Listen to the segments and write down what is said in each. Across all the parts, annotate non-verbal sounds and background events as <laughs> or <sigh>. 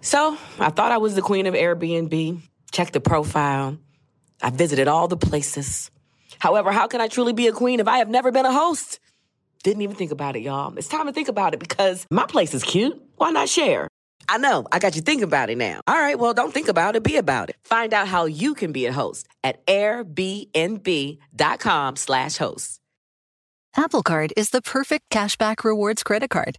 So I thought I was the queen of Airbnb, checked the profile. I visited all the places. However, how can I truly be a queen if I have never been a host? Didn't even think about it, y'all. It's time to think about it because my place is cute. Why not share? I know, I got you thinking about it now. All right, well, don't think about it, be about it. Find out how you can be a host at airbnb.com slash host. Apple Card is the perfect cashback rewards credit card.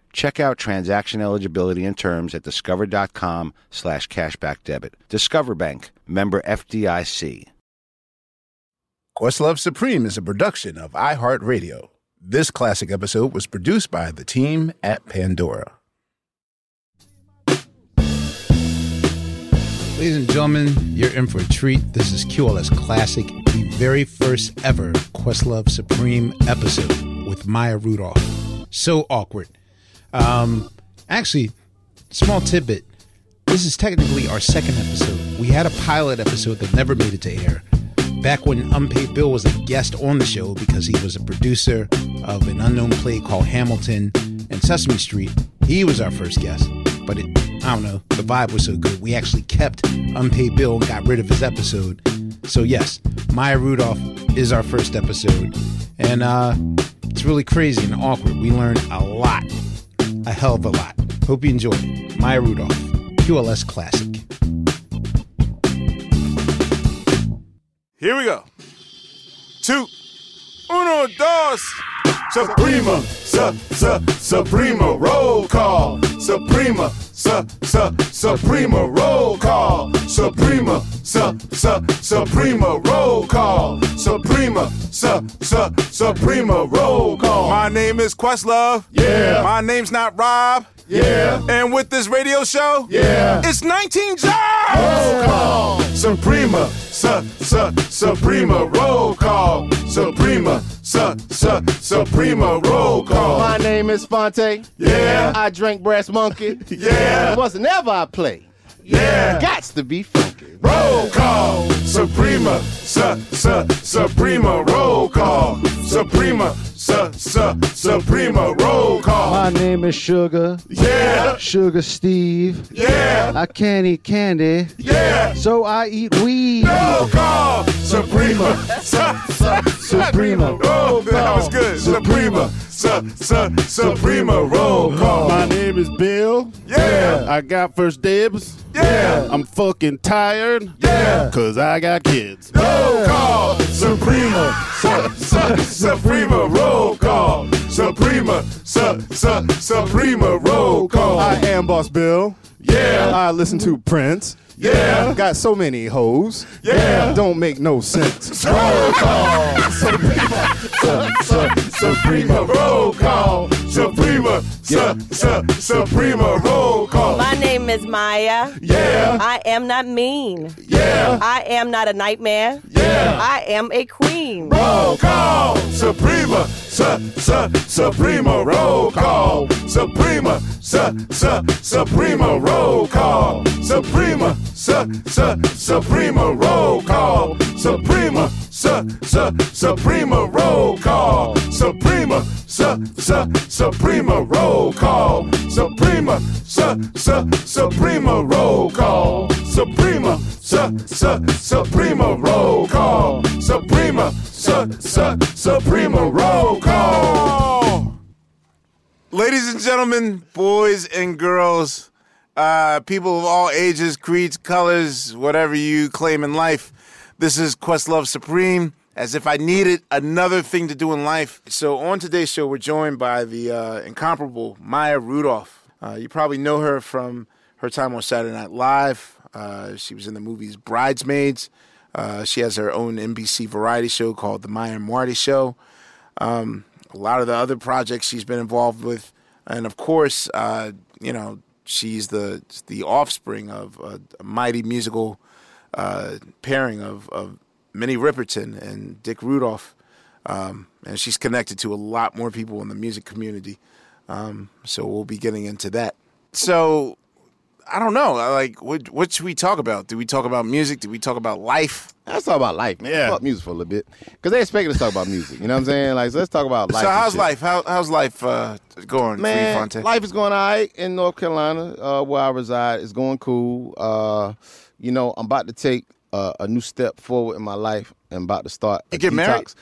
Check out transaction eligibility and terms at discover.com slash cashback debit. Discover Bank, member FDIC. Questlove Supreme is a production of iHeartRadio. This classic episode was produced by the team at Pandora. Ladies and gentlemen, you're in for a treat. This is QLS Classic, the very first ever Questlove Supreme episode with Maya Rudolph. So awkward. Um, actually, small tidbit. This is technically our second episode. We had a pilot episode that never made it to air. Back when Unpaid Bill was a guest on the show because he was a producer of an unknown play called Hamilton and Sesame Street, he was our first guest. But it, I don't know, the vibe was so good. We actually kept Unpaid Bill and got rid of his episode. So, yes, Maya Rudolph is our first episode. And uh, it's really crazy and awkward. We learned a lot a hell of a lot. Hope you enjoy it. Maya Rudolph, QLS Classic. Here we go. Two, uno, dos. Suprema, su, su, Suprema, roll call. Suprema, su, su, Suprema, roll call. Suprema, su, su, Suprema, roll call. Suprema, su, su, Suprema, roll call. My name is Questlove. Yeah. My name's not Rob. Yeah. And with this radio show, yeah, it's 19 jobs. Roll call. Suprema, su, su, Suprema, roll call. Suprema, su, su, Suprema, roll call. My name is Phonte. Yeah. I drink Brass Monkey. <laughs> Yeah. It wasn't ever I play. Yeah. Gots to be funky. Roll call. Suprema, su, su, Suprema, roll call. Suprema, su, su, Suprema, roll call. My name is Sugar. Yeah. Sugar Steve. Yeah. I can't eat candy. Yeah. So I eat weed. Roll call. Suprema, su, su, Suprema. Roll call. That was good. Suprema, su, su, Suprema, roll call. My name is Bill. Yeah. I got first dibs. Yeah. I'm fucking tired. Yeah. Cause I got kids. Roll call. Suprema, su, su, Suprema, roll call. Suprema, su, su, Suprema, roll call. I am Boss Bill. Yeah. I listen to Prince. Yeah. Got so many hoes. Yeah. Don't make no sense. <laughs> Roll call. Suprema, su, su, Suprema, roll call. Suprema, su, su, Suprema, roll call. Is Maya. Yeah. I am not mean. Yeah. I am not a nightmare. Yeah. I am a queen. Roll call. Suprema, su, su, Suprema, roll call. Suprema, su, su, Suprema, roll call. Suprema, su, su, Suprema, roll call. Suprema, su, su, Suprema, roll call. Suprema, su, su, Suprema, roll call. Suprema, su, su, Suprema, roll call. Suprema, su, su, Suprema, roll call. Suprema, su, su, Suprema, roll call. Ladies and gentlemen, boys and girls, uh, people of all ages, creeds, colors, whatever you claim in life, this is Questlove Supreme. as if I needed another thing to do in life. So on today's show, we're joined by the uh, incomparable Maya Rudolph. Uh, you probably know her from her time on Saturday Night Live. Uh, she was in the movies Bridesmaids. Uh, she has her own NBC variety show called The Maya and Marty Show. Um, a lot of the other projects she's been involved with, and of course, uh, you know, she's the the offspring of a, a mighty musical uh, pairing of, of Minnie Riperton and Dick Rudolph, um, and she's connected to a lot more people in the music community. Um, so we'll be getting into that. So I don't know. Like, what what should we talk about? Do we talk about music? Do we talk about life? Let's talk about life. Man. Yeah. Fuck music for a little bit. Because they expect us to talk about music. You know what I'm saying? Like, so let's talk about life. so how's life? How, how's life uh, going for Man, life is going all right in North Carolina, uh, where I reside. It's going cool. Uh, you know, I'm about to take uh, a new step forward in my life. I'm about to start. You get married?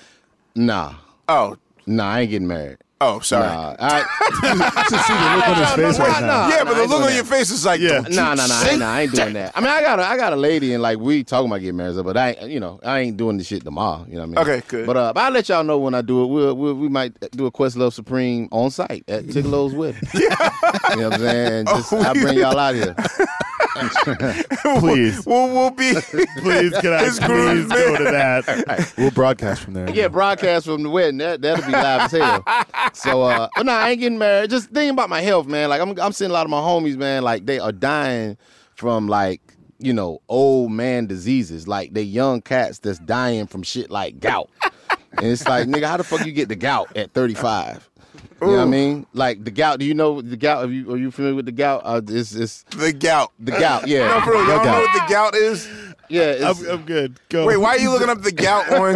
Nah, Oh, nah, I ain't getting married. Oh, sorry. Nah, I, <laughs> Just see the look on his <laughs> face right now. yeah, but the look on your face is like, Yeah. don't you Nah, nah, nah, I ain't, nah, I ain't doing that. I mean, I got a, I got a lady, and like we talking about getting married, but I, ain't, you know, I ain't doing this shit tomorrow. You know what I mean? Okay, good. But uh, but I'll let y'all know when I do it. We'll, we'll we might do a Questlove Supreme on site at Tigallo's wedding. <laughs> you know what I'm saying? Just Oh, I'll bring y'all out here. Please. We'll, we'll be. Please, can I His please groom's go to that? We'll broadcast from there. Yeah, broadcast from the wedding. That that'll be live as hell. So, uh, but nah, I ain't getting married. Just thinking about my health, man. Like I'm, I'm seeing a lot of my homies, man. Like they are dying from like you know old man diseases. Like they young cats that's dying from shit like gout. and it's like, nigga, how the fuck you get the gout at 35? You know what I mean? Like the gout. Do you know the gout? Are you are you familiar with the gout? Uh, it's, it's the gout. the gout. Yeah, No, for real, y'all know what the gout is? Yeah, it's, I'm, I'm good. Go. Wait, why are you looking up the gout <laughs> on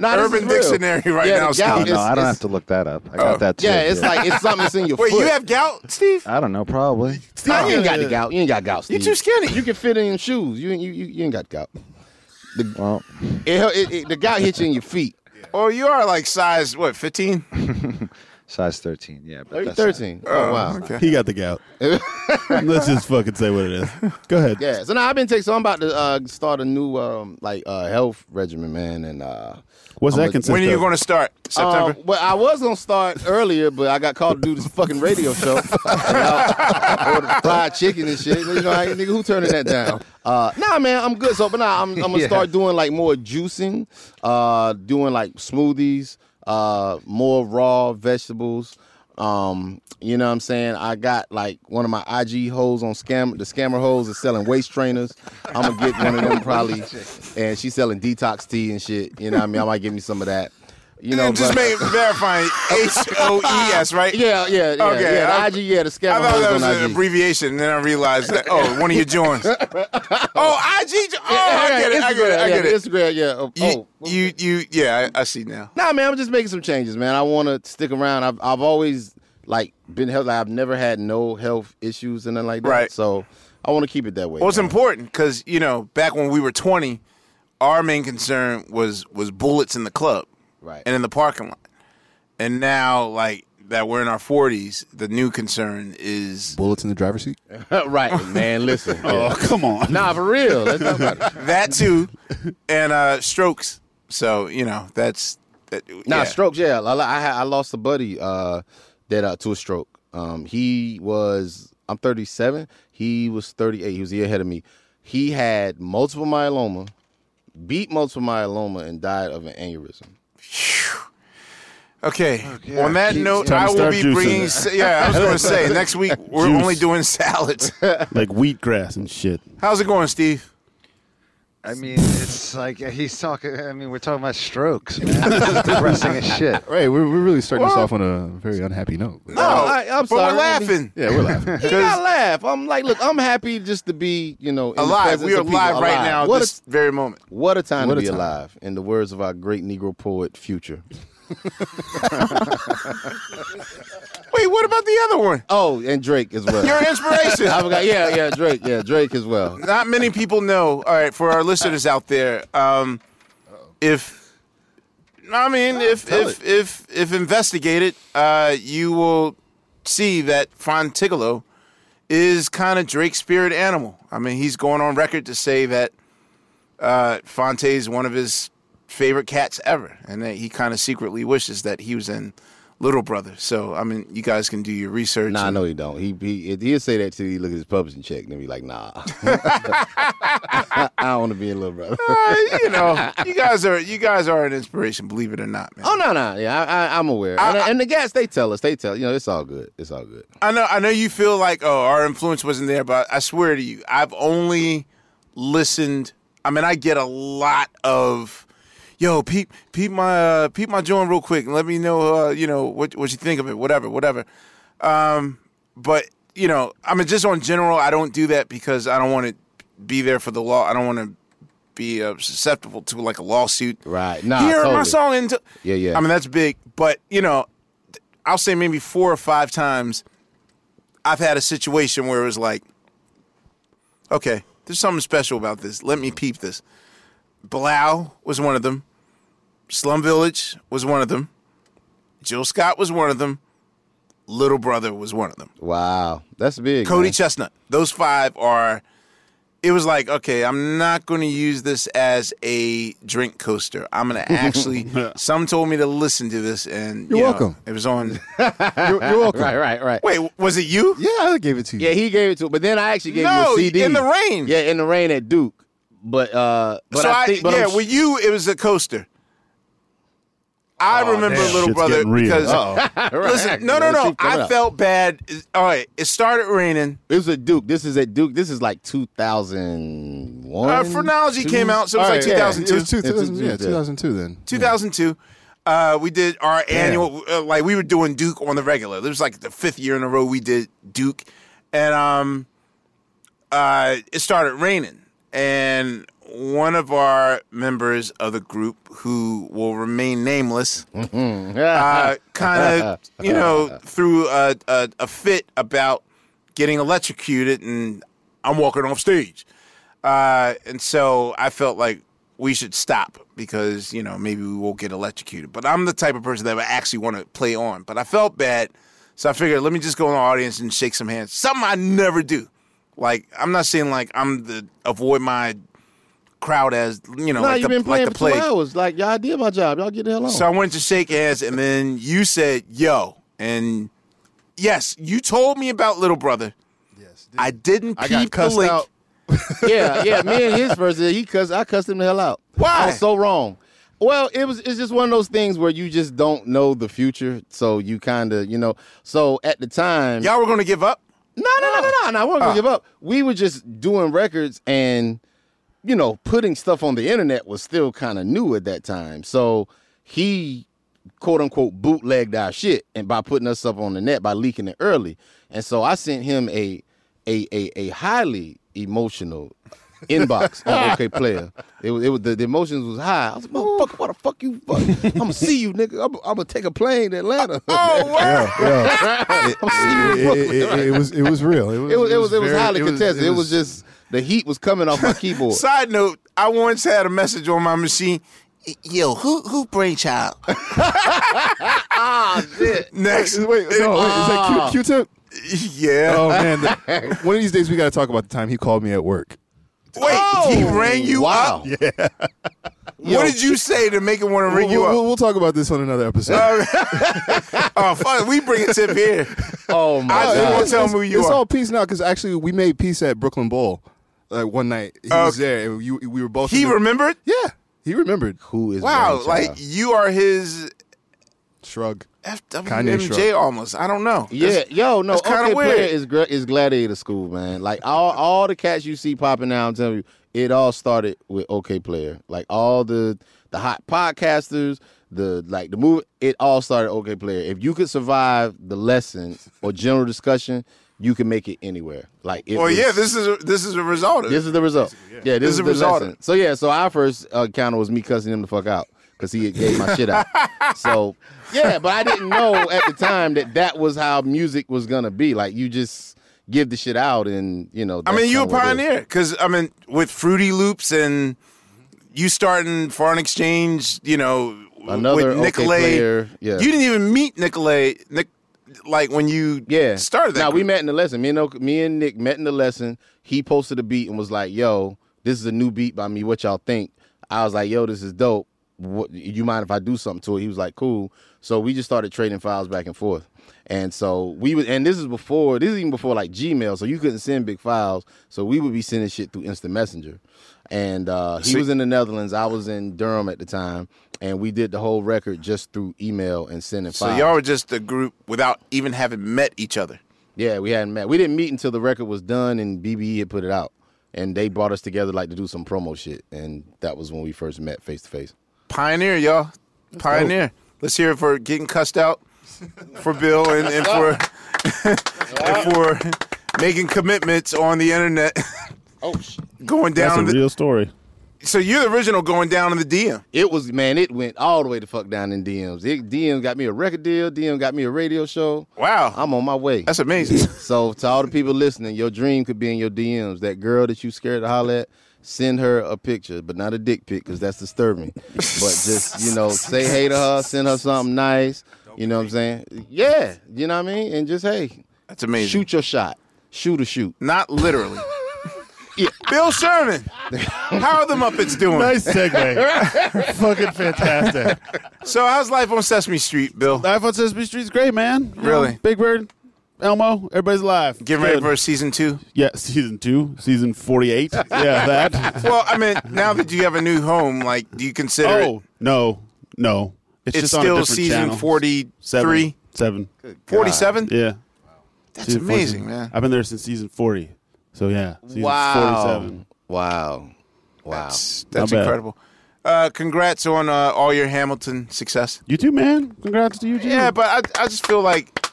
Nah, Urban. Dictionary right Yeah, now, gout Steve? is- no, I don't have to look that up. I got Oh. that too. Yeah, it's like it's something that's in your Wait, foot. you have gout, Steve? I don't know, probably. Nah, you ain't got the gout. You ain't got gout. Steve. You're too skinny. You can fit in shoes. You you you, you ain't got gout. Well, It, it, it, the gout hits you in your feet. Oh, you are like size what, 15? <laughs> size 13, yeah. But Are you that's not- thirteen? Oh, wow. Okay. He got the gout. <laughs> Let's just fucking say what it is. Go ahead. Yeah. So now I've been taking. So I'm about to uh, start a new um, like uh, health regimen, man. And uh, What's I'm that a- consist When are you of? going to start? September? Uh, well, I was gonna start earlier, but I got called to do this fucking radio show. <laughs> and I ordered fried chicken and shit. You know, like, nigga, who turning that down? Uh, nah, man, I'm good. So, but nah, I'm, I'm gonna <laughs> Yeah. start doing like more juicing, uh, doing like smoothies, uh, more raw vegetables. Um, you know what I'm saying? I got like one of my IG hoes on scam the scammer hoes is selling waist trainers. I'm gonna get one of them probably <laughs> and she's selling detox tea and shit. You know what I mean? I might give me some of that. You know, just but- make verifying H O E S, right? <laughs> yeah, yeah, yeah. Okay, yeah. I- The IG, yeah, the I thought that was an IG. abbreviation, and then I realized that oh, one of your joints. <laughs> Oh, IG. Oh, I get it. I get it. I get yeah, it. Instagram, yeah. Oh, You, oh. you, you. Yeah, I, I see now. Nah, man, I'm just making some changes, man. I want to stick around. I've I've always like been healthy. I've never had no health issues and nothing like that. Right. So I want to keep it that way. Well, it's man. important because you know back when we were twenty, our main concern was was bullets in the club, Right. and in the parking lot. And now, like that, we're in our forties. The new concern is Bullets in the driver's seat. <laughs> right, man. Listen. <laughs> Oh, come on. Nah, for real. Let's talk about it. <laughs> that too, and uh strokes. So you know that's that. Nah, yeah. strokes. Yeah, I, I, I lost a buddy uh, that uh, to a stroke. Um, he was I'm 37. He was 38. He was a year ahead of me. He had multiple myeloma, beat multiple myeloma, and died of an aneurysm. Okay. On that keep- note, Time I to will start be juicing. bringing. sa- Yeah, I was going to say next week we're <laughs> Juice. only doing salads. Like wheatgrass and shit. How's it going, Steve? I mean, it's like he's talking. I mean, we're talking about strokes, man. It's depressing as <laughs> shit. Right, we're, we're really starting this this off off on a very unhappy note. No, I- I'm sorry. but sorry. we're laughing. Yeah, we're laughing. <laughs> He got laugh. I'm like, look, I'm happy just to be, you know, in the Alive. presence We are of people. live right Alive. now. What this very moment. what a time What to a be time. alive. In the words of our great Negro poet, Future. <laughs> Wait, what about the other one? Oh, and Drake as well. Your inspiration. <laughs> I forgot. Yeah, yeah, Drake. Yeah, Drake as well. Not many people know. All right, for our listeners out there, um, if I mean, if tell if, if if investigated, uh, you will see that Phontigallo is kind of Drake's spirit animal. I mean, he's going on record to say that uh, Phonte is one of his favorite cats ever, and that he kind of secretly wishes that he was in Little Brother. So I mean, you guys can do your research. Nah, and- no, he don't. He he he'll say that till he look at his publishing check and then be like, Nah, <laughs> I don't want to be a little brother. <laughs> Uh, you know, you guys are you guys are an inspiration, believe it or not, man. Oh no, no, yeah, I, I, I'm aware. and, and the guys, they tell us, they tell you know, it's all good, it's all good. I know I know you feel like oh our influence wasn't there, but I swear to you, I've only listened. I mean, I get a lot of yo peep peep my uh, peep my joint real quick and let me know uh, you know what what you think of it, whatever, whatever. Um, but you know, I mean, just on general, I don't do that because I don't want to be there for the law. I don't want to be uh, susceptible to like a lawsuit. Right? Nah, Here my totally. song into. Yeah, yeah. I mean, that's big, but you know, I'll say maybe four or five times I've had a situation where it was like, okay, there's something special about this. Let me peep this. Bilal was one of them. Slum Village was one of them. Jill Scott was one of them. Little Brother was one of them. Wow, that's big. Cody man. Chestnut. Those five are. It was like, okay, I'm not going to use this as a drink coaster. I'm going <laughs> to actually. some told me to listen to this, and You're you know, welcome. it was on. <laughs> You're, you're welcome. Right, right, right. Wait, was it you? Yeah, I gave it to you. Yeah, he gave it to, but then I actually gave him No, a CD in the rain. Yeah, in the rain at Duke. But uh, but so I I, think, but yeah, I'm, with you, it was a coaster. I remember damn. Little Shit's Brother because <laughs> listen, no, no, no. I up. felt bad. All right, it started raining. it was at Duke. This is at Duke. This is like 2001. Uh, Phrenology two? came out, so it was All like right, yeah, 2002. It was two, Yeah, 2000, yeah, yeah. 2002 then. 2002. Uh, we did our annual, uh, like we were doing Duke on the regular. This was like the fifth year in a row we did Duke, and um, uh, it started raining, and one of our members of the group, who will remain nameless, uh, <laughs> kind of, you know, threw a, a, a fit about getting electrocuted, and I'm walking off stage. Uh, and so I felt like we should stop because, you know, maybe we won't get electrocuted. But I'm the type of person that would actually want to play on. But I felt bad. So I figured, let me just go in the audience and shake some hands. Something I never do. Like, I'm not saying like I'm the avoid my crowd as, you know, Nah, like, you've the, been playing like the for two plague. hours. Like y'all did my job. Y'all get the hell on. So I went to shake hands, and then you said, "Yo," and yes, you told me about Little Brother. Yes, I didn't I peep got the cussed link. out. <laughs> yeah, yeah. Me and his first, he cussed. I cussed him the hell out. Why? I was so wrong. Well, it was. It's just one of those things where you just don't know the future, so you kind of, you know. So at the time, Y'all were gonna give up. No, no, no, no, no, no. I wasn't gonna ah. give up. We were just doing records and, you know, putting stuff on the internet was still kind of new at that time. So he, quote unquote, bootlegged our shit, and by putting us up on the net by leaking it early. And so I sent him a, a, a, a highly emotional inbox on <laughs> Okayplayer. It was, it was the, the emotions was high. I was like, motherfucker, what the fuck you? Fuck? I'm gonna see you, nigga. I'm, I'm gonna take a plane to Atlanta. <laughs> Oh, <laughs> wow. Yeah. I'm gonna see you in It, it- it- it was it was real. It was It was it was it was very- highly contested. It was, just the heat was coming off my keyboard. Side note: I once had a message on my machine. Yo, who who brainchild? ah shit. Next, Wait, wait, no, wait, is that Q, Q-tip? yeah. Oh man, the- one of these days we got to talk about the time he called me at work. Wait, he oh. rang you wow. up. What did you say to make him want to ring We'll, you we'll, up? we'll talk about this on another episode. <laughs> oh, fuck, we bring a tip here. Oh my I just god. won't tell him who you it's are. all peace now because actually we made peace at Brooklyn Bowl like one night. He was there and you, we were both. He the- remembered. Yeah, he remembered. Who is Wow, like you are his Shrug. FWMJ Shrug. almost. I don't know. Yeah, yo, no, that's okay, weird. player is is gladiator school, man. Like all all the cats you see popping out, I'm telling you, it all started with Okayplayer. Like all the the hot podcasters, the like the movie, it all started Okayplayer. If you could survive the lessons or general discussion, you can make it anywhere. Like, it Well, was- yeah, this is a, this is a result of. This is the result. Yeah, this, This is is the the result. lesson. So yeah, so our first uh, encounter was me cussing him the fuck out because he gave my shit out. <laughs> So yeah, but I didn't know at the time that that was how music was gonna be. Like you just give the shit out, and you know. I mean, you a kinda what it is. pioneer because I mean, with Fruity Loops and you starting foreign exchange, you know, Another with Nicolay. player, yeah. You didn't even meet Nicolay, Nic, like when you Yeah, started that. Now we met in the lesson. Me and me and Nick met in the lesson. He posted a beat and was like, "Yo, this is a new beat by me. What y'all think?" I was like, "Yo, this is dope." What, you mind if I do something to it? He was like, cool. So we just started trading files back and forth. And so we would, and this is before, this is even before like Gmail, so you couldn't send big files. So we would be sending shit through Instant Messenger. And uh, he See- was in the Netherlands, I was in Durham at the time, and we did the whole record just through email and sending So files. So y'all were just a group without even having met each other. Yeah, we hadn't met. We didn't meet until the record was done and BBE had put it out. And they brought us together like to do some promo shit. And that was when we first met face to face. Pioneer, y'all. Pioneer. Let's hear it for getting cussed out for Bill and, and for <laughs> and for making commitments on the internet. Oh, <laughs> going down. That's down a the, real story. So you're the original going down in the DM. It was man, it went all the way to fuck down in DMs. It, DM got me a record deal. DM got me a radio show. Wow, I'm on my way. That's amazing. so to all the people listening, your dream could be in your DMs. That girl that you scared to holler at, send her a picture, but not a dick pic because that's disturbing. but just you know, say hey to her, send her something nice. You know what I'm saying? Yeah, you know what I mean. And just hey, that's amazing. Shoot your shot. Shoot a shoot. Not literally. <laughs> yeah. Bill Sherman. How are the Muppets doing? Nice segue. <laughs> Fucking fantastic. So how's life on Sesame Street, Bill? Life on Sesame Street's great, man. You know, Really? Big Bird, Elmo, everybody's alive. Get ready for season two? Yeah, season two, season 48. yeah, <laughs> that. Well, I mean, now that you have a new home, like, do you consider Oh, it? no, no. It's, It's just on a still season channel. 43? Seven. Seven. 47? Yeah. That's Season amazing, 47. man. I've been there since season 40. So, yeah. Season Wow. 47. Wow. Wow. That's, that's incredible. Uh, congrats on uh, all your Hamilton success. You too, man. Congrats to you, too. Yeah, but I, I just feel like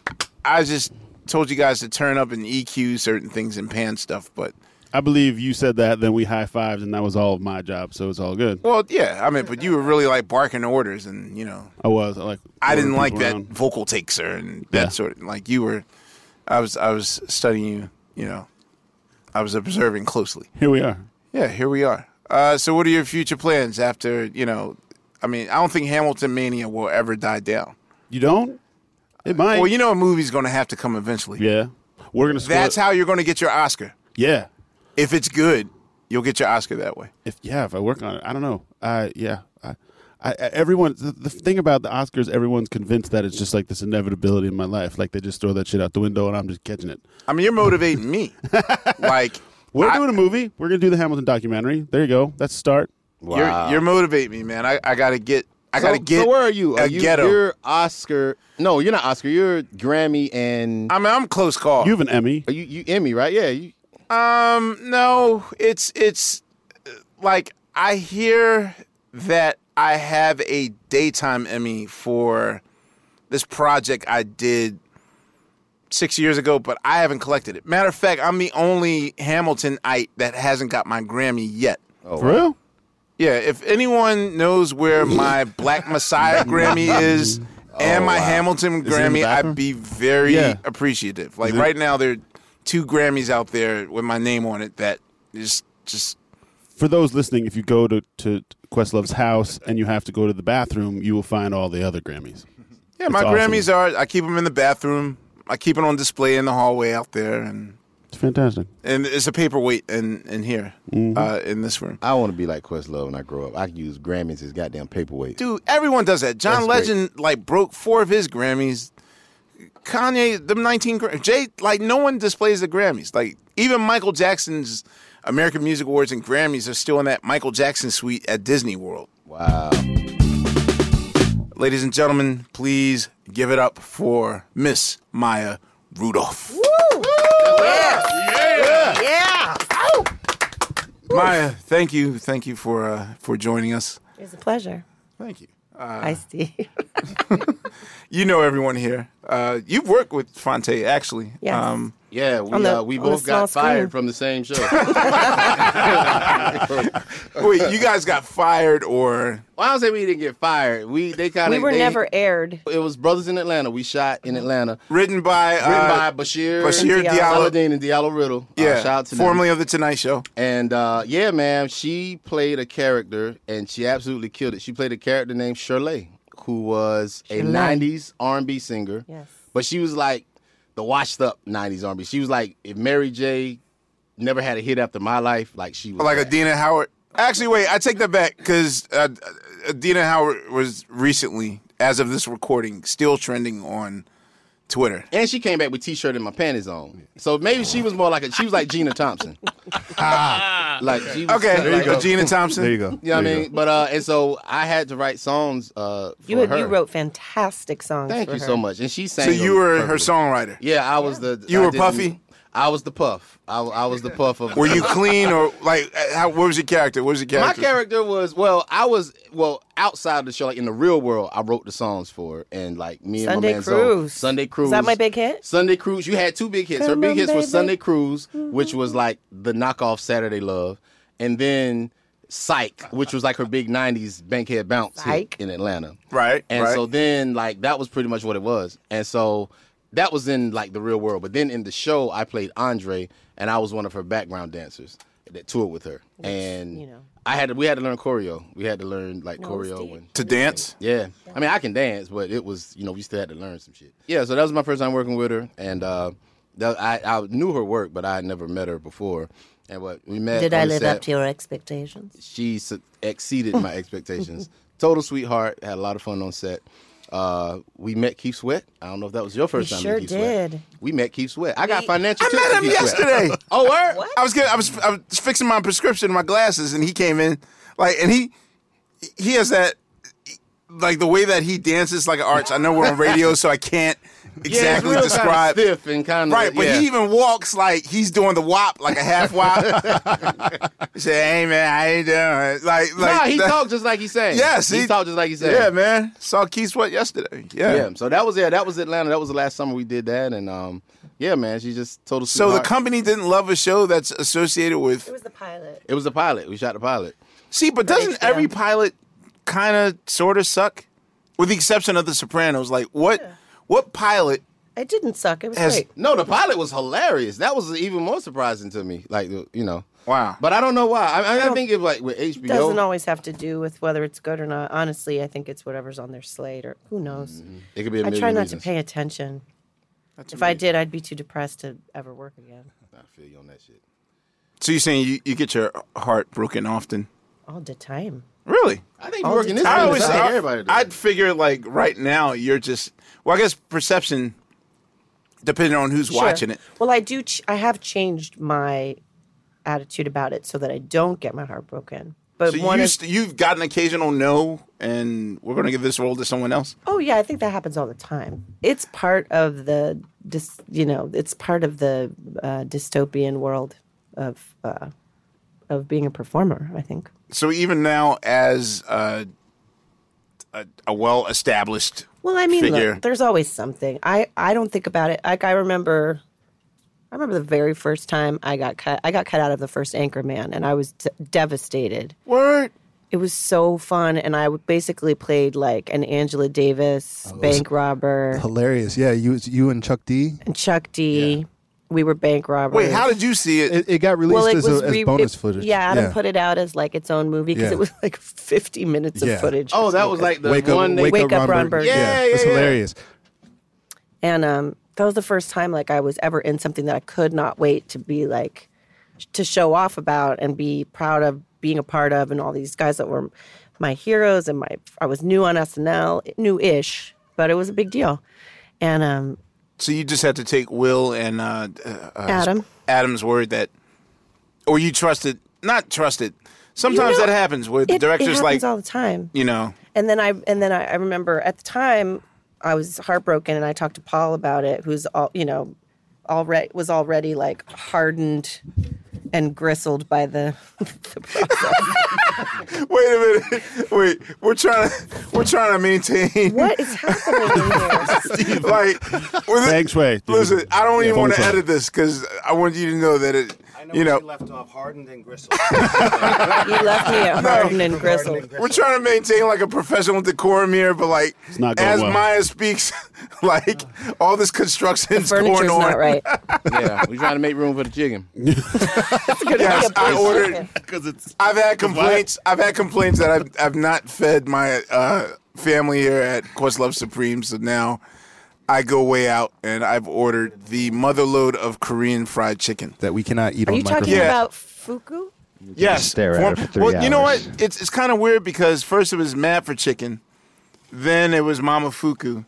I just told you guys to turn up and EQ certain things and pan stuff, but I believe you said that, then we high fives, and that was all of my job, so it's all good. well, yeah, I mean, but you were really like barking orders, and you know, I was. I like. I didn't like people that vocal take, sir, and that Yeah. sort of like you were. I was I was studying you, you know, I was observing closely. Here we are. Yeah, here we are. Uh, so, what are your future plans after you know? I mean, I don't think Hamilton mania will ever die down. You don't? It might. Well, you know, a movie's going to have to come eventually. Yeah. We're going to That's how you're going to get your Oscar. Yeah. If it's good, you'll get your Oscar that way. If yeah, if I work on it, I don't know. I yeah, I, I I- everyone. The, the thing about the Oscars, everyone's convinced that it's just like this inevitability in my life. Like they just throw that shit out the window, and I'm just catching it. I mean, you're motivating me. <laughs> like We're I- doing a movie. We're gonna do the Hamilton documentary. There you go. That's a start. You're you're motivating me, man. I, I got to get. I So- got to get. So where are you? Are a you ghetto. you're Oscar. No, you're not Oscar. You're Grammy and. I mean, I'm close call. You have an Emmy. Are you you Emmy right? Yeah. You, Um, no, it's it's like I hear that I have a daytime Emmy for this project I did six years ago, but I haven't collected it. Matter of fact, I'm the only Hamiltonite that hasn't got my Grammy yet. oh, For real? Yeah, if anyone knows where my Black Messiah <laughs> Grammy is and Oh, my wow. Hamilton Is it in the Grammy, I'd be very Yeah. appreciative. Like right now, there are two Grammys out there with my name on it that is just For those listening, if you go to to Questlove's house and you have to go to the bathroom, you will find all the other Grammys. yeah. My awesome. Grammys are I keep them in the bathroom. I keep it on display in the hallway out there, and It's fantastic. and it's a paperweight in in here Mm-hmm. uh, in this room. I want to be like Questlove when I grow up. I can use Grammys as goddamn paperweight. Dude, everyone does that. John That's great. Legend like broke four of his Grammys. Kanye, them nineteen. Gra- Jay, like no one displays the Grammys. Like even Michael Jackson's American Music Awards and Grammys are still in that Michael Jackson suite at Disney World. Wow. Ladies and gentlemen, please give it up for Miss Maya Rudolph. Yeah. Maya, thank you, thank you for uh, for joining us. It's a pleasure. Thank you. Hi, Steve. <laughs> You know everyone here. Uh, you've worked with Phonte actually. Yes. Um, Yeah, we the- uh, we both got small fired screen. from the same show. <laughs> wait, you guys got fired or? well, I don't say we didn't get fired. We they kind of we were they, never aired. It was Brothers in Atlanta. We shot in Atlanta. Written by Written uh, by Bashir, Bashir Diallo. Diallo. And Diallo Riddle. Uh, Yeah, shout out to them. formerly of the Tonight Show. And uh, yeah, man, she played a character, and she absolutely killed it. She played a character named Shirley, who was a '90s R&B singer, Yes. but she was like the washed-up '90s R&B. She was like if Mary J. never had a hit after my life, like she was Like a that. Dina Howard. Actually, wait. I take that back because uh, uh, Dina Howard was recently, as of this recording, still trending on Twitter. And she came back with t-shirt and my panties on. So maybe she was more like a, she was like Gina Thompson. ah, <laughs> like she was Okay, there you like go. Gina Thompson. There you go. You know what I There you mean? But uh, and so I had to write songs uh for You had, her. you wrote fantastic songs. Thank for you her. so much. And she sang. So you them were her perfectly. songwriter. Yeah, I was the. You I were didn't- Puffy? I was the puff. I, I was the puff of. <laughs> Were you clean or like? uh, How, what was your character? What was your character? My character? character was well. I was well outside the show, like in the real world. I wrote the songs for, her, and like me and Sunday my man Zoe- Cruise. Sunday Cruise. Is that my big hit? Sunday Cruise. You had two big hits. Her big on, hits was baby. Sunday Cruise, which was like the knockoff Saturday Love, and then Psych, which was like her big '90s Bankhead Bounce hit in Atlanta. Right. And right. so then like that was pretty much what it was. And so that was in like the real world. But then in the show I played Andre and I was one of her background dancers that toured with her. and you know. I had to, we had to learn choreo. We had to learn like No, choreo and to dance. yeah. I mean I can dance, but it was you know, we still had to learn some shit. Yeah, so that was my first time working with her and uh that, I, I knew her work, but I had never met her before. And what we met Did I live set up to your expectations? she su- exceeded my <laughs> expectations. Total sweetheart. Had a lot of fun on set. Uh, we met Keith Sweat. I don't know if that was your first We time. sure meeting Keith Sweat. did. We met Keith Sweat. I got financial. I met him Keith yesterday. <laughs> Oh, word? I was getting, I was I was fixing my prescription, my glasses, and he came in like, and he he has that like the way that he dances like an arch. I know we're on radio, so I can't exactly <laughs> yeah, it's describe. Kinda stiff and kind of Right, but yeah. he even walks like he's doing the wop, like a half wop. <laughs> he said, "Hey man, how you doing?" Like, like nah, he that- talked just like he sang. Yes, he, he- talked just like he sang. Yeah, man. Saw Keith Sweat yesterday. Yeah. yeah. So that was yeah, that was Atlanta. That was the last summer we did that, and um, yeah, man, she just told us. So the company didn't love a show that's associated with. It was the pilot. It was the pilot. We shot the pilot. See, but doesn't every pilot kind of sort of suck, with the exception of The Sopranos? Like what? What pilot It didn't suck. It was has? great. No, the pilot was hilarious. That was even more surprising to me. Like you know. Wow. But I don't know why. I, I, I think it like with HBO. doesn't always have to do with whether it's good or not. Honestly, I think it's whatever's on their slate or who knows. Mm-hmm. It could be a I million try not reasons. to pay attention. if I did, I'd be too depressed to ever work again. I feel you on that shit. So you're saying you, you get your heart broken often? All the time. Really? I think All you work in this time. I always, I think I, everybody does. I'd figure like right now you're just well, I guess perception, depending on who's Sure. watching it. Well, I do. Ch- I have changed my attitude about it so that I don't get my heart broken. But So one you is, st- you've got an occasional no, and we're going to give this role to someone else. oh yeah, I think that happens all the time. It's part of the, dis, you know, it's part of the uh, dystopian world of uh, of being a performer. I think. So even now, as uh, a, a well-established Well, I mean, figure, look, there's always something. I I don't think about it. Like I remember, I remember the very first time I got cut. I got cut out of the first Anchorman, and I was d- devastated. word. It was so fun, and I basically played like an Angela Davis bank robber Hilarious. Yeah, you you and Chuck D. and Chuck D. We were bank robbers. Wait, how did you see it? It, it got released well, it as, was a, as re- bonus it- footage. Yeah, Adam put it out as like its own movie because Yeah. it was like 50 minutes of Yeah. footage. oh, that was like the Wake up, one. they- wake, Wake up, Up Ron Ronberg. Yeah, Yeah, it's yeah, yeah. hilarious. And um, that was the first time like I was ever in something that I could not wait to be like to show off about and be proud of being a part of and all these guys that were my heroes and my I was new on SNL, new-ish, but it was a big deal. And um, So you just have to take Will and uh, uh, Adam. Adam's word that, or you trust it, not trust it. Sometimes know, that happens where the it, it director's happens like, all the time. you know, And then I and then I, I remember at the time I was heartbroken and I talked to Paul about it, who's all you know, already was already like hardened and gristled by the, <laughs> the process. wait a minute, <laughs> wait, we're trying to, we're trying to maintain. what is happening here? <laughs> like, with it- Thanks, Way. Listen, I don't even want to edit this because I want you to know that it, you know, left off hardened and gristled. <laughs> You left me at hardened and gristled. we're trying to maintain like a professional decorum here, but like not going as well. Maya speaks, <laughs> like all this construction's going on. not right. <laughs> yeah, we're trying to make room for the chicken. Yes, I ordered because it's I've had complaints. I've had complaints that I've I've not fed my uh, family here at Course Questlove Supreme. So now I go way out and I've ordered the mother load of Korean fried chicken. That we cannot eat Are on you microphone. talking Yeah. about fuku? Yes. stare at Form- it for three well, you know hours. what? It's it's kind of weird because first it was Mad for Chicken, then it was Mama Fuku,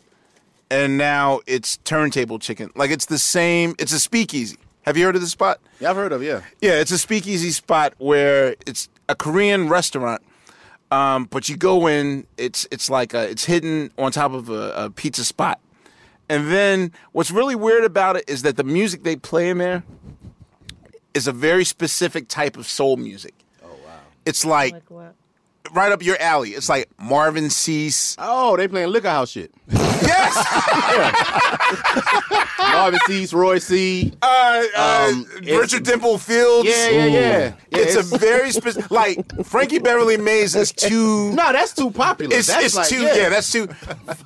and now it's Turntable Chicken. Like it's the same. It's a speakeasy. Have you heard of the spot? Yeah, I've heard of yeah. Yeah, it's a speakeasy spot where it's a Korean restaurant. Um, but you go in, it's it's like a, it's hidden on top of a, a pizza spot. And then what's really weird about it is that the music they play in there is a very specific type of soul music. Oh wow. It's like, right up your alley. It's like Marvin Sease. Oh, they playing liquor house shit. <laughs> Yes. <laughs> Marvin Sease, Roy C. Uh, uh, Um, Richard Dimple Fields. Yeah, yeah, yeah. Yeah, it's, it's- a very specific. Like Frankie Beverly Maze is <laughs> too. No, that's too popular. It's, That's it's like- too. yeah. Yeah. that's too.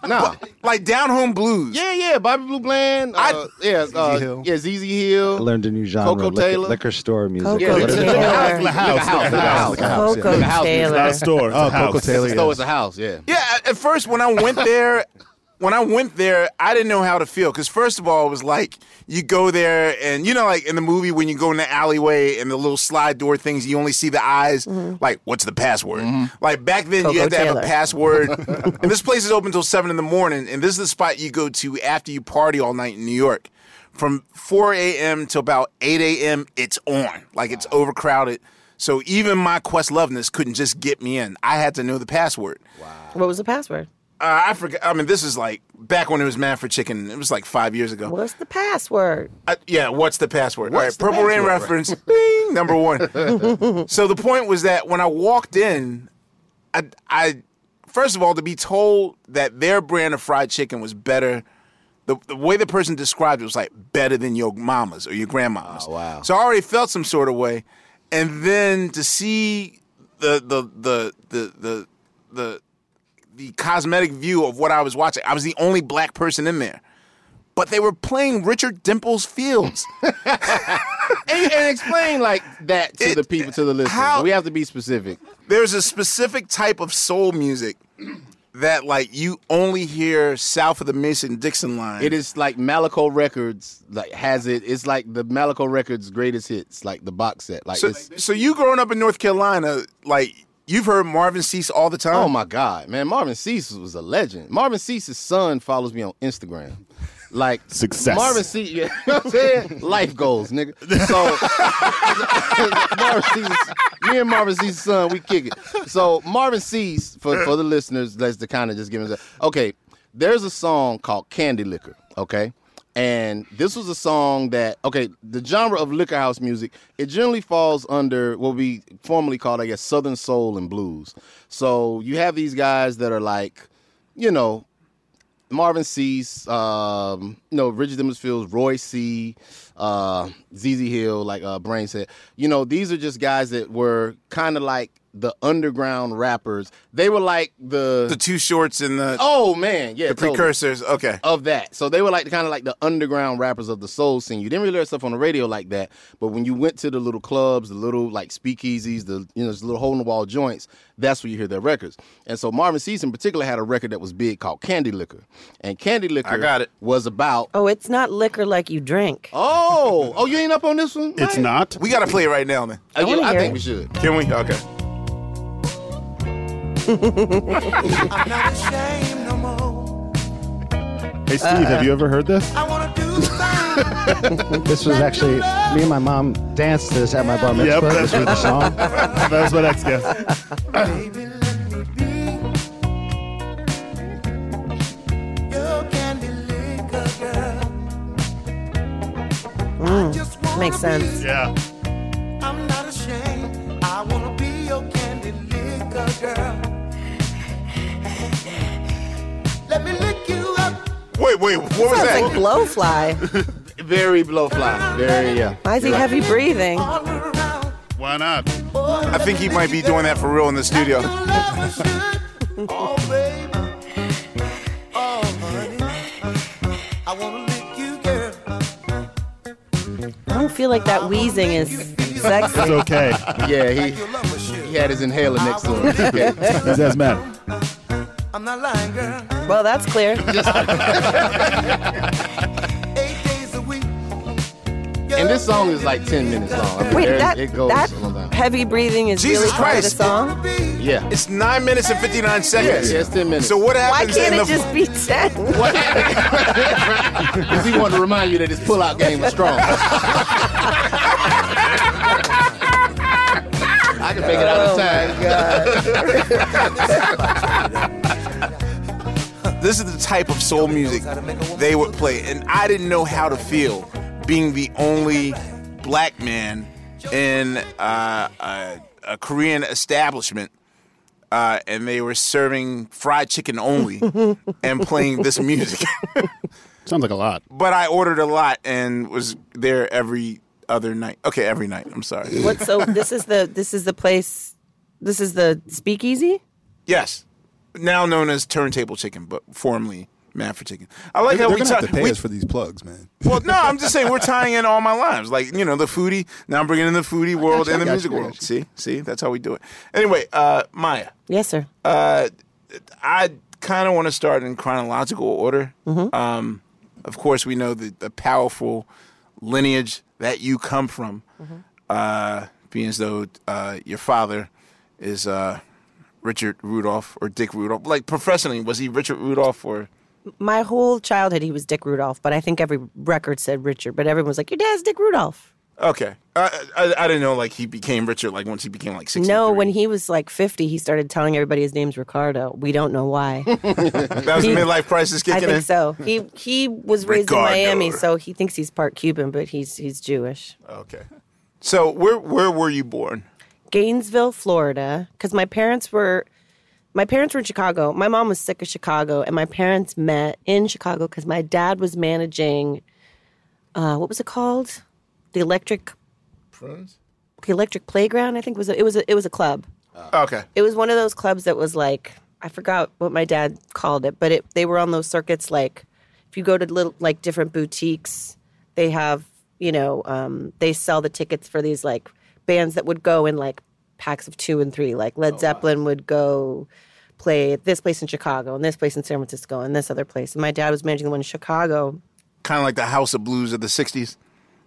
No. like down home blues. Yeah, yeah. Bobby Blue Bland. Uh, yeah, uh, Hill. yeah. ZZ Hill. I learned a new genre, Koko liquor, Taylor. liquor store music. Koko Yeah, What is? Taylor. Liquor house, Liquor house, liquor house, liquor liquor house, house, liquor liquor house, house. Koko Liquor house. Taylor. Not a store. It's Oh, a house. Koko Taylor. So yes. it's a house, yeah. Yeah, at- at first when I went there, when I went there, I didn't know how to feel because first of all, it was like you go there and you know, like in the movie when you go in the alleyway and the little slide door things, you only see the eyes. Mm-hmm. Like, what's the password? Mm-hmm. Like back then, Koko you had to have a password. <laughs> and this place is open until seven in the morning, and this is the spot you go to after you party all night in New York. From 4 a.m. to about 8 a.m., it's on. Like it's overcrowded. So even my quest loveness couldn't just get me in. I had to know the password. Wow. What was the password? Uh, I forget. I mean, this is like back when it was Mad for Chicken. It was like five years ago. What's the password? Uh, yeah, what's the password? What's All right, the Purple Rain reference. Bing, number one. <laughs> so the point was that when I walked in, I, I first of all to be told that their brand of fried chicken was better. The, the way the person described it was like better than your mama's or your grandma's. Oh, wow. So I already felt some sort of way, and then to see the the the the the the the cosmetic view of what I was watching. I was the only black person in there. But they were playing Richard Dimples Fields. <laughs> And, and explain like that to It- the people, to the listeners. how- we have to be specific. There's a specific type of soul music that like you only hear south of the Mason Dixon line. It is like Malaco Records like has it. It's like the Malaco Records greatest hits, like the box set. Like so, so you growing up in North Carolina, like you've heard Marvin Sease all the oh, time. oh my god, man! Marvin Sease was a legend. Marvin Sease's son follows me on Instagram. Like Success. Marvin Sease, yeah, <laughs> you know what I'm saying? Life goals, nigga. So <laughs> Marvin Sease, me and Marvin Sease's son, we kick it. So Marvin Sease, for for the listeners, let's to kind of just give us a okay. There's a song called Candy Licker, okay? And this was a song that, okay, the genre of liquor house music, it generally falls under what we formerly called, I guess, Southern Soul and Blues. So you have these guys that are like, you know, Marvin Sease, um, you know, Richard Dimples Fields, Roy C, uh, ZZ Hill, like uh, Brain said. You know, these are just guys that were kind of like the underground rappers. They were like the, the two shorts and the oh man, yeah, the totally precursors. Okay. of that. So they were like kind of like the underground rappers of the soul scene. You didn't really hear stuff on the radio like that, but when you went to the little clubs, the little like speakeasies, the you know, just little hole in the wall joints, that's where you hear their records. And so Marvin Sease in particular had a record that was big called Candy Licker, and Candy Licker I got it. was about. Oh, it's not liquor like you drink. Oh, oh, you ain't up on this one? It's Right. not. We got to play it right now, man. Uh, yeah, I think it. we should. Can we? Okay. Hey, Steve, have you ever heard this? This was actually me and my mom danced this at my bar mitzvah. Yep, this was the song. <laughs> that was my next guess. Mm, makes sense. Yeah. I'm not ashamed. I wanna be your candy licker girl. Let me lick you up. Wait, wait. What was Sounds that? like blowfly. <laughs> Very blowfly. Very yeah. Why is he heavy breathing? Why not? I think he might be doing that for real in the studio. Your love should. Baby. Honey. I wanna lick you, girl. I don't feel like that wheezing is sexy. It's okay. Yeah, he Your lover should. he had his inhaler next to him. He's asthmatic. I'm not lying, girl. Well, that's clear. <laughs> Eight days a week. And this song is like ten minutes long. I mean, Wait, there- that- it goes that- a long time. heavy breathing is Jesus really part of the Christ. song? Yeah. It's nine minutes and fifty nine seconds. Yeah, yeah, it's 10 minutes. So what Why happens can't in it the just be 10? <laughs> Because he wanted to remind you that his pull-out game was strong. <laughs> I can make it out of oh, time. This is the type of soul music they would play, and I didn't know how to feel being the only black man in uh, a, a Korean establishment, uh, and they were serving fried chicken only <laughs> and playing this music. <laughs> Sounds like a lot. but I ordered a lot and was there every other night. Okay, every night. I'm sorry. What? So this is the this is the place. This is the speakeasy. Yes, now known as Turntable Chicken, but formerly Mad for Chicken. I like they're how they're we gonna have to pay we- us for these plugs, man. Well, no, I'm just saying we're <laughs> tying in all my lives. Like, you know, the foodie. Now I'm bringing in the foodie world you, and the music you, world. you. See, see, that's how we do it. Anyway, uh, Maya, Yes, sir. uh, I kind of want to start in chronological order. Mm-hmm. Um, of course, we know the, the powerful lineage that you come from, Mm-hmm. uh, being as though uh, your father is uh, Richard Rudolph or Dick Rudolph. Like professionally, was he Richard Rudolph or? My whole childhood, he was Dick Rudolph, but I think every record said Richard. But everyone was like, "Your dad's Dick Rudolph." Okay, I, I I didn't know like he became Richard like once he became like sixty. No, when he was like fifty, he started telling everybody his name's Ricardo. We don't know why. <laughs> that was He- midlife crisis I kicking think in. so. He he was raised Ricardo. in Miami, so he thinks he's part Cuban, but he's he's Jewish. Okay, so where where were you born? Gainesville, Florida, because my parents were my parents were in Chicago. My mom was sick of Chicago, and my parents met in Chicago because my dad was managing uh, what was it called? The electric the electric playground. I think was a, it was a, it was a club. Okay, It was one of those clubs that was like I forgot what my dad called it, but it they were on those circuits like if you go to little like different boutiques, they have you know um, they sell the tickets for these like bands that would go in like packs of two and three. Like Led oh, Zeppelin would go play at this place in Chicago and this place in San Francisco and this other place. And my dad was managing the one in Chicago. kind of like the House of Blues of the '60s,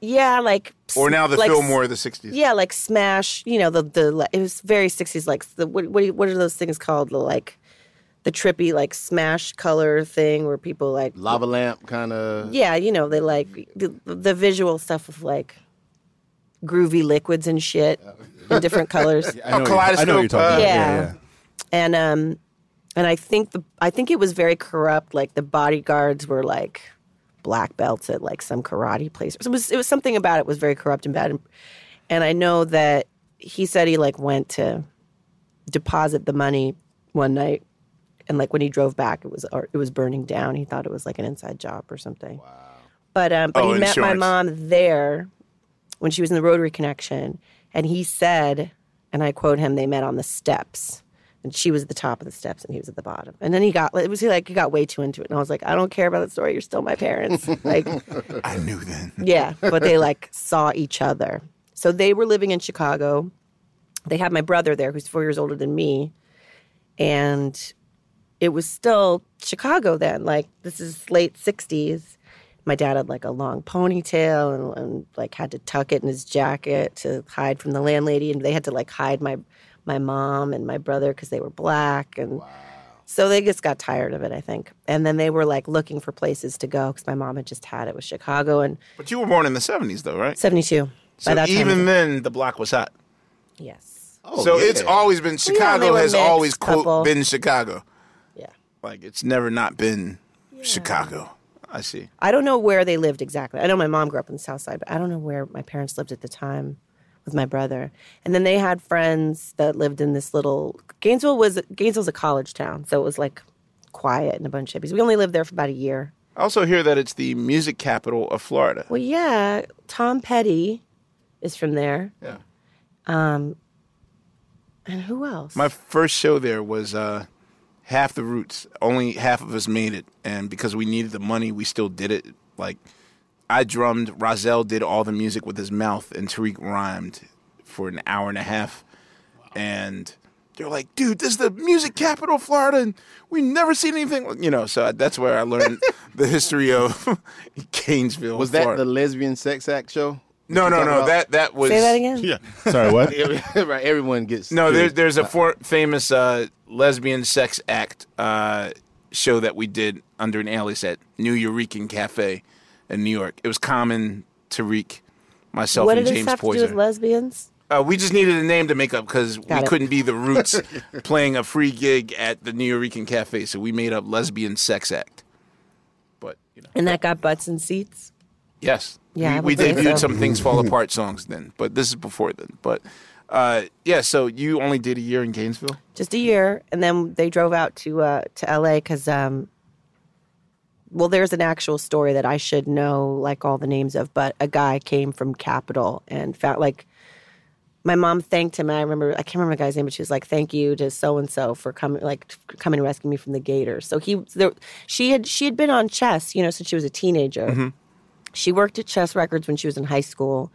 Yeah, like or now the like Fillmore of the '60s. Yeah, like Smash. You know, the the it was very sixties. Like the what what, what are those things called? The like the trippy like Smash color thing where people like Lava lamp kind of. yeah, you know, they like the, the visual stuff of like groovy liquids and shit in different colors. <laughs> I know, Oh, what you're- I know what you're kaleidoscope, talking about. uh, Yeah. yeah. And um and I think the I think it was very corrupt. Like the bodyguards were like black belts at like some karate place. It was it was something about it was very corrupt and bad. And, and I know that he said he like went to deposit the money one night, and like when he drove back, it was or it was burning down. He thought it was like an inside job or something. Wow. But um, but Oh, he met my mom there when she was in the Rotary Connection, and he said, and I quote him, they met on the steps. And she was at the top of the steps, and he was at the bottom. And then he got it was like he got way too into it, and I was like, I don't care about the story. You're still my parents. <laughs> like, I knew then. yeah, but they like saw each other. So they were living in Chicago. They had my brother there, who's four years older than me, and it was still Chicago then. Like this is late '60s. My dad had like a long ponytail and, and like had to tuck it in his jacket to hide from the landlady, and they had to like hide my my mom and my brother because they were black and. So they just got tired of it, I think. And then they were like looking for places to go because my mom had just had it with Chicago and But you were born in the '70s, though, right? 72. So By that time, even then, the block was hot. yes. oh, so it's always been Well, yeah, Chicago has mixed always quote been Chicago. Yeah. Like it's never not been Chicago. I see. I don't know where they lived exactly. I know my mom grew up in the South Side, but I don't know where my parents lived at the time with my brother. And then they had friends that lived in this little Gainesville was Gainesville's a college town, so it was like quiet and a bunch of hippies. We only lived there for about a year. I also hear that it's the music capital of Florida. Well, yeah, Tom Petty is from there. Yeah. Um, and who else? My first show there was uh, half the roots. Only half of us made it, and because we needed the money, we still did it. Like I drummed, Rahzel did all the music with his mouth, and Tariq rhymed for an hour and a half. And they're like, "Dude, this is the music capital of Florida, and we never seen anything." You know, so that's where I learned <laughs> the history of <laughs> Gainesville. Was that Florida. the lesbian sex act show? No, no, no. about? That that was Say that again. Yeah. Sorry, what? <laughs> right, everyone gets No, there, there's a for, famous uh, lesbian sex act uh, show that we did under an alias at Nuyorican Cafe in New York. It was common Tariq, myself, what and did this James have to do with lesbians? Uh, we just needed a name to make up because we it. couldn't be the <laughs> Roots playing a free gig at the Nuyorican Cafe, so we made up lesbian sex act. But you know, And that got butts and seats. yes, Yeah, we, we debuted so. some things fall <laughs> apart songs then, but this is before then. But uh, yeah, so you only did a year in Gainesville. just a year, and then they drove out to uh, to LA because, um, well, there's an actual story that I should know like all the names of, but a guy came from Capitol and found like my mom thanked him. And I remember I can't remember the guy's name, but she was like, "Thank you to so and so for coming like coming to rescue me from the Gators." So he there, she had she had been on chess, you know, since she was a teenager. She worked at Chess Records when she was in high school.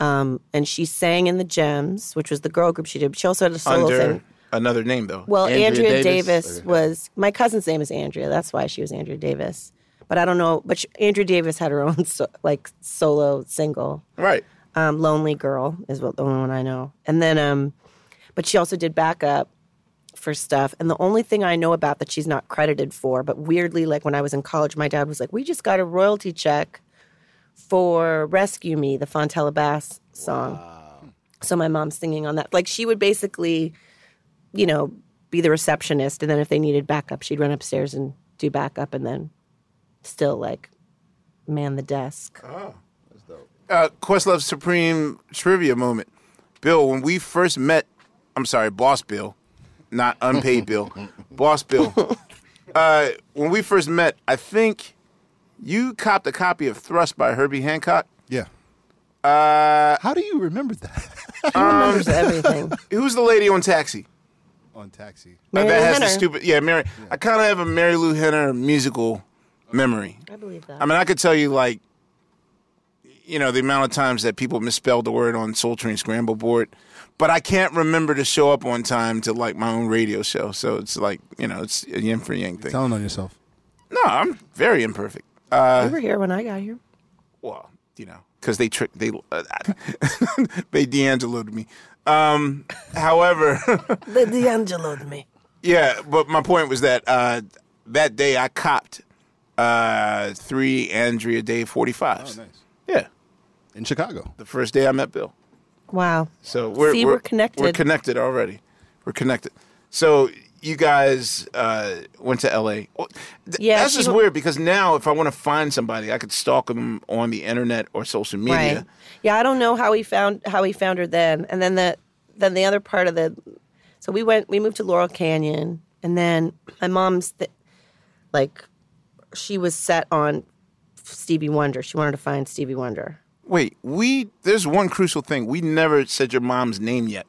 Um, and she sang in the Gems, which was the girl group she did. But she also had a solo under thing. another name though. Well, Andrea Andrea, Davis? Davis, was my cousin's name is Andrea. That's why she was Andrea Davis. But I don't know. But she, Andrea Davis had her <laughs> own so, like solo single. right. Um, "Lonely Girl" is what the only one I know. And then, um, but she also did backup for stuff. And the only thing I know about that she's not credited for, but weirdly, like when I was in college, my dad was like, "We just got a royalty check for "Rescue Me," the Fontella Bass song." So my mom's singing on that. Like she would basically, you know, be the receptionist, and then if they needed backup, she'd run upstairs and do backup, and then still like man the desk. Oh, that's dope. Uh, Questlove Supreme trivia moment. Bill, when we first met, I'm sorry, Boss Bill, not unpaid Bill, <laughs> Boss Bill. <laughs> Uh, when we first met, I think you copped a copy of Thrust by Herbie Hancock. Yeah. Uh, How do you remember that? She remembers <laughs> everything. who's the lady on Taxi? On Taxi. Mary that Lou has the Henner. stupid. Yeah, Mary. I kind of have a Marilu Henner musical memory. I believe that. I mean, I could tell you like, you know, the amount of times that people misspelled the word on Soul Train Scramble Board, but I can't remember to show up on time to like my own radio show. So it's like, you know, it's a yin for yang thing. Telling on yourself. No, I'm very imperfect. Uh, you were here when I got here. well, you know, because they tricked they uh, <laughs> they D'Angelo'd me. Um, however, <laughs> The D'Angelo to me. yeah, but my point was that uh, that day I copped uh, three Andrea Day 45s. Oh, nice. Yeah, In Chicago. the first day I met Bill. Wow. So we're See, we're, we're connected. We're connected already. We're connected. So you guys uh, went to L.A. Yeah, that's just wa- weird because now if I want to find somebody, I could stalk them on the internet or social media. Right. Yeah, I don't know how he found how he found her then. And then the then the other part of the so we went we moved to Laurel Canyon and then my mom's th- like she was set on Stevie Wonder. She wanted to find Stevie Wonder. Wait, we there's one crucial thing. We never said your mom's name yet.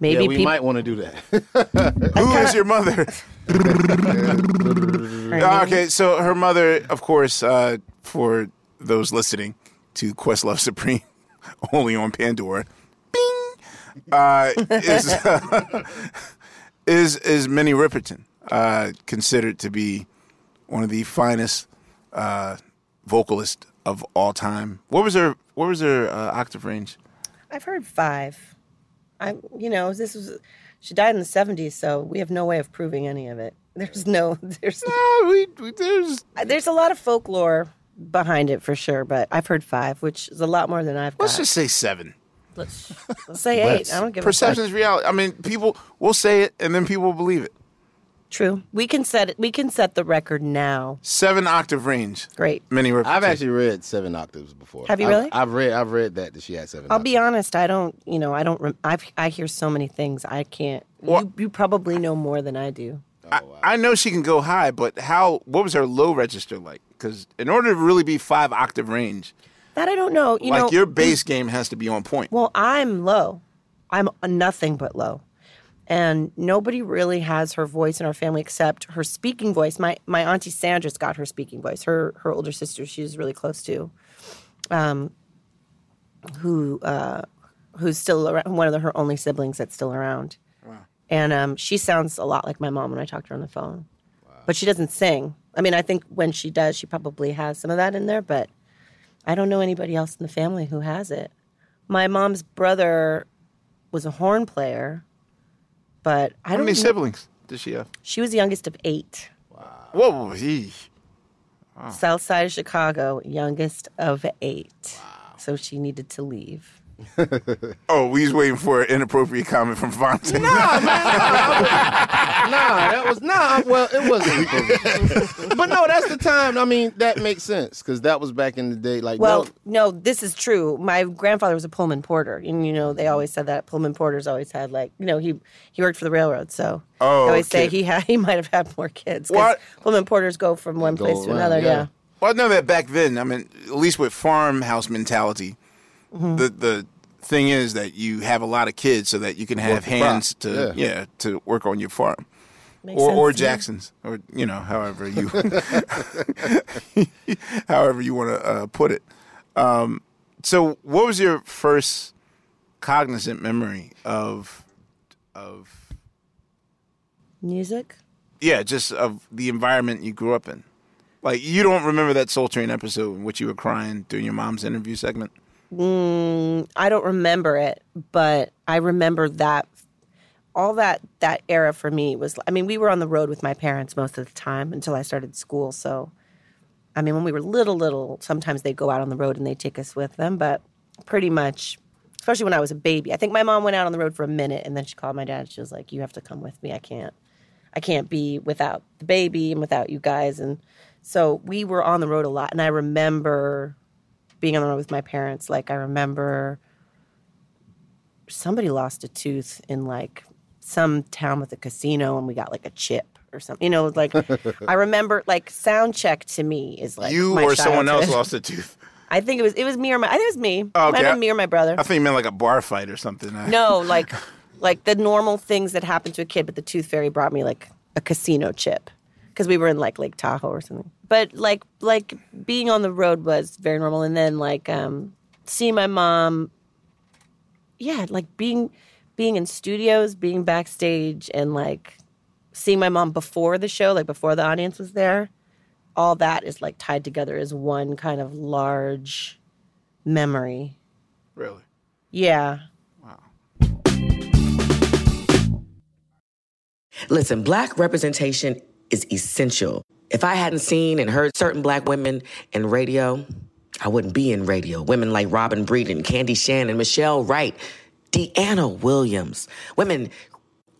Maybe yeah, we peop- might want to do that. <laughs> Who is your mother? <laughs> okay, so her mother, of course, uh, for those listening to Questlove Supreme, <laughs> only on Pandora, bing, uh, is, is is Minnie Riperton, uh, considered to be one of the finest uh, vocalists of all time. What was her What was her uh, octave range? I've heard five. I you know, this was she died in the seventies, so we have no way of proving any of it. <laughs> There's no there's no, we, we, there's there's a lot of folklore behind it for sure, but I've heard five, which is a lot more than I've let's just say seven. Let's, let's <laughs> say eight. I don't give Perception a is reality. I mean, people will say it, and then people will believe it. True. We can set it. We can set the record now. Seven octave range. Great. Minnie Riperton. I've actually read seven octaves before. Have you I've- really? I've, read. I've read that that she had seven. I'll be honest. I don't. You know. I don't. Rem- I I hear so many things. I can't. You, you probably know more than I do. Oh, I, I know she can go high, but how? What was her low register like? Because in order to really be five octave range, That I don't know. You like know. your bass game has to be on point. Well, I'm low. I'm nothing but low. And nobody really has her voice in our family except her speaking voice. My my auntie Sandra's got her speaking voice. Her her older sister, she's really close to, um, who uh, who's still around, one of the, her only siblings that's still around. Wow. And um, she sounds a lot like my mom when I talk to her on the phone. wow. But she doesn't sing. I mean, I think when she does, she probably has some of that in there. But I don't know anybody else in the family who has it. My mom's brother was a horn player, but I How don't many kn- siblings does she have? She was the youngest of eight. Wow. Whoa, he. South side of Chicago, youngest of eight. Wow. So she needed to leave. Oh, we was waiting for an inappropriate comment from Phonte. Nah, man. Nah, that was nah. Well, it wasn't. but no, that's the time. I mean, that makes sense because that was back in the day. Like, Well, no, no, this is true. My grandfather was a Pullman porter, and you know they always said that Pullman porters always had like you know he he worked for the railroad, so Oh, I always say he had he might have had more kids. 'cause What? Pullman porters go from one Go place to another. yeah. Yeah. Well, I know that back then. I mean, at least with farmhouse mentality, Mhm. the the thing is that you have a lot of kids so that you can have Work the crop, hands to yeah. yeah. to work on your farm. Makes or or sense to me. Jackson's or you know however you <laughs> however you want to uh, put it. Um, so, what was your first cognizant memory of of Music. yeah, just of the environment you grew up in? Like you don't remember that Soul Train episode in which you were crying during your mom's interview segment? Mm, I don't remember it, but I remember that all that that era for me was. I mean, we were on the road with my parents most of the time until I started school. So, I mean, when we were little, little, sometimes they'd go out on the road and they take us with them. But pretty much, especially when I was a baby, I think my mom went out on the road for a minute and then she called my dad. She was like, "You have to come with me. I can't, I can't be without the baby and without you guys." And so we were on the road a lot, and I remember being on the road with my parents. Like I remember somebody lost a tooth in like some town with a casino, and we got like a chip or something. You know, like <laughs> I remember like sound check to me is like you or someone else lost a <laughs> tooth? I think it was it was me or my I think it was me. Oh, Might okay. been me or my brother. I think you meant like a bar fight or something. No, <laughs> like like the normal things that happen to a kid, but the tooth fairy brought me like a casino chip because we were in like Lake Tahoe or something. But like like being on the road was very normal, and then like um, seeing my mom, yeah, like being being in studios, being backstage, and like seeing my mom before the show, like before the audience was there. All that is like tied together as one kind of large memory. Really? Yeah. Wow. Listen, black representation is essential. If I hadn't seen and heard certain black women in radio, I wouldn't be in radio. Women like Robin Breeden, Candy Shannon, Michelle Wright, Deanna Williams, women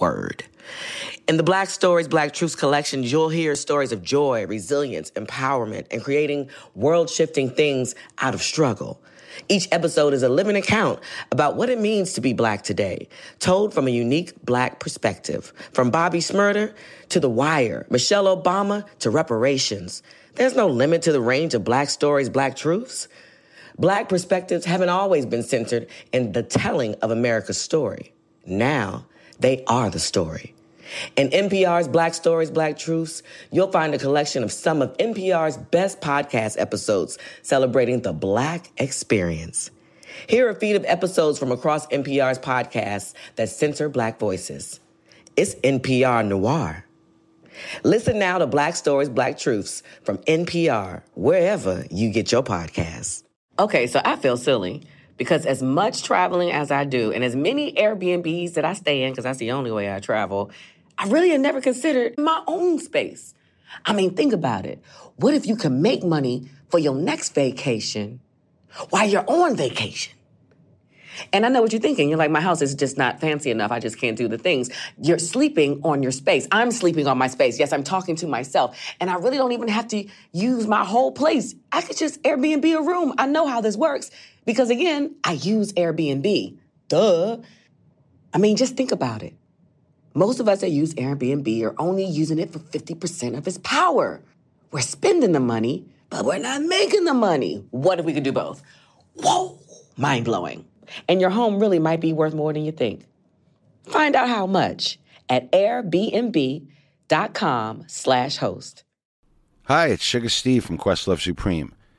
Word. In the Black Stories, Black Truths collection, you'll hear stories of joy, resilience, empowerment, and creating world shifting things out of struggle. Each episode is a living account about what it means to be black today, told from a unique black perspective. From Bobby Smurder to The Wire, Michelle Obama to reparations. There's no limit to the range of black stories, black truths. Black perspectives haven't always been centered in the telling of America's story. Now, they are the story. In NPR's Black Stories, Black Truths, you'll find a collection of some of NPR's best podcast episodes celebrating the Black experience. Here are a feed of episodes from across NPR's podcasts that center Black voices. It's NPR Noir. Listen now to Black Stories, Black Truths from NPR, wherever you get your podcasts. Okay, so I feel silly because as much traveling as I do and as many Airbnbs that I stay in, because that's the only way I travel, I really had never considered my own space. I mean, think about it. What if you could make money for your next vacation while you're on vacation? And I know what you're thinking. You're like, my house is just not fancy enough. I just can't do the things. You're sleeping on your space. I'm sleeping on my space. Yes, I'm talking to myself. And I really don't even have to use my whole place. I could just Airbnb a room. I know how this works because, again, I use Airbnb. Duh. I mean, just think about it. Most of us that use Airbnb are only using it for 50% of its power. We're spending the money, but we're not making the money. What if we could do both? Whoa, mind blowing. And your home really might be worth more than you think. Find out how much at airbnb.com slash host. Hi, it's Sugar Steve from Questlove Supreme.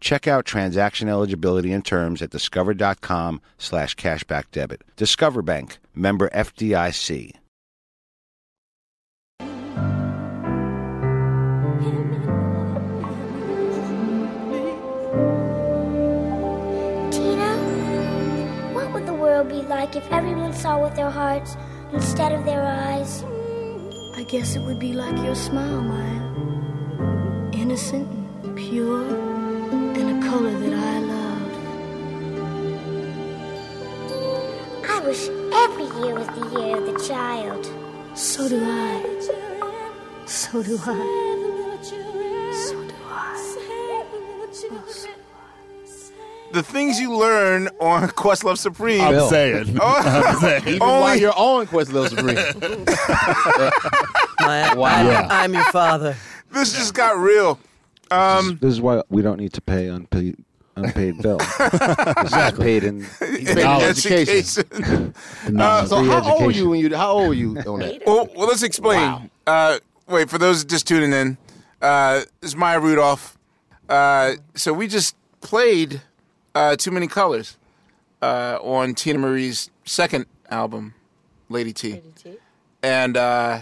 Check out transaction eligibility and terms at discover.com slash cashback debit. Discover Bank, member FDIC. Teena, what would the world be like if everyone saw with their hearts instead of their eyes? I guess it would be like your smile, Maya. Innocent and pure, and a color that I love. I wish every year was the year of the child. So do I. So do I. So do I. The things you learn on <laughs> Questlove Supreme. I'm saying. <laughs> Oh, I'm saying. <laughs> Even only- while you're on Questlove Supreme. My, Wow. I'm, Yeah. I'm your father. This just got real. Um, This is why we don't need to pay unpaid unpaid bill. <laughs> exactly. Paid in <laughs> in knowledge. education. <laughs> Uh, so free how old were you when you? How old were you on that? Well, well let's explain. Uh, wait, for those just tuning in, uh, this is Maya Rudolph. Uh, so we just played uh, Too Many Colors uh, on Teena Marie's second album, Lady T. And uh,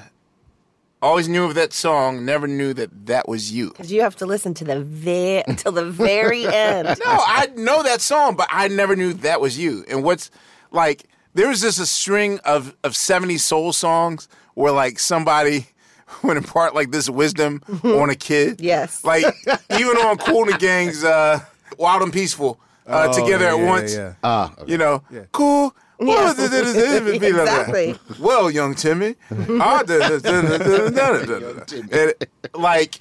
always knew of that song, never knew that that was you. Because you have to listen to the ve- till the very <laughs> end. No, I know that song, but I never knew that was you. And what's like, there was just a string of of 70s soul songs where like somebody <laughs> would impart like this wisdom on a kid. Yes. Like <laughs> even on Kool and the Gang's uh, Wild and Peaceful uh, Oh, together yeah, at yeah, once. yeah. Ah, You know, cool. Well, <laughs> like exactly. that. Well, young Timmy, ah, I like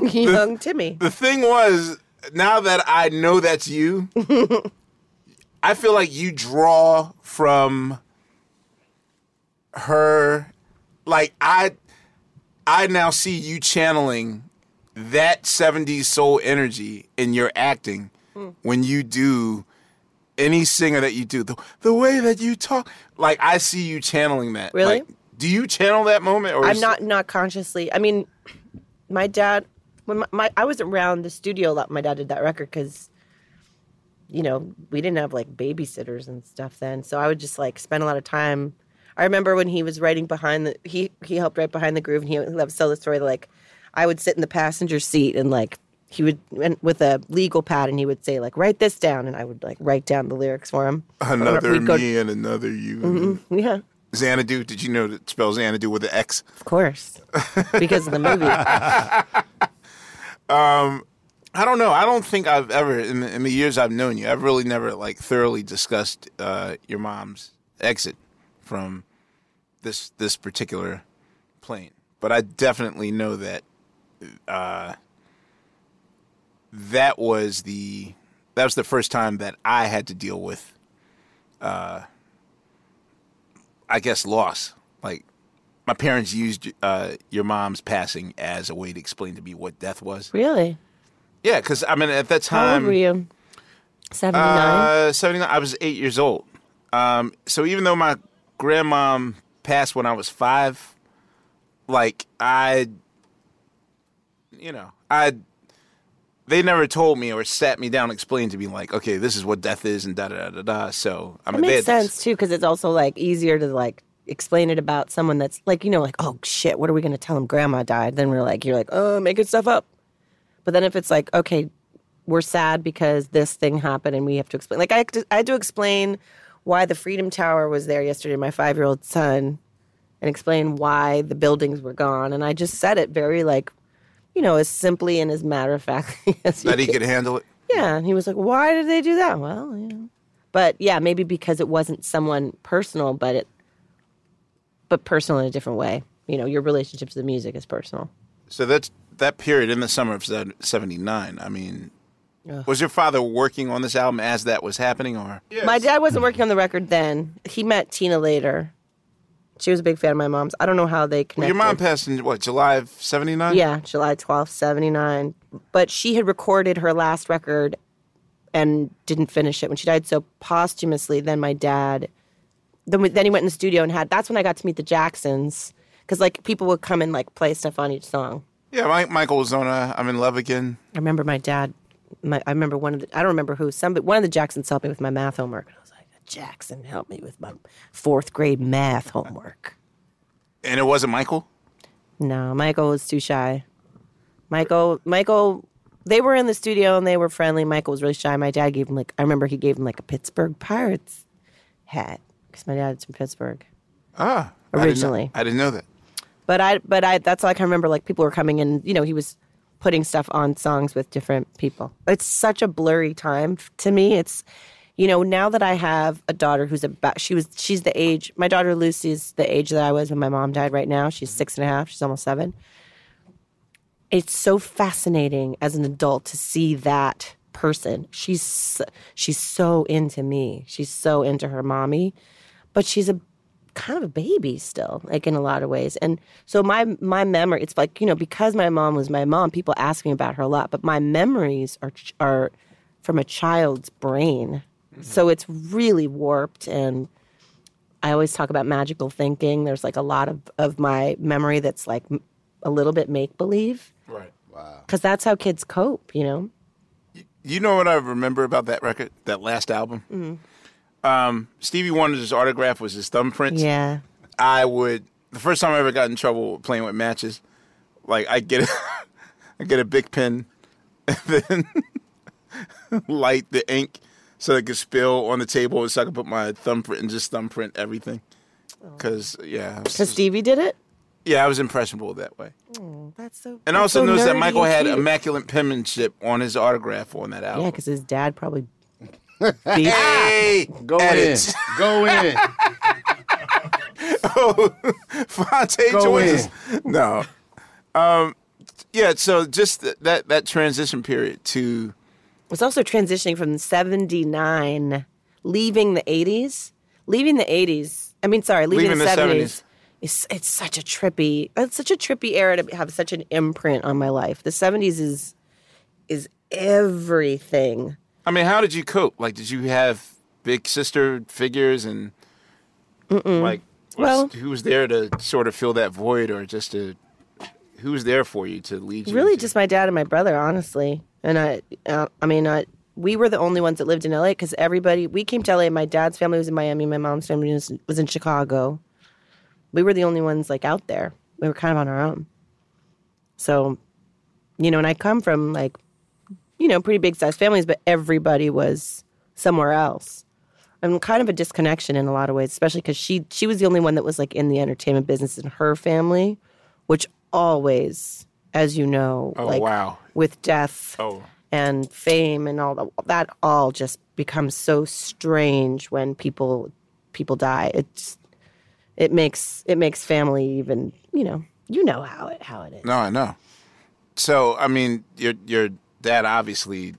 <laughs> young Timmy. The thing was, now that I know that's you, <laughs> I feel like you draw from her. Like I, I now see you channeling that '70s soul energy in your acting mm. when you do any singer that you do. The, the way that you talk, like I see you channeling that. Really? Like, do you channel that moment, or I'm not not consciously. I mean, my dad when my, my I was around the studio a lot. My dad did that record because, you know, we didn't have like babysitters and stuff then. So I would just like spend a lot of time. I remember when he was writing behind the he he helped write behind the groove, and he would tell the story that, like I would sit in the passenger seat and like he would with a legal pad and he would say like write this down and I would like write down the lyrics for him. another We'd go- me and another you? Mhm, yeah, Xanadu. Did you know that it spells Xanadu with an X? of course, because of the movie. <laughs> Um, I don't know. I don't think I've ever in the, in the years I've known you, I've really never like thoroughly discussed uh, your mom's exit from this this particular plane. But I definitely know that uh, that was the that was the first time that I had to deal with, uh, I guess, loss. Like my parents used uh, your mom's passing as a way to explain to me what death was. Really? Yeah, because I mean, at that time, How old were you? Seventy nine. uh, 79, I was eight years old. Um, so even though my grandmom passed when I was five, like I, you know, I, they never told me or sat me down and explained to me like, okay, this is what death is and da da da da da. So I It mean, makes sense too, because it's also like easier to like explain it about someone that's like you know like oh shit, what are we gonna tell him? Grandma died. Then we're like you're like oh making stuff up. But then if it's like okay, we're sad because this thing happened and we have to explain. Like I had to, I had to explain why the Freedom Tower was there yesterday. My five year old son and explain why the buildings were gone, and I just said it very like you know as simply and as matter of fact <laughs> as that he can. could handle it. Yeah, and he was like, "Why did they do that?" Well, you know. But yeah, maybe because it wasn't someone personal, but it but personal in a different way. You know, your relationship to the music is personal. So that's that period in the summer of '79. I mean, Was your father working on this album as that was happening, or My dad wasn't working on the record then. He met Teena later. She was a big fan of my mom's. I don't know how they Well, connected. your mom passed in what July of '79? Yeah, July 12th, 79. But she had recorded her last record and didn't finish it when she died. So posthumously, then my dad, then, we- then he went in the studio and had, that's when I got to meet the Jacksons. Because like people would come and like play stuff on each song. Yeah, Mike, Michael was on uh, "I'm in Love Again." I remember my dad, my, I remember one of the, I don't remember who, some, but one of the Jacksons helped me with my math homework. And I was like, Jackson helped me with my fourth grade math homework. And it wasn't Michael. No, Michael was too shy. Michael, Michael, they were in the studio and they were friendly. Michael was really shy. My dad gave him like, I remember he gave him like a Pittsburgh Pirates hat because my dad's from Pittsburgh. Ah, I didn't know- Originally. I didn't know that. But I, but I, that's like I can remember like people were coming in. You know, he was putting stuff on songs with different people. It's such a blurry time to me. It's, you know, now that I have a daughter who's about, she was, she's the age. My daughter Lucy is the age that I was when my mom died. Right now, she's six and a half. She's almost seven. It's so fascinating as an adult to see that person. She's she's so into me. She's so into her mommy, but she's a kind of a baby still, like in a lot of ways. And so my my memory, it's like you know, because my mom was my mom, people ask me about her a lot, but my memories are are from a child's brain, so it's really warped. And I always talk about magical thinking. There's like a lot of of my memory that's like a little bit make believe, Right. Wow. because that's how kids cope, you know. You know what I remember about that record, that last album? Mhm. Um, Stevie Wonder's autograph was his thumbprint. Yeah. I would the first time I ever got in trouble playing with matches, like I get a, <laughs> I get a big pen, <laughs> and then <laughs> light the ink so it could spill on the table, so I could put my thumbprint and just thumbprint everything. Because yeah, Because Stevie did it. yeah, I was impressionable that way. Oh, that's so. And I also so noticed that Michael had cute. immaculate penmanship on his autograph on that album. Yeah, because his dad probably. <laughs> Hey, Go edit. in. Go in. <laughs> <laughs> oh, Phonte Go joins us. No. Um, yeah, so just th- that that transition period to was also transitioning from 79 leaving the 80s leaving the 80s i mean sorry leaving, Leaving the, the 70s, 70s. It's, it's such a trippy it's such a trippy era to have such an imprint on my life the 70s is is everything I mean, how did you cope? Like, did you have big sister figures and Mm-mm. like, was, Well- who was there to sort of fill that void, or just to who was there for you to lead you? really just my dad and my brother honestly and i uh, i mean I, we were the only ones that lived in la because everybody we came to la my dad's family was in miami. My mom's family was, was in chicago. We were the only ones like out there. We were kind of on our own. So you know and i come from like you know pretty big sized families but everybody was somewhere else. I'm kind of a disconnection in a lot of ways especially because she she was the only one that was like in the entertainment business in her family which always as you know Oh, like wow. With death Oh. and fame and all that that all just becomes so strange when people people die it's it makes it makes family even you know you know how it how it is No, I know. So, I mean, your your dad obviously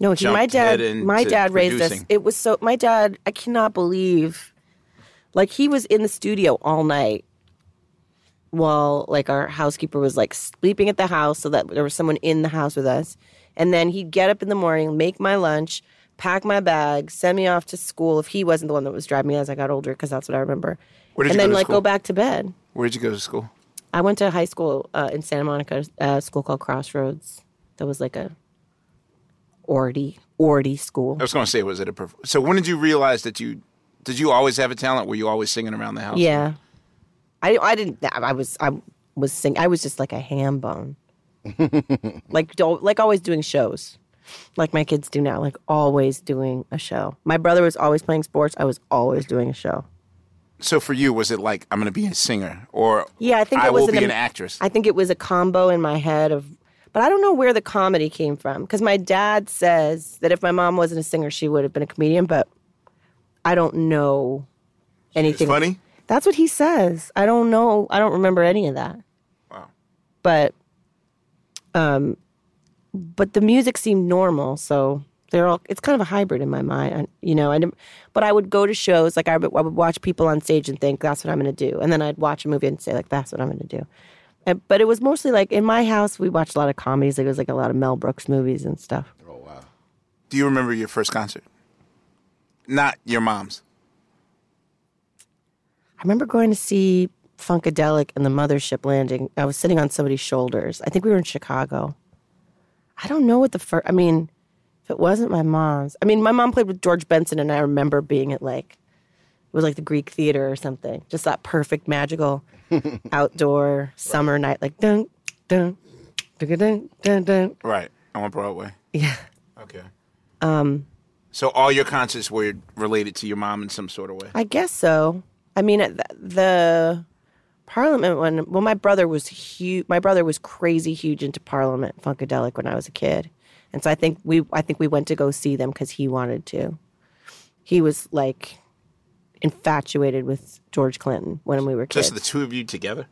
No, he, my dad, my into dad raised us. It was so. My dad, I cannot believe, like he was in the studio all night, while like our housekeeper was like sleeping at the house, so that there was someone in the house with us, and then he'd get up in the morning, make my lunch, pack my bag, send me off to school if he wasn't the one that was driving me as I got older, because that's what I remember. Where did and you go then to like school? go back to bed. Where did you go to school? I went to high school uh, in Santa Monica, a school called Crossroads. That was like a Ordy Ordy school. I was going to say, was it a? Perf- so, when did you realize that you did you always have a talent? Were you always singing around the house? Yeah, I I didn't. I was I was sing. I was just like a ham bone, <laughs> like don't like always doing shows, like my kids do now. Like always doing a show. My brother was always playing sports. I was always doing a show. So for you, was it like I'm going to be a singer, or Yeah, I think I it was will an, be an actress? I think it was a combo in my head of, but I don't know where the comedy came from because my dad says that if my mom wasn't a singer, she would have been a comedian, but I don't know anything. funny? That's what he says. I don't know. I don't remember any of that. Wow. But, um, but the music seemed normal. So they're all. It's kind of a hybrid in my mind, I- you know. I but I would go to shows like I would, I would watch people on stage and think that's what I'm going to do, and then I'd watch a movie and say like that's what I'm going to do. And, but it was mostly like in my house we watched a lot of comedies. Like, it was like a lot of Mel Brooks movies and stuff. Oh wow! Do you remember your first concert? Not your mom's. I remember going to see Funkadelic and the Mothership landing. I was sitting on somebody's shoulders. I think we were in Chicago. I don't know what the first. I mean, if it wasn't my mom's, I mean, my mom played with George Benson, and I remember being at like it was like the Greek theater or something. Just that perfect magical <laughs> outdoor summer night, like dun dun dun dun dun dun. Right. On Broadway. Yeah. Okay. Um, So all your concerts were related to your mom in some sort of way. I guess so. I mean, the, the Parliament one. Well, my brother was huge. My brother was crazy huge into Parliament Funkadelic when I was a kid, and so I think we. I think we went to go see them because he wanted to. He was like infatuated with George Clinton when we were kids, Just the two of you together.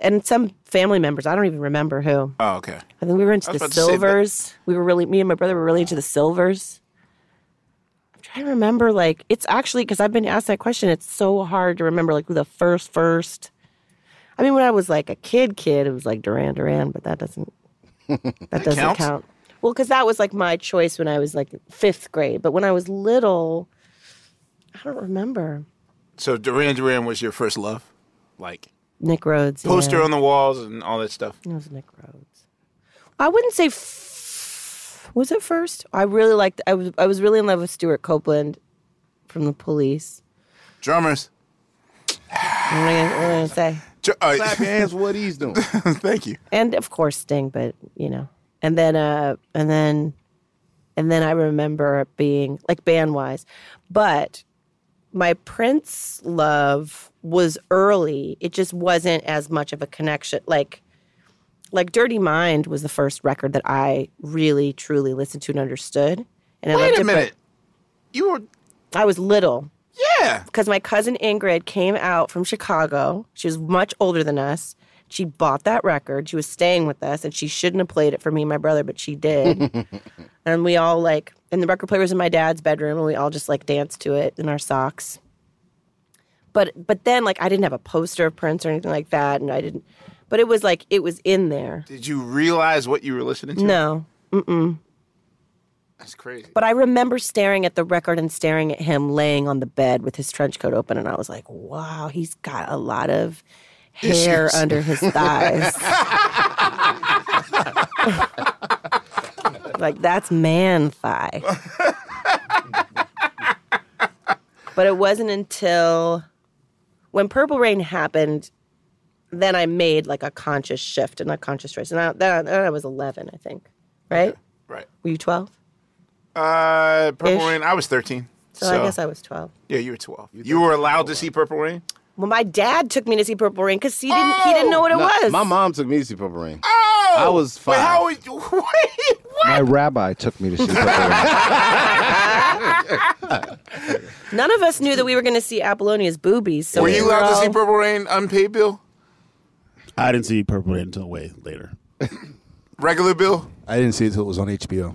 and some family members. I don't even remember who. Oh, okay. I think we were into the about to say, but- Sylvers. We were really me and my brother were really into the Sylvers. Trying to remember like it's actually because I've been asked that question. It's so hard to remember like the first first. I mean, when I was like a kid, kid, it was like Duran Duran, but that doesn't <laughs> that doesn't counts? count. Well, because that was like my choice when I was like fifth grade. But when I was little, I don't remember So Duran Duran was your first love, like Nick Rhodes poster yeah. on the walls and all that stuff. It was Nick Rhodes. I wouldn't say. F- was it first? I really liked. I was. I was really in love with Stewart Copeland from the Police. Drummers. What am I gonna, what am I gonna say? uh, Clap your hands for what he's doing. <laughs> Thank you. And of course Sting, but you know. And then, uh, and then, and then I remember being like band wise, but my Prince love was early. It just wasn't as much of a connection. Like, like Dirty Mind was the first record that I really truly listened to and understood. And I Wait a it, minute. You were. I was little. Yeah. Because my cousin Ingrid came out from Chicago. She was much older than us. She bought that record. She was staying with us, and she shouldn't have played it for me and my brother, but she did. <laughs> and we all like, and the record player was in my dad's bedroom, and we all just like danced to it in our socks. But but then like I didn't have a poster of Prince or anything like that, and I didn't. But it was like it was in there. Did you realize what you were listening to? No, mm-mm. That's crazy. But I remember staring at the record and staring at him laying on the bed with his trench coat open, and I was like, "Wow, he's got a lot of hair Issues. under his thighs." <laughs> like that's man thigh. but it wasn't until when Purple Rain happened, then I made like a conscious shift and a conscious choice. And I, then, then I was eleven, I think. Right? Right. Were you twelve? Uh, Purple Ish. Rain. I was thirteen. So, I guess I was twelve. Yeah, you were twelve. You were allowed to see Purple Rain. Well, my dad took me to see Purple Rain because he didn't he didn't know what it Nah, was. My mom took me to see Purple Rain. Oh, I was five. Wait, how? would you- <laughs> Wait, My rabbi took me to see Purple Rain. <laughs> None of us knew that we were going to see Apollonia's boobies. So were you were allowed to see Purple Rain unpaid bill? I didn't see Purple Rain until way later. <laughs> Regular bill? I didn't see it until it was on HBO.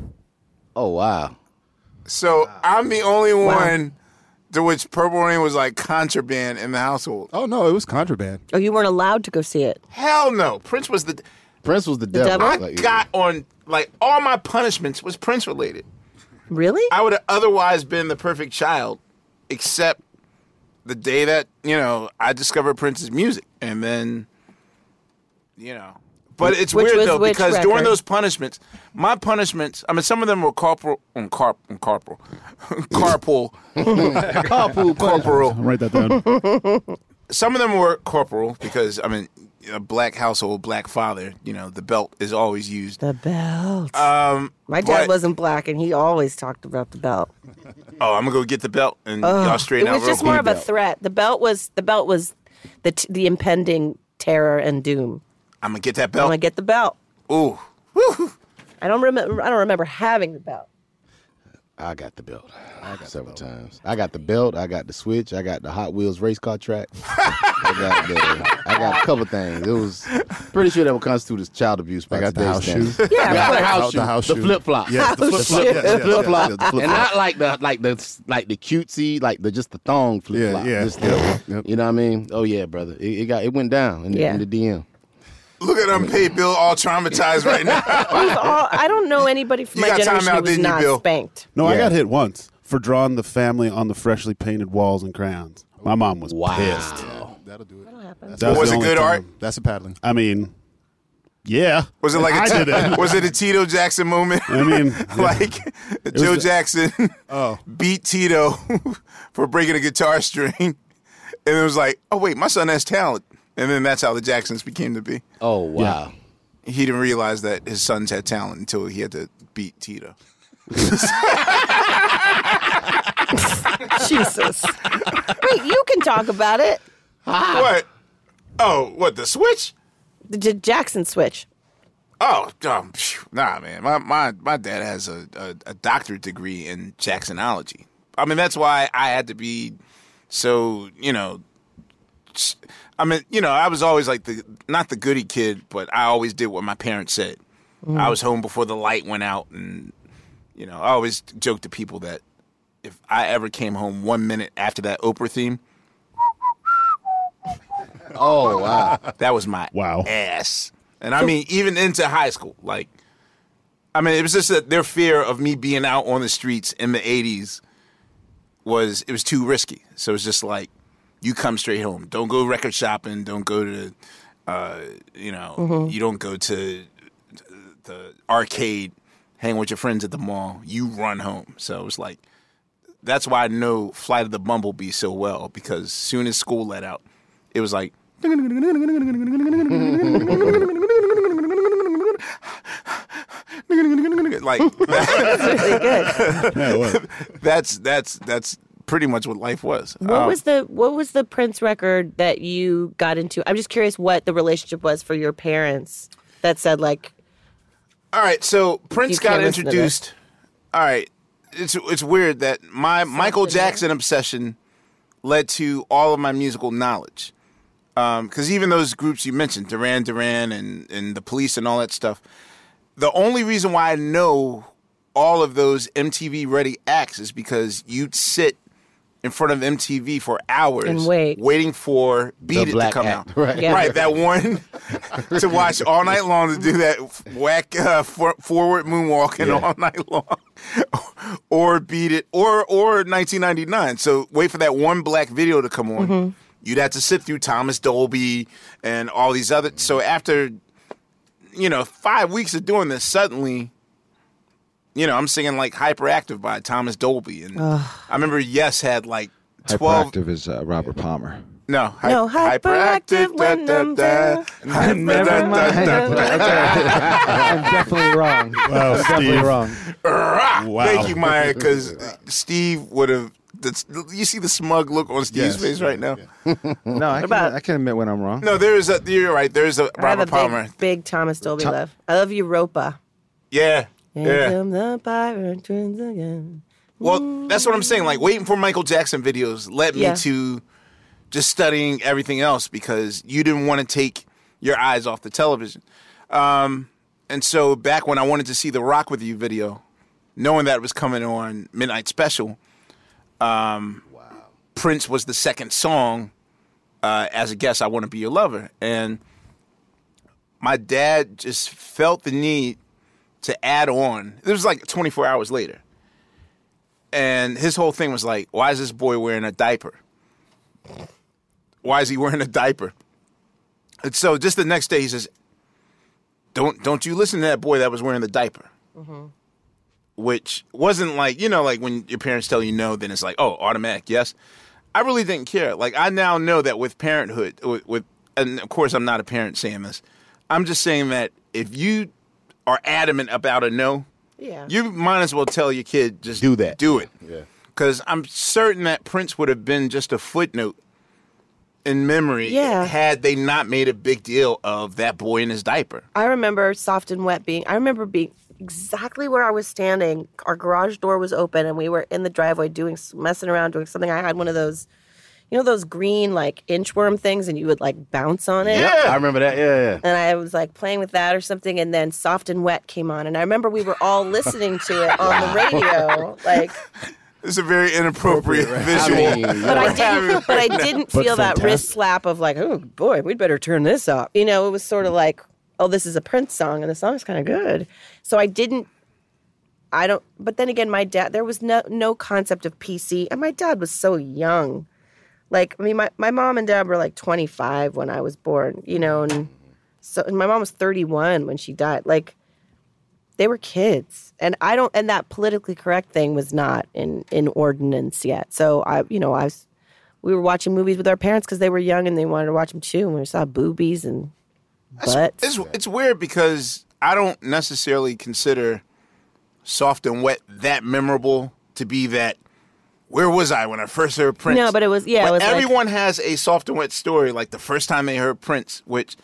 Oh wow. So I'm the only one to which Purple Rain was like contraband in the household. Oh no, it was contraband. Oh, you weren't allowed to go see it. Hell no. Prince was the Prince was the, devil? devil? I Like, got on like all my punishments was Prince related. Really? I would have otherwise been the perfect child, except the day that you know I discovered Prince's music, and then you know. But it's Which weird though which because during those punishments, my punishments. I mean, some of them were corporal, um, carp, um, <laughs> <laughs> <laughs> corporal, carpool, Carpool corporal. Write that down. Some of them were corporal because I mean, a black household, black father. You know, the belt is always used. The belt. Um, my dad but- wasn't black, and he always talked about the belt. Oh, I'm gonna go get the belt and Ugh. y'all straighten it out was real just more quick. of a threat. The belt was the belt was the t- the impending terror and doom. I'm gonna get that belt. I'm gonna get the belt. Ooh. I don't remember. I don't remember having the belt. I got the belt. I got several times. I got the belt. I got the switch. I got the Hot Wheels race car track. <laughs> I got the, I got a couple things. It was pretty sure that would constitute as child abuse. By I got the house standards. shoe. Yeah, I got the course. house The house the shoe. flip flop. Yes, the oh, the flip-flop. flip, Yes, the yes, flip yes, flop, yes, flip-flop. and not like the like the like the cutesy like the just the thong flip Yeah, flop. yeah. Just the- Yep, yep. You know what I mean? Oh yeah, brother. It, it got it went down in the, Yeah. in the DM. Look at unpaid Bill, all traumatized right now. <laughs> All, I don't know anybody from You my got time generation out, who was didn't you, not Bill? spanked. No, I Yeah. got hit once for drawing the family on the freshly painted walls and crayons. My mom was pissed. That'll do it. That'll happen. That Was the it only good time. art? That's a paddling. I mean, yeah. Was it like a I did it. <laughs> was it a Tito Jackson moment? I mean, <laughs> like Joe the- Jackson Oh. beat Tito for breaking a guitar string, and it was like, oh wait, my son has talent, and then that's how the Jacksons became to be. Oh wow. He didn't realize that his sons had talent until he had to beat Tito. <laughs> Jesus. Wait, you can talk about it. What? Oh, what the switch? The J- Jackson switch. Oh, um, phew, nah, man. My my my dad has a, a, a doctorate degree in Jacksonology. I mean, that's why I had to be so, you know. S- I mean, you know, I was always like the not the goody kid, but I always did what my parents said. Mm. I was home before the light went out, and you know, I always joke to people that if I ever came home one minute after that Oprah theme, <laughs> Oh wow. that was my Wow. ass. And I mean, even into high school, like, I mean, it was just that their fear of me being out on the streets in the '80s was it was too risky. So it's just like, you come straight home. Don't go record shopping. Don't go to, uh, you know, you don't go to the arcade, hang with your friends at the mall. You run home. So it was like, that's why I know Flight of the Bumblebee so well because soon as school let out, it was like. <laughs> <laughs> like Really good. <laughs> That's that's that's pretty much what life was. What Um, was the what was the Prince record that you got into? I'm just curious what the relationship was for your parents that said like All right, so Prince got can't listen to introduced. All right, it's it's weird that my Michael Jackson obsession led to all of my musical knowledge. Because even those groups you mentioned, Duran Duran and and the Police and all that stuff, the only reason why I know all of those MTV ready acts is because you'd sit in front of MTV for hours And wait. waiting for Beat It to come Act, out. <laughs> right. Yeah. right, that one <laughs> to watch all night long to do that whack uh, for, forward moonwalking Yeah. all <laughs> night long, or beat it, or or 1999. So wait for that one black video to come on. Mm-hmm. You'd have to sit through Thomas Dolby and all these other. So after you know five weeks of doing this, suddenly. You know, I'm singing like "Hyperactive" by Thomas Dolby, and I remember Yes had like twelve. Hyperactive is uh, Robert Palmer. No, hy- No, hyperactive when I'm there. <laughs> Never mind. <laughs> I'm definitely wrong. <laughs> Wow, I'm definitely wrong. Wow. Thank you, Maya, because Steve would have. You see the smug look on Steve's Yes. face right now. No, I can, about- I can admit when I'm wrong. No, there is a. You're right. There's a I have a Robert Palmer. big, big Thomas Dolby love. I love Europa. Yeah, Here yeah. come the pirates again. Well, that's what I'm saying. Like waiting for Michael Jackson videos led me Yeah. to just studying everything else because you didn't want to take your eyes off the television. Um, and so back when I wanted to see the Rock with You video, knowing that it was coming on Midnight Special, um, Prince was the second song uh, as a guest. I want to be your lover, and my dad just felt the need to add on. It was like 24 hours later and his whole thing was like, why is this boy wearing a diaper? Why is he wearing a diaper? And so just the next day he says, don't don't you listen to that boy that was wearing the diaper. Mm-hmm. Which wasn't like, you know, like when your parents tell you no, then it's like, oh, automatic, yes. I really didn't care. Like I now know that with parenthood, with, with and of course I'm not a parent saying this. I'm just saying that if you are adamant about a no, Yeah. you might as well tell your kid just do that. Do it. Yeah. Because I'm certain that Prince would have been just a footnote in memory Yeah. had they not made a big deal of that boy in his diaper. I remember soft and wet being. I remember being exactly where I was standing. Our garage door was open, and we were in the driveway doing messing around, doing something. I had one of those, you know, those green like inchworm things, and you would like bounce on it. Yeah, I remember that. Yeah, yeah. And I was like playing with that or something, and then Soft and Wet came on, and I remember we were all listening to it on the radio, like. <laughs> It's a very inappropriate visual. But I didn't. <laughs> But I didn't But feel that wrist slap of like, oh boy, we'd better turn this up. You know, it was sort of mm. like, oh, this is a Prince song, and the song's kind of good. So I didn't. I don't. But then again, my dad. There was no no concept of PC, and my dad was so young. Like, I mean, my, my mom and dad were like 25 when I was born, you know, and so and my mom was 31 when she died. Like, they were kids and i don't and that politically correct thing was not in in ordinance yet so i you know i was we were watching movies with our parents because they were young and they wanted to watch them too and we saw boobies and butts It's, it's weird because I don't necessarily consider soft and wet that memorable to be that. Where was I when I first heard Prince? No, but it was- yeah, it was like- everyone has a soft and wet story, like the first time they heard Prince, which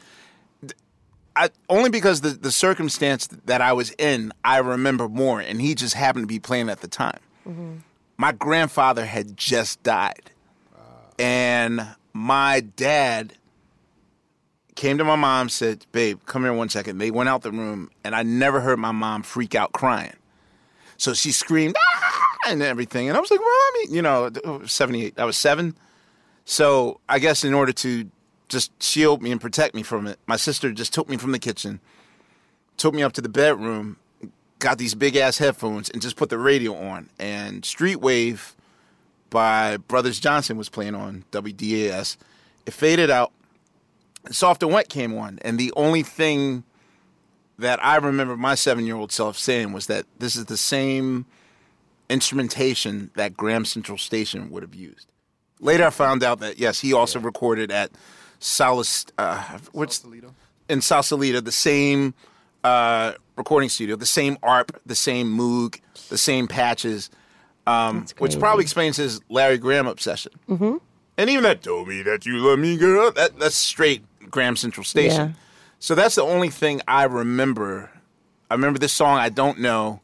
I only because the the circumstance that I was in, I remember more, and he just happened to be playing at the time. My grandfather had just died, and my dad came to my mom, said, "Babe, come here one second. They went out the room, and I never heard my mom freak out crying. So she screamed "Ah!" And everything, and I was like, "Mommy," you know, oh, seventy eight. I was seven, so I guess in order to just shield me and protect me from it, my sister just took me from the kitchen, took me up to the bedroom, got these big ass headphones, and just put the radio on, and Street Wave by Brothers Johnson was playing on WDAS. It faded out. Soft and Wet came on, and the only thing that I remember my seven year old self saying was that this is the same instrumentation that Graham Central Station would have used. Later, I found out that yes, he also recorded at Salis, uh, what's in Sausalito, the same uh, recording studio, the same ARP, the same Moog, the same patches, um, which probably explains his Larry Graham obsession. mm-hmm. And even that told me that you love me, girl. That that's straight Graham Central Station. Yeah. So that's the only thing I remember. I remember this song. I don't know.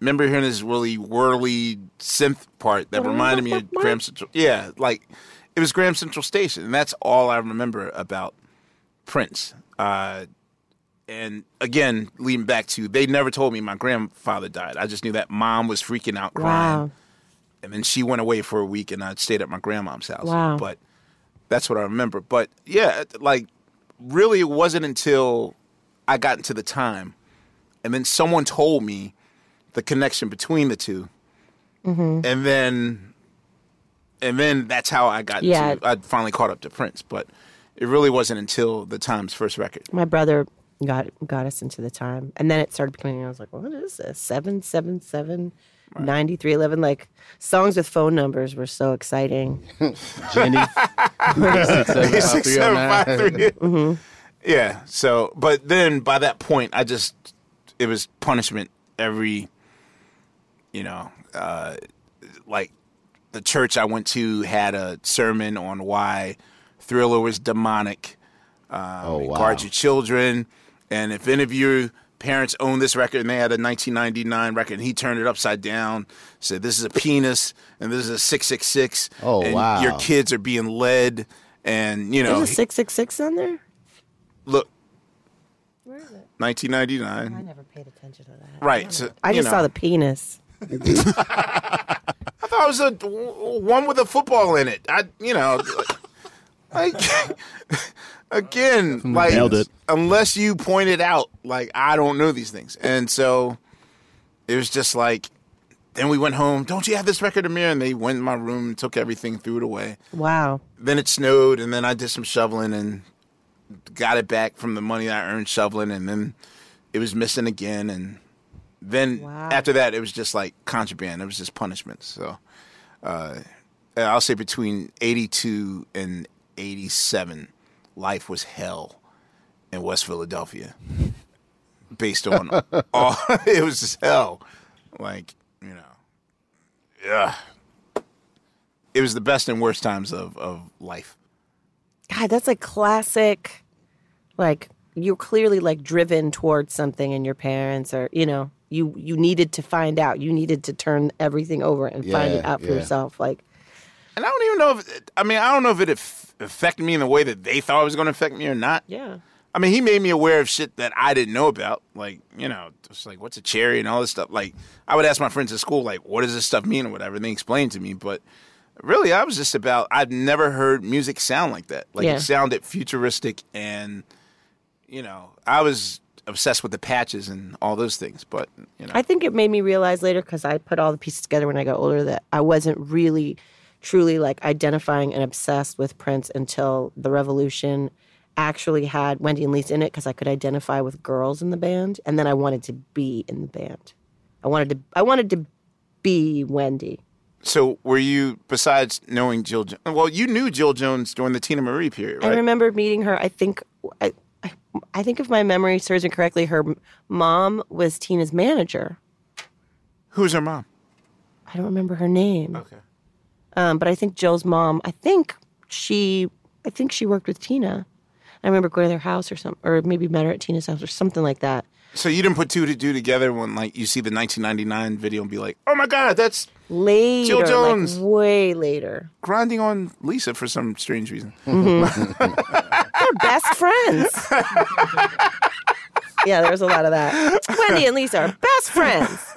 Remember hearing this really whirly synth part that reminded me of Graham Central. Yeah, like it was Graham Central Station, and that's all I remember about Prince. Uh, and again, leading back to they never told me my grandfather died. I just knew that mom was freaking out, crying, wow and then she went away for a week, and I stayed at my grandmom's house. Wow. But that's what I remember. But yeah, like really, it wasn't until I got into the time, and then someone told me the connection between the 2 mm-hmm. and then and then that's how I got. Yeah. to, I finally caught up to Prince, but it really wasn't until the Times' first record. my brother got got us into the time and then it started becoming i was like what is this 777 9311 like songs with phone numbers were so exciting <laughs> Jenny. <laughs> <laughs> hmm Yeah. So, but then by that point, I just it was punishment every, you know, uh, like the church I went to had a sermon on why Thriller was demonic. Um, Oh, wow. Guard your children, and if any of your parents own this record and they had a 1999 record and he turned it upside down, said this is a penis and this is a 666. Oh, and wow. Your kids are being led, and you know, there's a 666 on there look, where is it 1999. i never paid attention to that Right. So, i you just saw the penis <laughs> I thought it was a one with a football in it. I, you know, like <laughs> again, like Nailed it. unless you point it out, like I don't know these things, and so it was just like. Then we went home. Don't you have this record, Ahmir? And they went in my room, took everything, threw it away. wow Then it snowed, and then I did some shoveling and got it back from the money I earned shoveling, and then it was missing again, and then Wow. after that, it was just like contraband. It was just punishment. So uh, I'll say between '82 and '87, life was hell in West Philadelphia. <laughs> Based on <laughs> all, <laughs> it was just hell. Like you know, yeah. It was the best and worst times of of life. god that's a classic like you're clearly like driven towards something and your parents are you know you you needed to find out. You needed to turn everything over and find it out for yeah. yourself. Like And I don't even know if I mean I don't know if it aff- affected me in the way that they thought it was going to affect me or not. Yeah. I mean, he made me aware of shit that I didn't know about, like you know, just like what's a cherry and all this stuff. Like I would ask my friends at school, like, what does this stuff mean or whatever, and they explained to me. But really, I was just about I've never heard music sound like that. Like Yeah. it sounded futuristic, and you know, I was obsessed with the patches and all those things. But you know, I think it made me realize later because I put all the pieces together when I got older that I wasn't really, truly like identifying and obsessed with Prince until the Revolution actually had Wendy and Lisa in it because I could identify with girls in the band, and then I wanted to be in the band. I wanted to. I wanted to be Wendy. so were you besides knowing Jill? Well, you knew Jill Jones during the Teena Marie period, I remember meeting her. I think. I, I, I think if my memory serves me correctly, her mom was Teena's manager. Who's her mom? I don't remember her name. Okay. Um, but I think Jill's mom. I think she. I think she worked with Teena. I remember going to their house or something, or maybe met her at Teena's house or something like that. So you didn't put two to two together when like you see the 1999 video and be like, "Oh my god, that's Later, Jill Jones like way later. grinding on Lisa for some strange reason." <laughs> <laughs> They're best friends. <laughs> yeah, there's a lot of that. Wendy and Lisa are best friends. <laughs>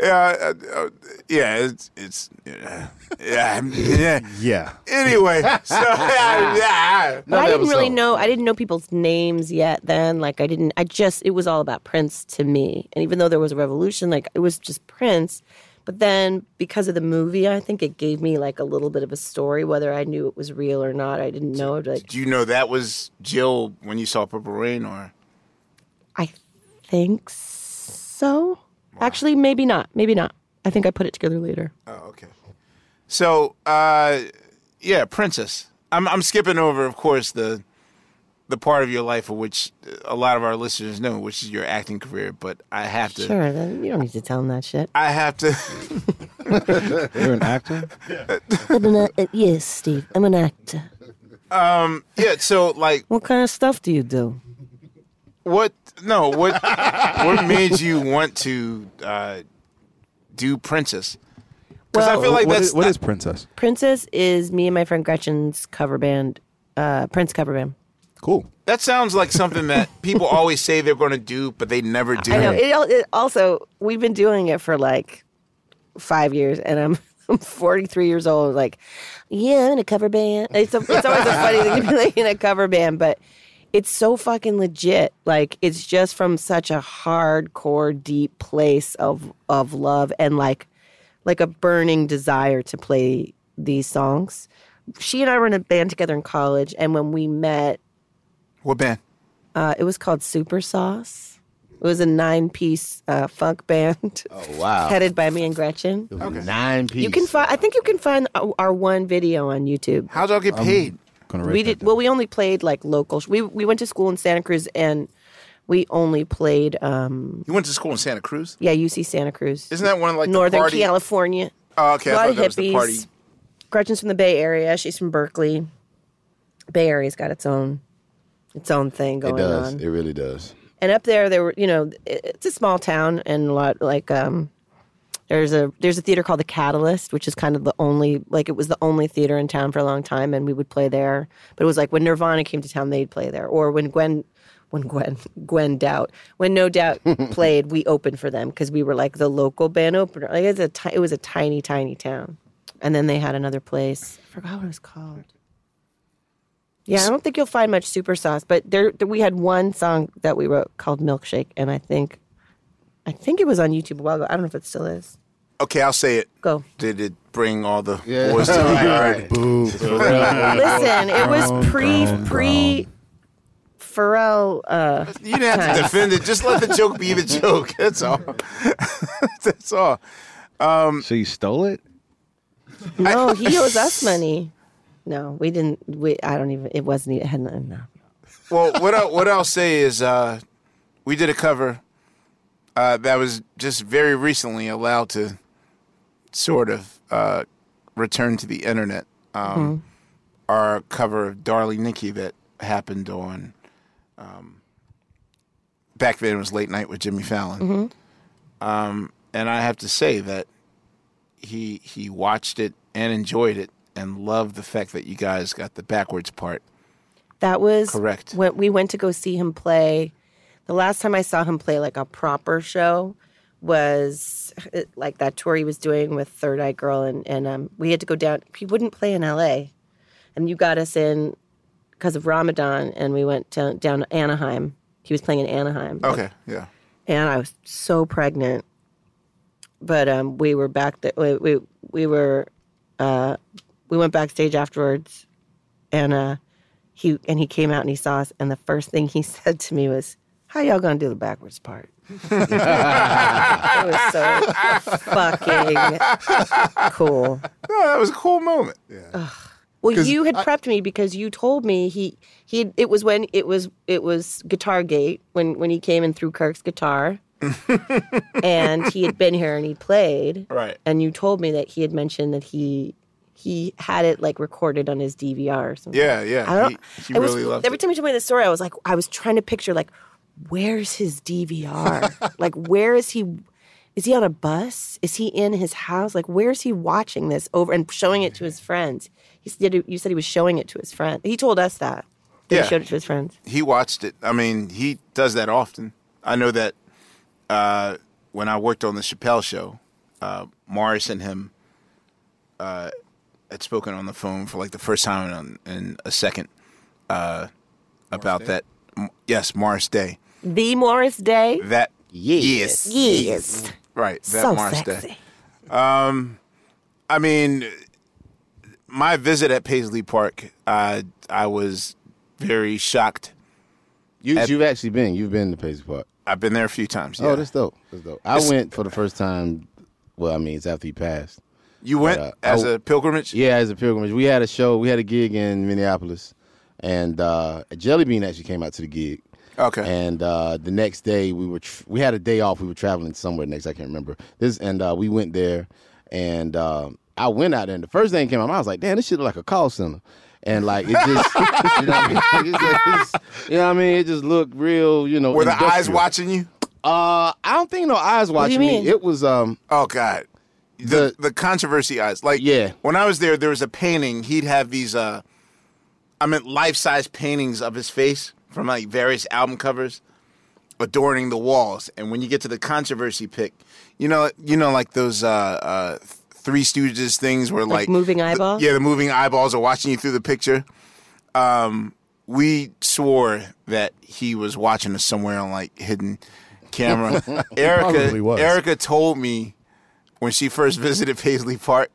yeah, uh, uh, yeah, it's it's yeah, yeah, yeah. Yeah. Anyway, so <laughs> yeah, But I didn't really know. I didn't know people's names yet. Then, like, I didn't. I just. It was all about Prince to me. And even though there was a revolution, like, it was just Prince. But then, because of the movie, I think it gave me like a little bit of a story, whether I knew it was real or not. I didn't know. Like, Do you know that was Jill when you saw Purple Rain, or I think so. Actually, maybe not. Maybe not. I think I put it together later. Oh, okay. So, uh, yeah, Princess. I'm I'm skipping over, of course, the the part of your life of which a lot of our listeners know, which is your acting career. But I have to. Sure. Then you don't need to tell them that shit. I have to. <laughs> You're an actor. <laughs> I'm an, uh, yes, Steve. I'm an actor. Um. Yeah. So, like, What kind of stuff do you do? what? No. What? what made you want to uh, do Princess? Because I feel like what that's is, what is Princess? Princess is me and my friend Gretchen's cover band, uh, Prince cover band. Cool. that sounds like something that people <laughs> always say they're going to do, but they never do. I know. It, it also, we've been doing it for like five years, and I'm <laughs> I'm 43 years old. Like, yeah, I'm in a cover band. It's a, it's always a funny thing to be like in a cover band, but it's so fucking legit. Like, it's just from such a hardcore, deep place of of love and like like a burning desire to play these songs. She and I were in a band together in college, and when we met, What band? uh, it was called Super Sauce. It was a nine-piece uh, funk <laughs> band. Oh wow. headed by me and Gretchen. Nine piece. You can find. I think you can find our, our one video on YouTube. How'd y'all get paid? We did. Well, we only played like local. sh- We we went to school in Santa Cruz, and we only played. um You went to school in Santa Cruz. Yeah, UC Santa Cruz. Isn't that one of like the Northern party- California? Oh, okay. A lot thought of that was the party. hippies. Gretchen's from the Bay Area. She's from Berkeley. Bay Area's got its own its own thing going It does. on. It really does. And up there, there were you know, it's a small town and a lot like um, there's a there's a theater called the Catalyst, which is kind of the only like it was the only theater in town for a long time, and we would play there. But it was like when Nirvana came to town, they'd play there, or when Gwen. When Gwen <laughs> Gwen Doubt when No Doubt <laughs> played, we opened for them because we were like the local band opener. Like it's a ti- it was a tiny tiny town, and then they had another place. I forgot what it was called. Yeah, I don't think you'll find much super sauce, but there, there we had one song that we wrote called Milkshake, and I think, I think it was on YouTube a while ago. I don't know if it still is. Okay, I'll say it. Go. Did it bring all the Yeah. boys to <laughs> the Right, yard? right. Boo. Listen, it was pre pre Pharrell. Uh, You didn't have to defend it. Just let the joke be the joke. That's all. <laughs> That's all. Um, So you stole it? No, he owes us money. No, we didn't. We I don't even. It wasn't. It had nothing. No. well, what I, what I'll say is, uh, we did a cover uh, that was just very recently allowed to sort of uh, return to the internet. Um, Our cover of "Darling Nikki" that happened on um, back then it was late night with Jimmy Fallon. Mhm. Um, and I have to say that he he watched it and enjoyed it and love the fact that you guys got the backwards part. That was Correct. When we went to go see him play, the last time I saw him play like a proper show was like that tour he was doing with Third Eye Girl, and and um, we had to go down. He wouldn't play in L.A., and you got us in because of Ramadan, and we went to, down to Anaheim. He was playing in Anaheim. Okay, yeah. and I was so pregnant. But um, we were back. Th- we, we we were uh, we went backstage afterwards, and uh, he and he came out and he saw us, and the first thing he <laughs> said to me was, "How y'all gonna do the backwards part?" <laughs> it was so fucking cool. Oh, that was a cool moment. Well, 'Cause you had prepped me because you told me he he it was when it was it was Guitar Gate when when he came and threw Kirk's guitar, <laughs> and he had been here and he played. Right. And you told me that he had mentioned that he he had it like recorded on his DVR or something. Yeah, yeah. I don't. He- he I was, really loved it. every time he told me the story, I was like, I was trying to picture like, where's his DVR? <laughs> like, where is he? Is he on a bus? Is he in his house? Like, where's he watching this over and showing it to his friends? He said you said he was showing it to his friend. He told us that. that Yeah. He showed it to his friends. He watched it. I mean, he does that often. I know that uh, when I worked on the Chappelle show, uh, Morris and him uh, had spoken on the phone for like the first time in, in a second uh, about that. M- Yes, Morris Day. The Morris Day. That yes, Yes. yes. right. That So Morris sexy. Day. Um, I mean, my visit at Paisley Park, uh, I was very shocked. You, At- you've actually been. You've been to Paisley Park. I've been there a few times. Yeah. Oh, that's dope. That's dope. I It's- went for the first time. Well, I mean, it's after he passed. You went But, uh, as I- a pilgrimage. Yeah, as a pilgrimage. We had a show. We had a gig in Minneapolis, and uh, Jellybean actually came out to the gig. Okay. And uh, the next day we were tr- we had a day off. We were traveling somewhere next. I can't remember this. And uh, we went there, and uh, I went out there. And the first thing that came out, I was like, "Damn, this shit look like a call center." And like it just, <laughs> you know, what I mean? Like, it's just- it's- you know what I mean? It just looked real, you know. Were the eyes watching you? Uh, I don't think no eyes What do you watching me. It was um. Oh God, the the controversy eyes. Like Yeah. when I was there, there was a painting. He'd have these. uh I meant life size paintings of his face from like various album covers, adorning the walls. And when you get to the controversy pick, you know, you know, like those uh, uh Three Stooges things where Like like, moving the- eyeballs? yeah, the moving eyeballs are watching you through the picture. Um, we swore that he was watching us somewhere on like hidden camera. <laughs> Erykah. Erykah told me when she first visited Paisley Park.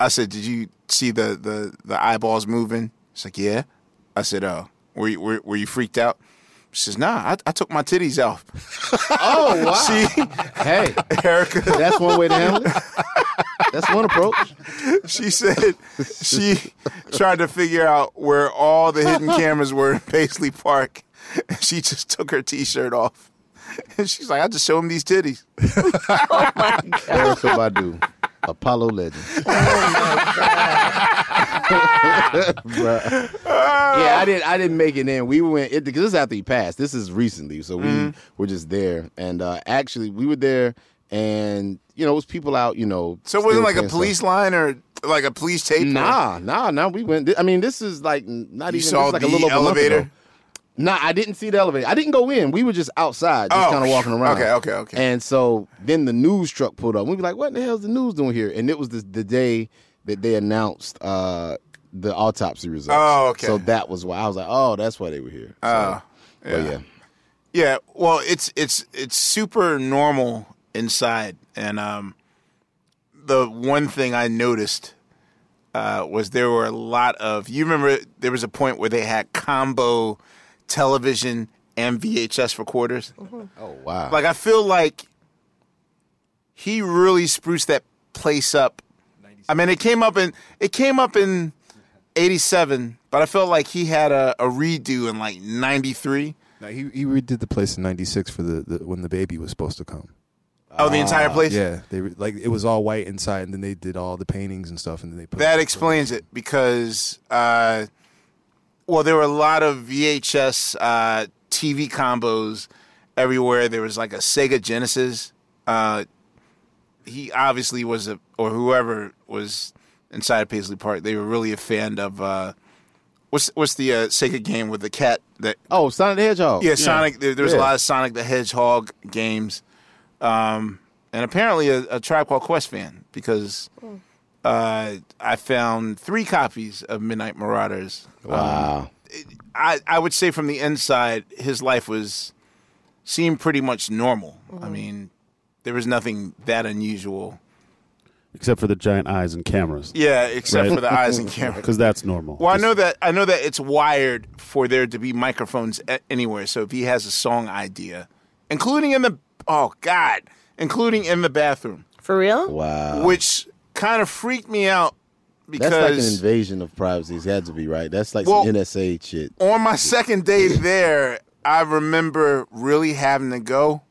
I said, "Did you see the the the eyeballs moving?" She's like, "Yeah." I said, "Oh, were you were, were you freaked out?" She says, "Nah, I, I took my titties off." <laughs> Oh wow! <laughs> She, hey, Erykah, that's one way to handle it. That's one approach. she said she tried to figure out where all the hidden <laughs> cameras were in Paisley Park. And she just took her t-shirt off. <laughs> And she's like, I just show him these titties. <laughs> Erykah Badu, Apollo legend. <laughs> Bruh. yeah, I didn't. I didn't make it in. We went it, because this is after he passed. This is recently, so we Mhm. were just there. And uh, actually, we were there, and you know, it was people out. You know, So it wasn't like a saying stuff. police line or like a police tape? or- Nah, nah, nah. We went. I mean, this is like not You even. saw this is like the a little over a elevator? Nah, I didn't see the elevator. I didn't go in. We were just outside, just Oh, kind of walking around. okay, okay, okay. And so then the news truck pulled up. We were like, "What the hell's the news doing here?" And it was the, the day that they announced uh, the autopsy results. Oh, okay. So that was why I was like, "Oh, that's why they were here." So, but yeah. yeah. Yeah, well, it's it's it's super normal inside, and um, the one thing I noticed uh, was there were a lot of. You remember there was a point where they had combo television and VHS recorders. Oh wow! Like I feel like he really spruced that place up. I mean, it came up in it came up in '87, but I felt like he had a, a redo in like '93. No, he he redid the place in '96 for the, the when the baby was supposed to come. Oh, the entire place? Yeah, they re- like it was all white inside, and then they did all the paintings and stuff, and then they put That explains it because, uh, well, there were a lot of VHS uh, TV combos everywhere. There was like a Sega Genesis. Uh, he obviously was a, or whoever was inside of Paisley Park. They were really a fan of. Uh, what's what's the uh, Sega game with the cat that? Oh, Sonic the Hedgehog. Yeah, Sonic. There, there was a lot of Sonic the Hedgehog games, um, and apparently a, a Tribe Called Quest fan because uh, I found three copies of Midnight Marauders. Wow. Um, it- I I would say from the inside, his life was seemed pretty much normal. I mean, there was nothing that unusual. Except for the giant eyes and cameras. Yeah, except for the eyes and <laughs> cameras. Because that's normal. Well, I know that I know that it's wired for there to be microphones anywhere. So if he has a song idea, including in the oh god, including in the bathroom, For real? Wow. which kind of freaked me out because That's like an invasion of privacy. It had to be right. That's like Well- some NSA shit. on my second day there, I remember really having to go,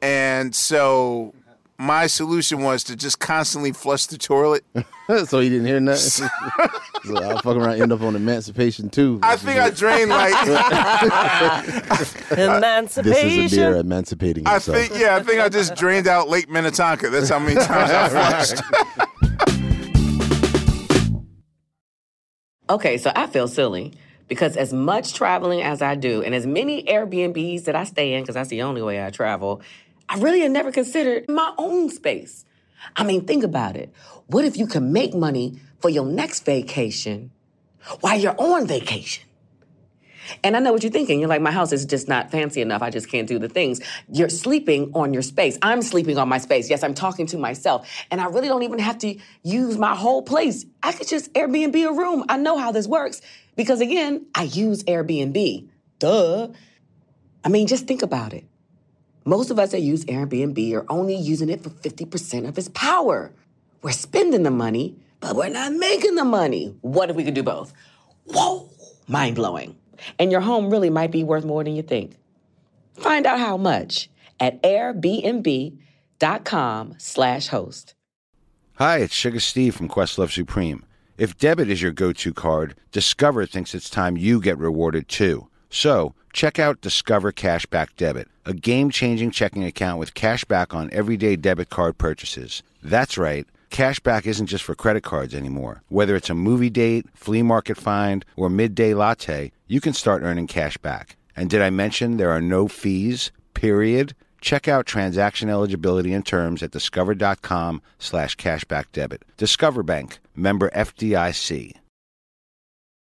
and so my solution was to just constantly flush the toilet. <laughs> so he didn't hear nothing. <laughs> <laughs> so I'll fuck around, end up on Emancipation too. I think I drained like emancipation. This is a beer emancipating I himself. think yeah, I think I just drained out Lake Minnetonka. That's how many times I flushed. Okay, so I feel silly because as much traveling as I do and as many Airbnbs that I stay in, because that's the only way I travel, I really had never considered my own space. I mean, think about it. What if you can make money for your next vacation while you're on vacation? And I know what you're thinking. You're like, my house is just not fancy enough. I just can't do the things. You're sleeping on your space. I'm sleeping on my space. Yes, I'm talking to myself. And I really don't even have to use my whole place. I could just Airbnb a room. I know how this works because, again, I use Airbnb. Duh. I mean, just think about it. Most of us that use Airbnb are only using it for 50% of its power. We're spending the money, but we're not making the money. What if we could do both? Whoa, mind blowing. And your home really might be worth more than you think. Find out how much at airbnb.com slash host. Hi, it's Sugar Steve from Questlove Supreme. If debit is your go to card, Discover thinks it's time you get rewarded too. So, check out Discover Cashback Debit, a game changing checking account with cash back on everyday debit card purchases. That's right. Cashback isn't just for credit cards anymore. Whether it's a movie date, flea market find, or midday latte, you can start earning cash back. And did I mention there are no fees? Period. Check out transaction eligibility and terms at discover.com slash cashback debit. Discover Bank, member FDIC.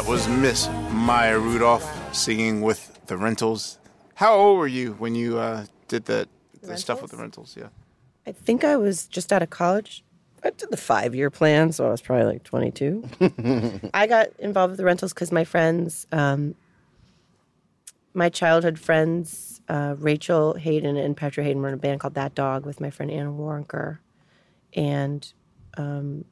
That was Miss Maya Rudolph singing with the Rentals. How old were you when you uh, did that the stuff with the Rentals? Yeah. I think I was just out of college. I did the five year plan, so I was probably like 22. <laughs> I got involved with the rentals because my friends, um, my childhood friends, uh, Rachel Haden and Petra Haden were in a band called That Dog with my friend Anna Waronker. And um,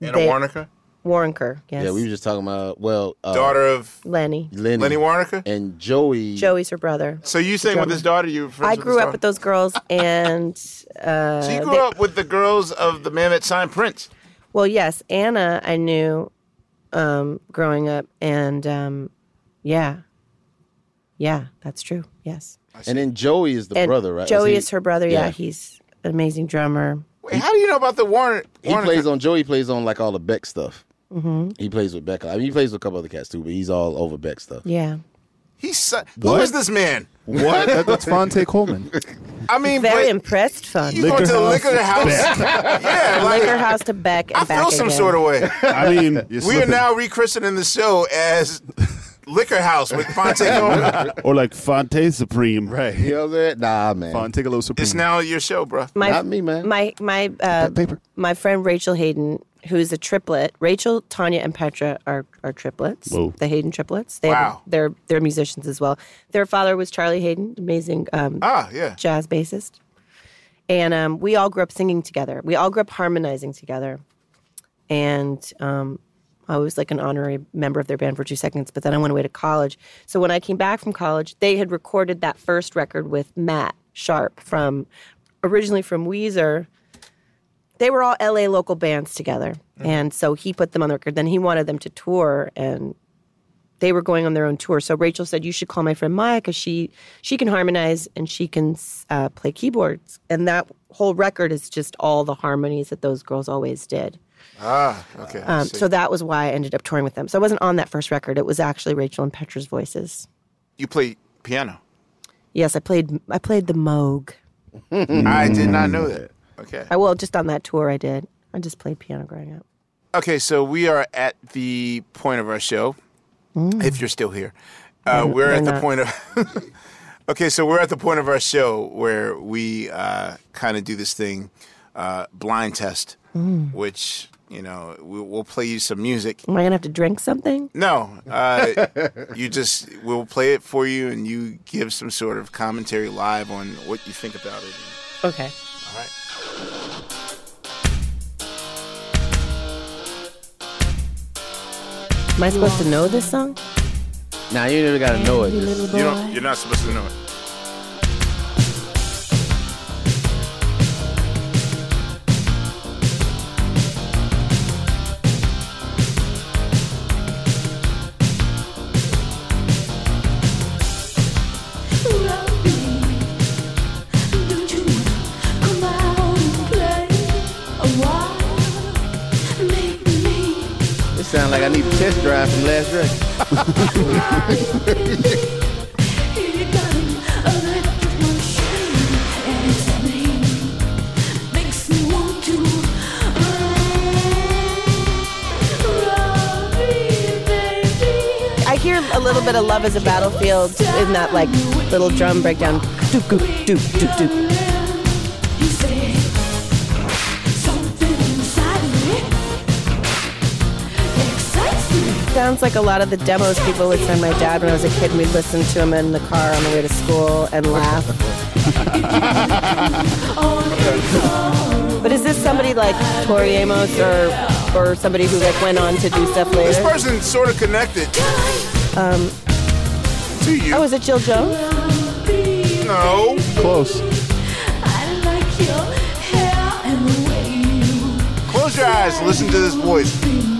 Anna they- Waronker? Waronker, yes. Yeah, we were just talking about well, uh, Daughter of Lenny. Lenny, Lenny Waronker, and Joey. Joey's her brother. So you sang with his daughter? You were friends I with grew up daughter? with those girls, <laughs> and uh, So you grew they- up with the girls of the man that signed Prince. Well, yes, Anna I knew um, growing up, and um, yeah, yeah, that's true. Yes, And then Joey is the And brother, right? Joey he- is her brother. Yeah. yeah. he's an amazing drummer. Wait, how do you know about the Warren? He plays on Joey plays on like all the Beck stuff. Hmm He plays with Beck. I mean, he plays with a couple other cats too, but he's all over Beck stuff. Yeah, He's su- who What? is this man? What? That, <laughs> that's Phonte Coleman. I mean, Very but impressed, fun. you going to the liquor house? <laughs> yeah, like, liquor house to Beck and I back feel some again. sort of way. I mean, <laughs> we are slipping. now rechristening the show as Liquor House with Phonte Coleman. or like Phonte Supreme. Right. You know what I'm saying? Nah, man. Phontigallo Supreme. It's now your show, bro. My, Not me, man. My my uh, paper. my friend Rachel Haden, who's a triplet. Rachel, Tanya, and Petra are are triplets. Whoa. The Haden triplets. They Wow. Have, they're they're musicians as well. Their father was Charlie Haden, amazing um, Ah, yeah. jazz bassist. And um, we all grew up singing together. We all grew up harmonizing together. And um, I was like an honorary member of their band for two seconds, but then I went away to college. So when I came back from college, they had recorded that first record with Matt Sharp from originally from Weezer. They were all LA local bands together. And so he put them on the record. Then he wanted them to tour and they were going on their own tour. So Rachel said, "You should call my friend Maya because she she can harmonize and she can uh, play keyboards." And that whole record is just all the harmonies that those girls always did. Ah, okay. Um, so that was why I ended up touring with them. So I wasn't on that first record. It was actually Rachel and Petra's voices. you play piano. Yes, I played. I played the Moog. <laughs> I did not know that. Okay. I well, just on that tour, I did. I just played piano growing up. Okay, so we are at the point of our show. If you're still here, uh, They're- we're they're at the not. point of. <laughs> okay, so we're at the point of our show where we uh, kind of do this thing, uh, blind test, Mm. which you know we, we'll play you some music. Am I gonna have to drink something? No, uh, <laughs> you just we'll play it for you, and you give some sort of commentary live on what you think about it. Okay. All right. Am I supposed to know this song? Nah, you never gotta know it. You Just- You don't. You're not supposed to know it. Like I need a test drive from last record. I hear a little bit of "Love Is a Battlefield" in that like little drum breakdown. Doop doop doop doop doop. Sounds like a lot of the demos people would send my dad when I was a kid. and We'd listen to them in the car on the way to school and laugh. <laughs> but is this somebody like Tori Amos or or somebody who like went on to do stuff later? This person's sort of connected Um, to you. oh, is it Jill Jones? No. Close. Close your eyes. Listen to this voice.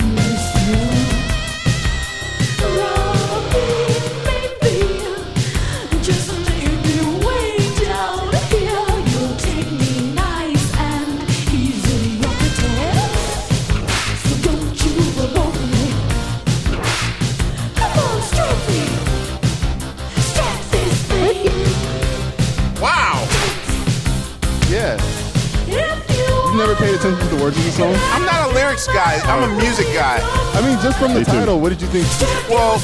Paid attention to the words of the song? I'm not a lyrics guy. I'm a music guy. I mean, just from the Me too. title, what did you think? Well,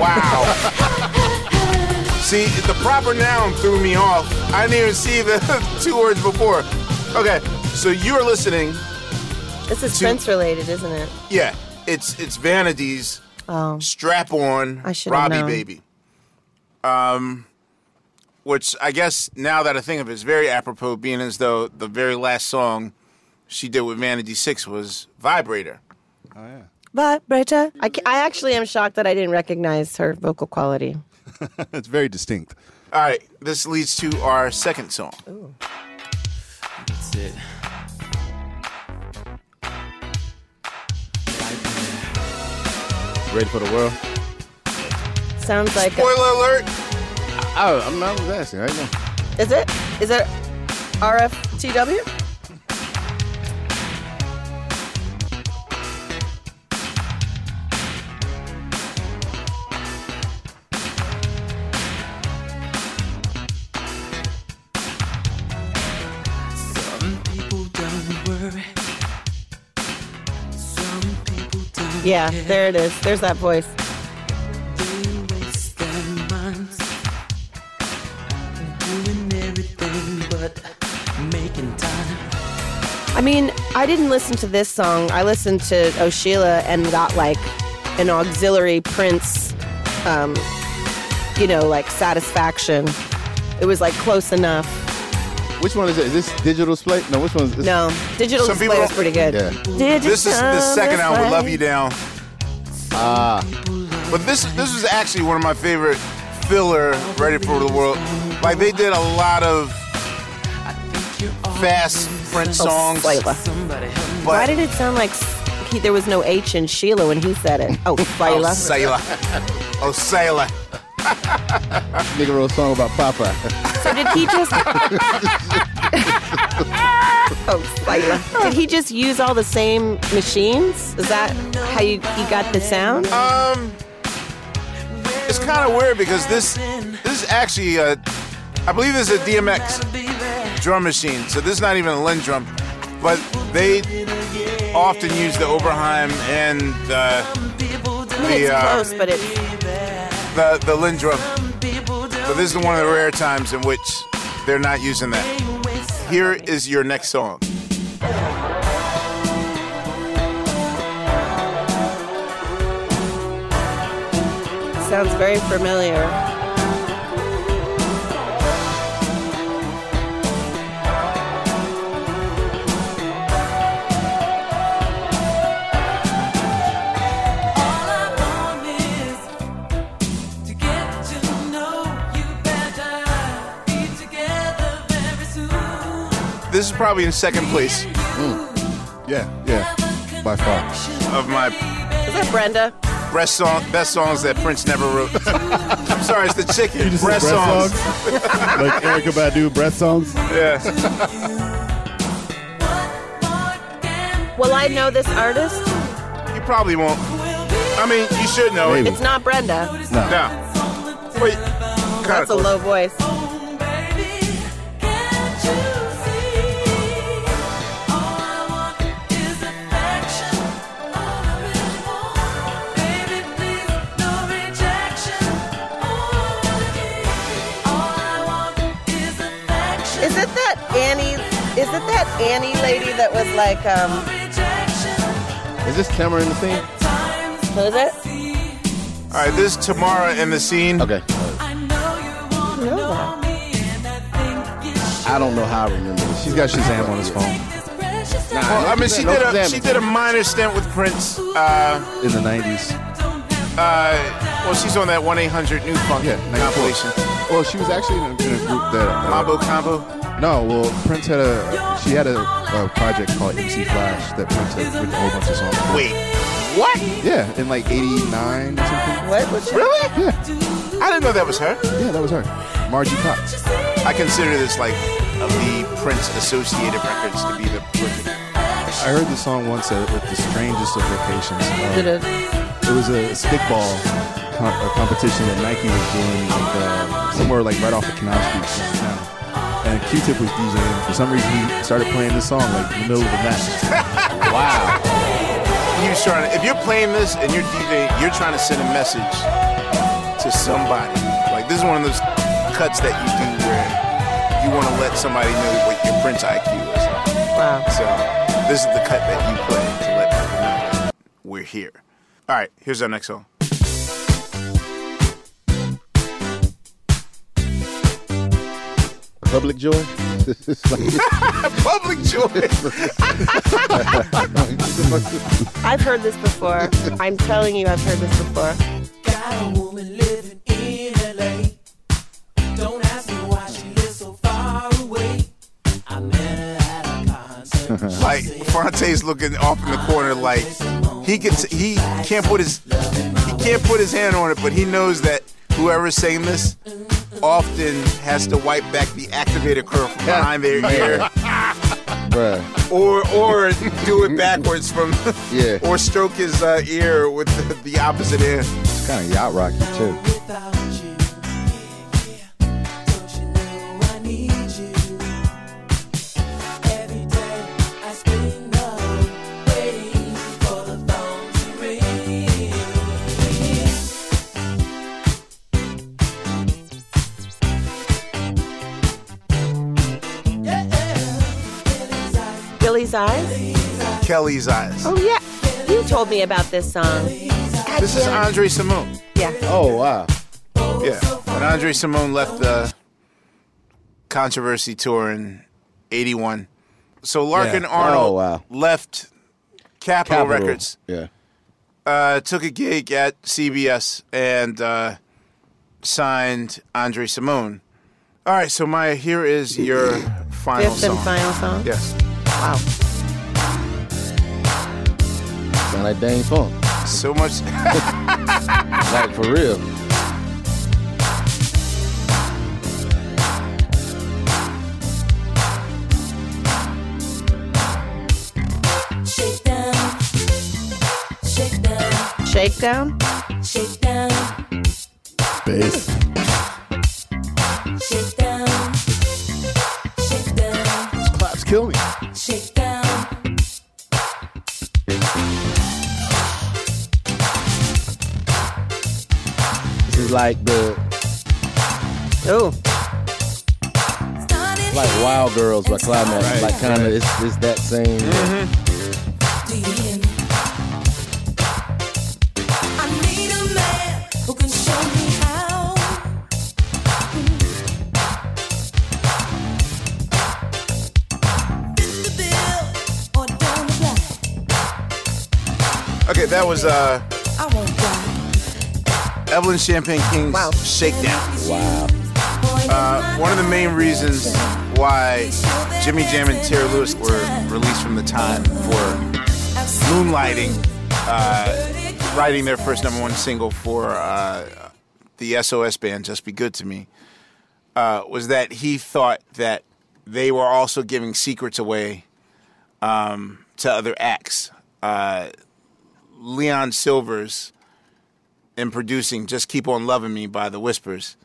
wow. See, the proper noun threw me off. I didn't even see the <laughs> two words before. Okay, so you're listening. This is To- Prince related, isn't it? Yeah, it's it's Vanity's Oh, Strap On I should have Robbie known. Baby. Um, which I guess now that I think of it, is very apropos, being as though the very last song she did with Vanity Six was Vibrator. Oh, yeah. vibrator. I, I actually am shocked that I didn't recognize her vocal quality. <laughs> it's very distinct. All right, this leads to our second song. That's it. Ready for the world? Sounds like. A, Spoiler alert! Oh, I'm not asking right now. Is it? Is it RFTW? Yeah, there it is. There's that voice. I mean, I didn't listen to this song. I listened to Oh Sheila and got like an auxiliary Prince, um, you know, like satisfaction. It was like close enough. Which one is it? Is this digital display? No, which one is this? No, digital Some display people was pretty good. Yeah. This is the second album, Love You Down. Ah. But this this was actually one of my favorite filler, Ready for the World. Like they did a lot of fast French Oh, songs. Slayla. Why did it sound like he, there was no H in Sheila when he said it? Oh, <laughs> Oh, Slayla. sailor. <laughs> Oh, sailor. Nigga wrote a song about Popeye. So did he just? <laughs> oh, Slayla. Did he just use all the same machines? Is that how you, you got the sound? Um, it's kind of weird because this this is actually a, I believe this is a DMX drum machine. So this is not even a LinnDrum, but they often use the Oberheim and the the it's uh, close, but it's the the LinnDrum. But this is one of the rare times in which they're not using that. Here is your next song. sounds very familiar. This is probably in second place mm. Yeah, yeah, by far. of my Is that Brenda? best song, best songs that Prince never wrote. <laughs> I'm sorry, it's the chicken. You just said breast breath songs. <laughs> like Erykah Badu breath songs. Yeah. <laughs> Will I know this artist? You probably won't. I mean, you should know it. It's not Brenda. No. Wait. That's a low voice. Annie? Is it that Annie lady that was like, um, Is this Tamara in the scene? what is it? All right, this is Tamara in the scene. Okay. I know that. I don't know how I remember this. He's got Shazam on his phone Well, I mean, she No did a she did a minor stint with Prince. Uh, in the '90s. uh, well, she's on that one eight hundred New Funk Yeah, 94. compilation. Well, she was actually in a, in a group that. Uh, Mambo Combo. No, well, Prince had a. She had a, a project called MC Flash that Prince had written a whole bunch of songs. for. Wait, what? Yeah, in like '89 or something. What? What's Really? Yeah, I didn't know that was her. yeah, that was her, Margie Cox. I consider this like of the Prince Associated Records to be the original. I heard the song once at, at the strangest of locations. Uh, Did it? It was a stickball com- a competition that Nike was doing like, uh, somewhere like right off of Canal Street downtown. And Q-Tip was DJing. For some reason, he started playing this song like in the middle of the match. <laughs> Wow. You trying to, if you're playing this and you're DJ, you're trying to send a message to somebody. Like this is one of those cuts that you do where you want to let somebody know what your Prince IQ is. Wow. So this is the cut that you play to let people know we're here. All right, here's our next song. Public Joy? <laughs> <laughs> Public joy. <laughs> I've heard this before. I'm telling you, I've heard this before. Got a woman living in LA. Don't ask me why she lives so far away. I met her at a concert. like Phonte's looking off in the corner, like he gets he can't put his he can't put his hand on it, but he knows that whoever's saying this often has to wipe back the activated curl from behind their ear, <laughs> Bruh. or or do it backwards from <laughs> Yeah. or stroke his uh, ear with the, the opposite end. It's kind of yacht rocky too. Kelly's Eyes? Kelly's Eyes. Oh yeah, you told me about this song. This is André Cymone. Yeah. Oh wow. Yeah. When André Cymone left the controversy tour in '81, so Larkin Yeah. Arnold Oh, wow. left Capitol, Capitol. Records. Yeah. uh, took a gig at CBS and uh, signed André Cymone. All right, so Maya, here is your final Fifth song. and final song. Yes. Wow. Sound like Dâm-Funk. So much. <laughs> like for real. Shake down, shake down, Shakedown. shake down, Bass. shake down, shake down, These claps kill me. Shake down. This is like the Oh. like Wild Girls by Climax. Right. Like kind of it's, it's that same. Do Okay, that was uh, I won't die. Evelyn Champagne King's Shakedown. Wow. Uh, one of the main reasons why Jimmy Jam and Terry Lewis were released from the time for moonlighting, uh, writing their first number one single for uh, the SOS band, Just Be Good to Me, uh, was that he thought that they were also giving secrets away um, to other acts. Leon Sylvers, in producing Just Keep On Loving Me by The Whispers,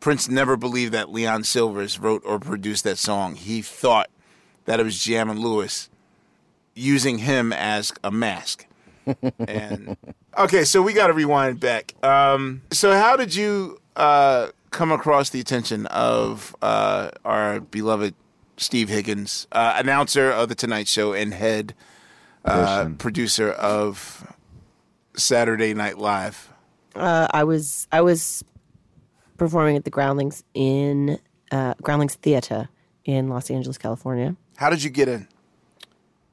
Prince never believed that Leon Sylvers wrote or produced that song. He thought that it was Jam and Lewis using him as a mask. <laughs> and okay, so we got to rewind back. Um, so, how did you uh, come across the attention of uh, our beloved Steve Higgins, uh, announcer of the Tonight Show and head uh, producer of Saturday Night Live? Uh, I was I was performing at the Groundlings in uh, Groundlings Theater in Los Angeles, California. How did you get in?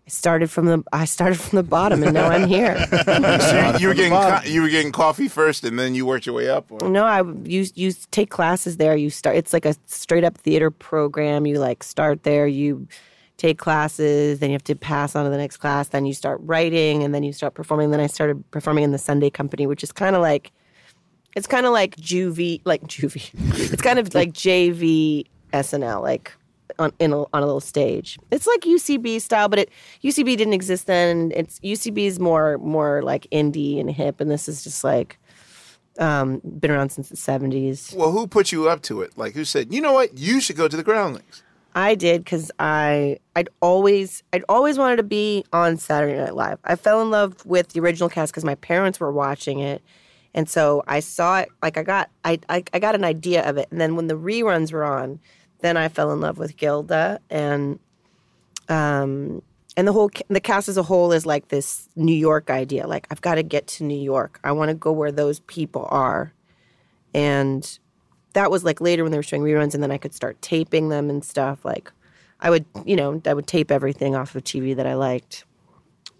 I started from the I started from the bottom, and now I'm here. <laughs> So you, you were getting co- you were getting coffee first, and then you worked your way up. Or? No, I you you take classes there. You start. It's like a straight up theater program. You like start there. You take classes, then you have to pass on to the next class. Then you start writing, and then you start performing. Then I started performing in the Sunday Company, which is kind of like <laughs> it's kind of like juvie, like juvie. It's kind of like JV SNL, like on in a, on a little stage. It's like UCB style, but it UCB didn't exist then. It's UCB is more more like indie and hip, and this is just like um, been around since the seventies. Well, who put you up to it? Like, who said, you know what, you should go to the Groundlings? I did because I I'd always I'd always wanted to be on Saturday Night Live. I fell in love with the original cast because my parents were watching it, and so I saw it. Like I got I, I I got an idea of it, and then when the reruns were on, then I fell in love with Gilda and um and the whole the cast as a whole is like this New York idea. Like I've got to get to New York. I want to go where those people are, and that was like later when they were showing reruns, and then I could start taping them and stuff. Like I would, you know, I would tape everything off of TV that I liked,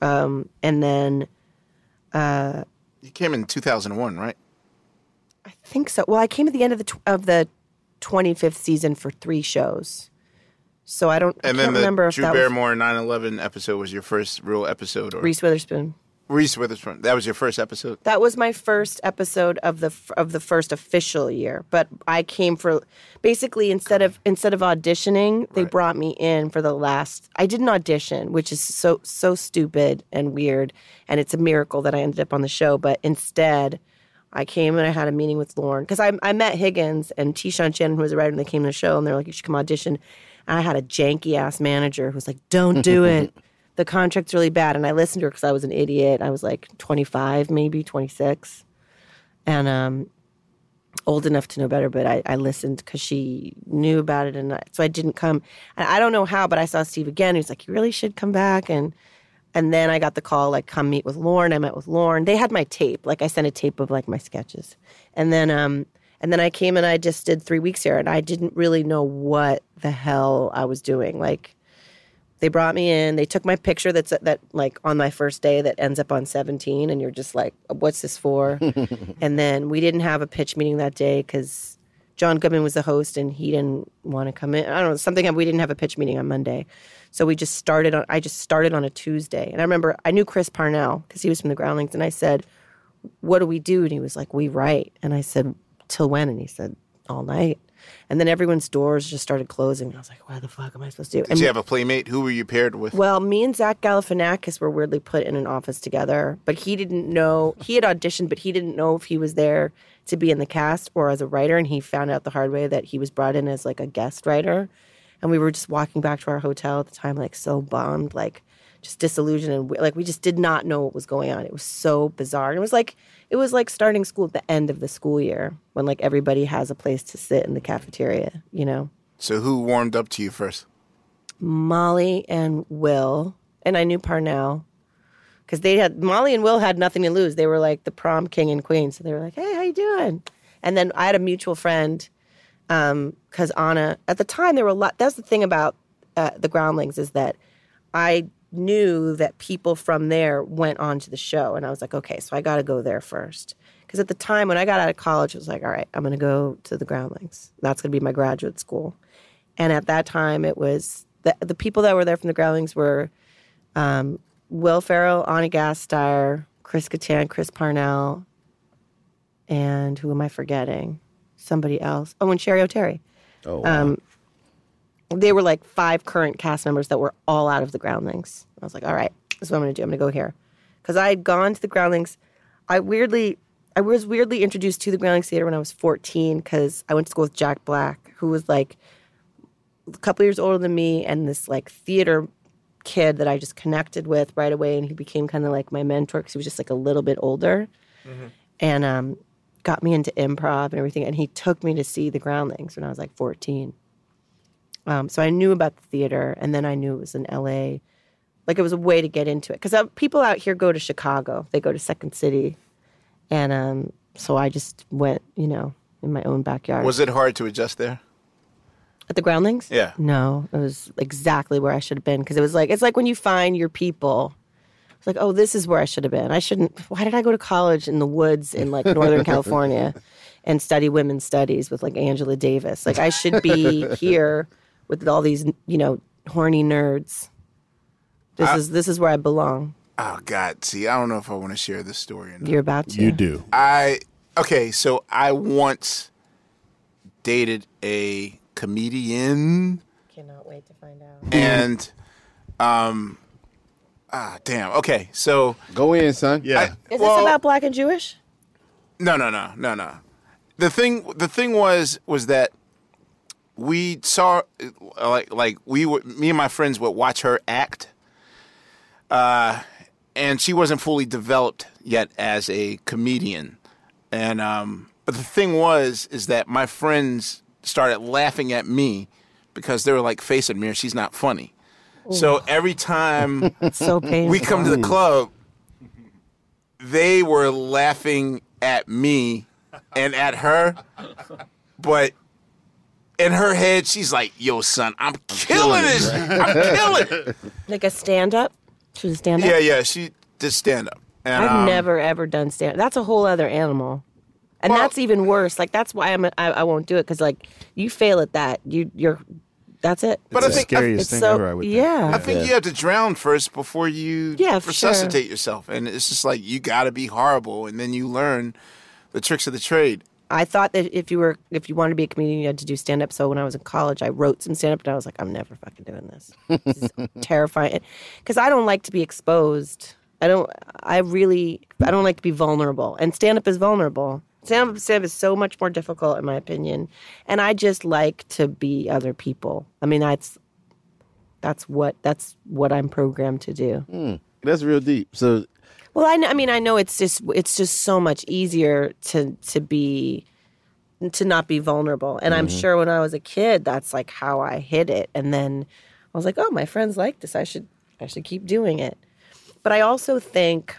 um, and then uh, You came in 2001, right? I think so. Well, I came at the end of the tw- of the twenty fifth season for three shows, so I don't. I And can't then the remember if Drew Barrymore 9/11 episode was your first real episode, or Reese Witherspoon. Reese Witherspoon. That was your first episode. That was my first episode of the of the first official year. But I came for basically instead of instead of auditioning, they brought me in for the last. I didn't audition, which is so so stupid and weird, and it's a miracle that I ended up on the show. But instead, I came and I had a meeting with Lorne because I I met Higgins and Tishan Shannon, who was a writer, and they came to the show and they're like, "You should come audition." And I had a janky ass manager who was like, "Don't do it." <laughs> the contract's really bad. And I listened to her because I was an idiot. I was like 25, maybe 26. And um, old enough to know better, but I, I listened because she knew about it, and I, so I didn't come. And I don't know how, but I saw Steve again. He was like, "You really should come back." And and then I got the call, like, "Come meet with Lorne." I met with Lorne. They had my tape. Like, I sent a tape of like my sketches, and then um and then I came and I just did three weeks here, and I didn't really know what the hell I was doing. Like, they brought me in. They took my picture that's that like on my first day that ends up on 17 and you're just like what's this for? <laughs> and then we didn't have a pitch meeting that day cuz John Goodman was the host and he didn't want to come in. I don't know, something we didn't have a pitch meeting on Monday. So we just started on I just started on a Tuesday. And I remember I knew Chris Parnell cuz he was from the Groundlings and I said, "What do we do?" And he was like, "We write." And I said, "Till when?" And he said, "All night." And then everyone's doors just started closing. And I was like, "What the fuck am I supposed to do?" Did And you have a playmate? Who were you paired with? well, me and Zach Galifianakis were weirdly put in an office together, but he didn't know he had auditioned, but he didn't know if he was there to be in the cast or as a writer, and he found out the hard way that he was brought in as like a guest writer. And we were just walking back to our hotel at the time, like so bummed, like just disillusioned, and we, like we just did not know what was going on. It was so bizarre. It was like it was like starting school at the end of the school year when like everybody has a place to sit in the cafeteria, you know. So who warmed up to you first? Molly and Will, and I knew Parnell because they had Molly and Will had nothing to lose. They were like the prom king and queen, so they were like, "Hey, how you doing?" And then I had a mutual friend because Anna at the time there were a lot. That's the thing about uh, the Groundlings is that I knew that people from there went on to the show, and I was like, okay, so I got to go there first. Because at the time when I got out of college, I was like, all right, I'm going to go to the Groundlings. That's going to be my graduate school. And at that time, it was the, the people that were there from the Groundlings were um, Will Ferrell, Anna Gasteyer, Chris Kattan, Chris Parnell, and who am I forgetting? Somebody else. Oh, and Cheri Oteri. Oh, wow. Um, they were like five current cast members that were all out of the Groundlings. I was like, all right, this is what I'm to do. I'm to go here. Because I had gone to the Groundlings. I weirdly, I was weirdly introduced to the Groundlings Theater when I was 14 because I went to school with Jack Black, who was like a couple years older than me and this like theater kid that I just connected with right away. And he became kind of like my mentor because he was just like a little bit older and um, got me into improv and everything. And he took me to see the Groundlings when I was like 14. Um, so I knew about the theater, and then I knew it was in LA. Like it was a way to get into it because people out here go to Chicago, they go to Second City, and um, so I just went, you know, in my own backyard. Was it hard to adjust there? at the Groundlings? Yeah. No, it was exactly where I should have been because it was like it's like when you find your people. It's like, oh, this is where I should have been. I shouldn't. Why did I go to college in the woods in like Northern <laughs> California and study women's studies with like Angela Davis? Like I should be <laughs> here with all these, you know, horny nerds. This I- is this is where I belong. Oh God! See, I don't know if I want to share this story. Or not. You're about to. You do. I okay. So I once dated a comedian, Cannot wait to find out. and um, ah, damn. Okay, so go in, son. Yeah. Is this about black and Jewish? No, no, no, no, no. The thing, the thing was, was that we saw, uh, like, like we would, me and my friends would watch her act, uh, and she wasn't fully developed yet as a comedian, and um, but the thing was, is that my friends started laughing at me because they were like, "Face it, Mir, she's not funny." So every time <laughs> so we come to the club, they were laughing at me and at her, but in her head, she's like, "Yo, son, I'm killing this. I'm <laughs> killing it." Like a stand up? She was a stand up? Yeah, yeah. She did stand up. And, I've um, never ever done stand. That's a whole other animal, and that's even worse. Like that's why I'm I, I won't do it because like you fail at that, you you're that's it. But I think it's so, Yeah, I think you have to drown first before you Yeah, for sure. resuscitate yourself, and it's just like you got to be horrible, and then you learn the tricks of the trade. I thought that if you were if you wanted to be a comedian, you had to do stand up. So when I was in college, I wrote some stand up, and I was like, I'm never fucking doing this. This is <laughs> terrifying because I don't like to be exposed. I don't. I really. I don't like to be vulnerable, and stand up is vulnerable. Stand up, stand up is so much more difficult, in my opinion. And I just like to be other people. I mean, that's that's what that's what I'm programmed to do. Hmm. That's real deep. So Well, I, kn- I mean, I know it's just it's just so much easier to to be to not be vulnerable. And I'm Mhm. sure when I was a kid, that's like how I hid it. And then I was like, oh, my friends like this. I should I should keep doing it. But I also think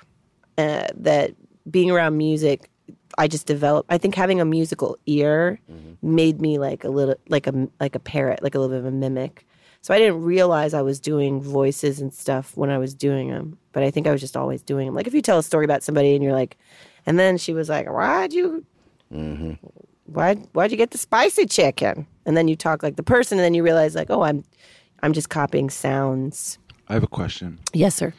uh, that being around music, I just developed. I think having a musical ear made me like a little like a like a parrot, like a little bit of a mimic. So I didn't realize I was doing voices and stuff when I was doing them. But I think I was just always doing them. Like if you tell a story about somebody and you're like, and then she was like, "Why'd you Mm-hmm. why why'd you get the spicy chicken? And then you talk like the person, and then you realize like, oh, I'm I'm just copying sounds. I have a question. Yes, sir.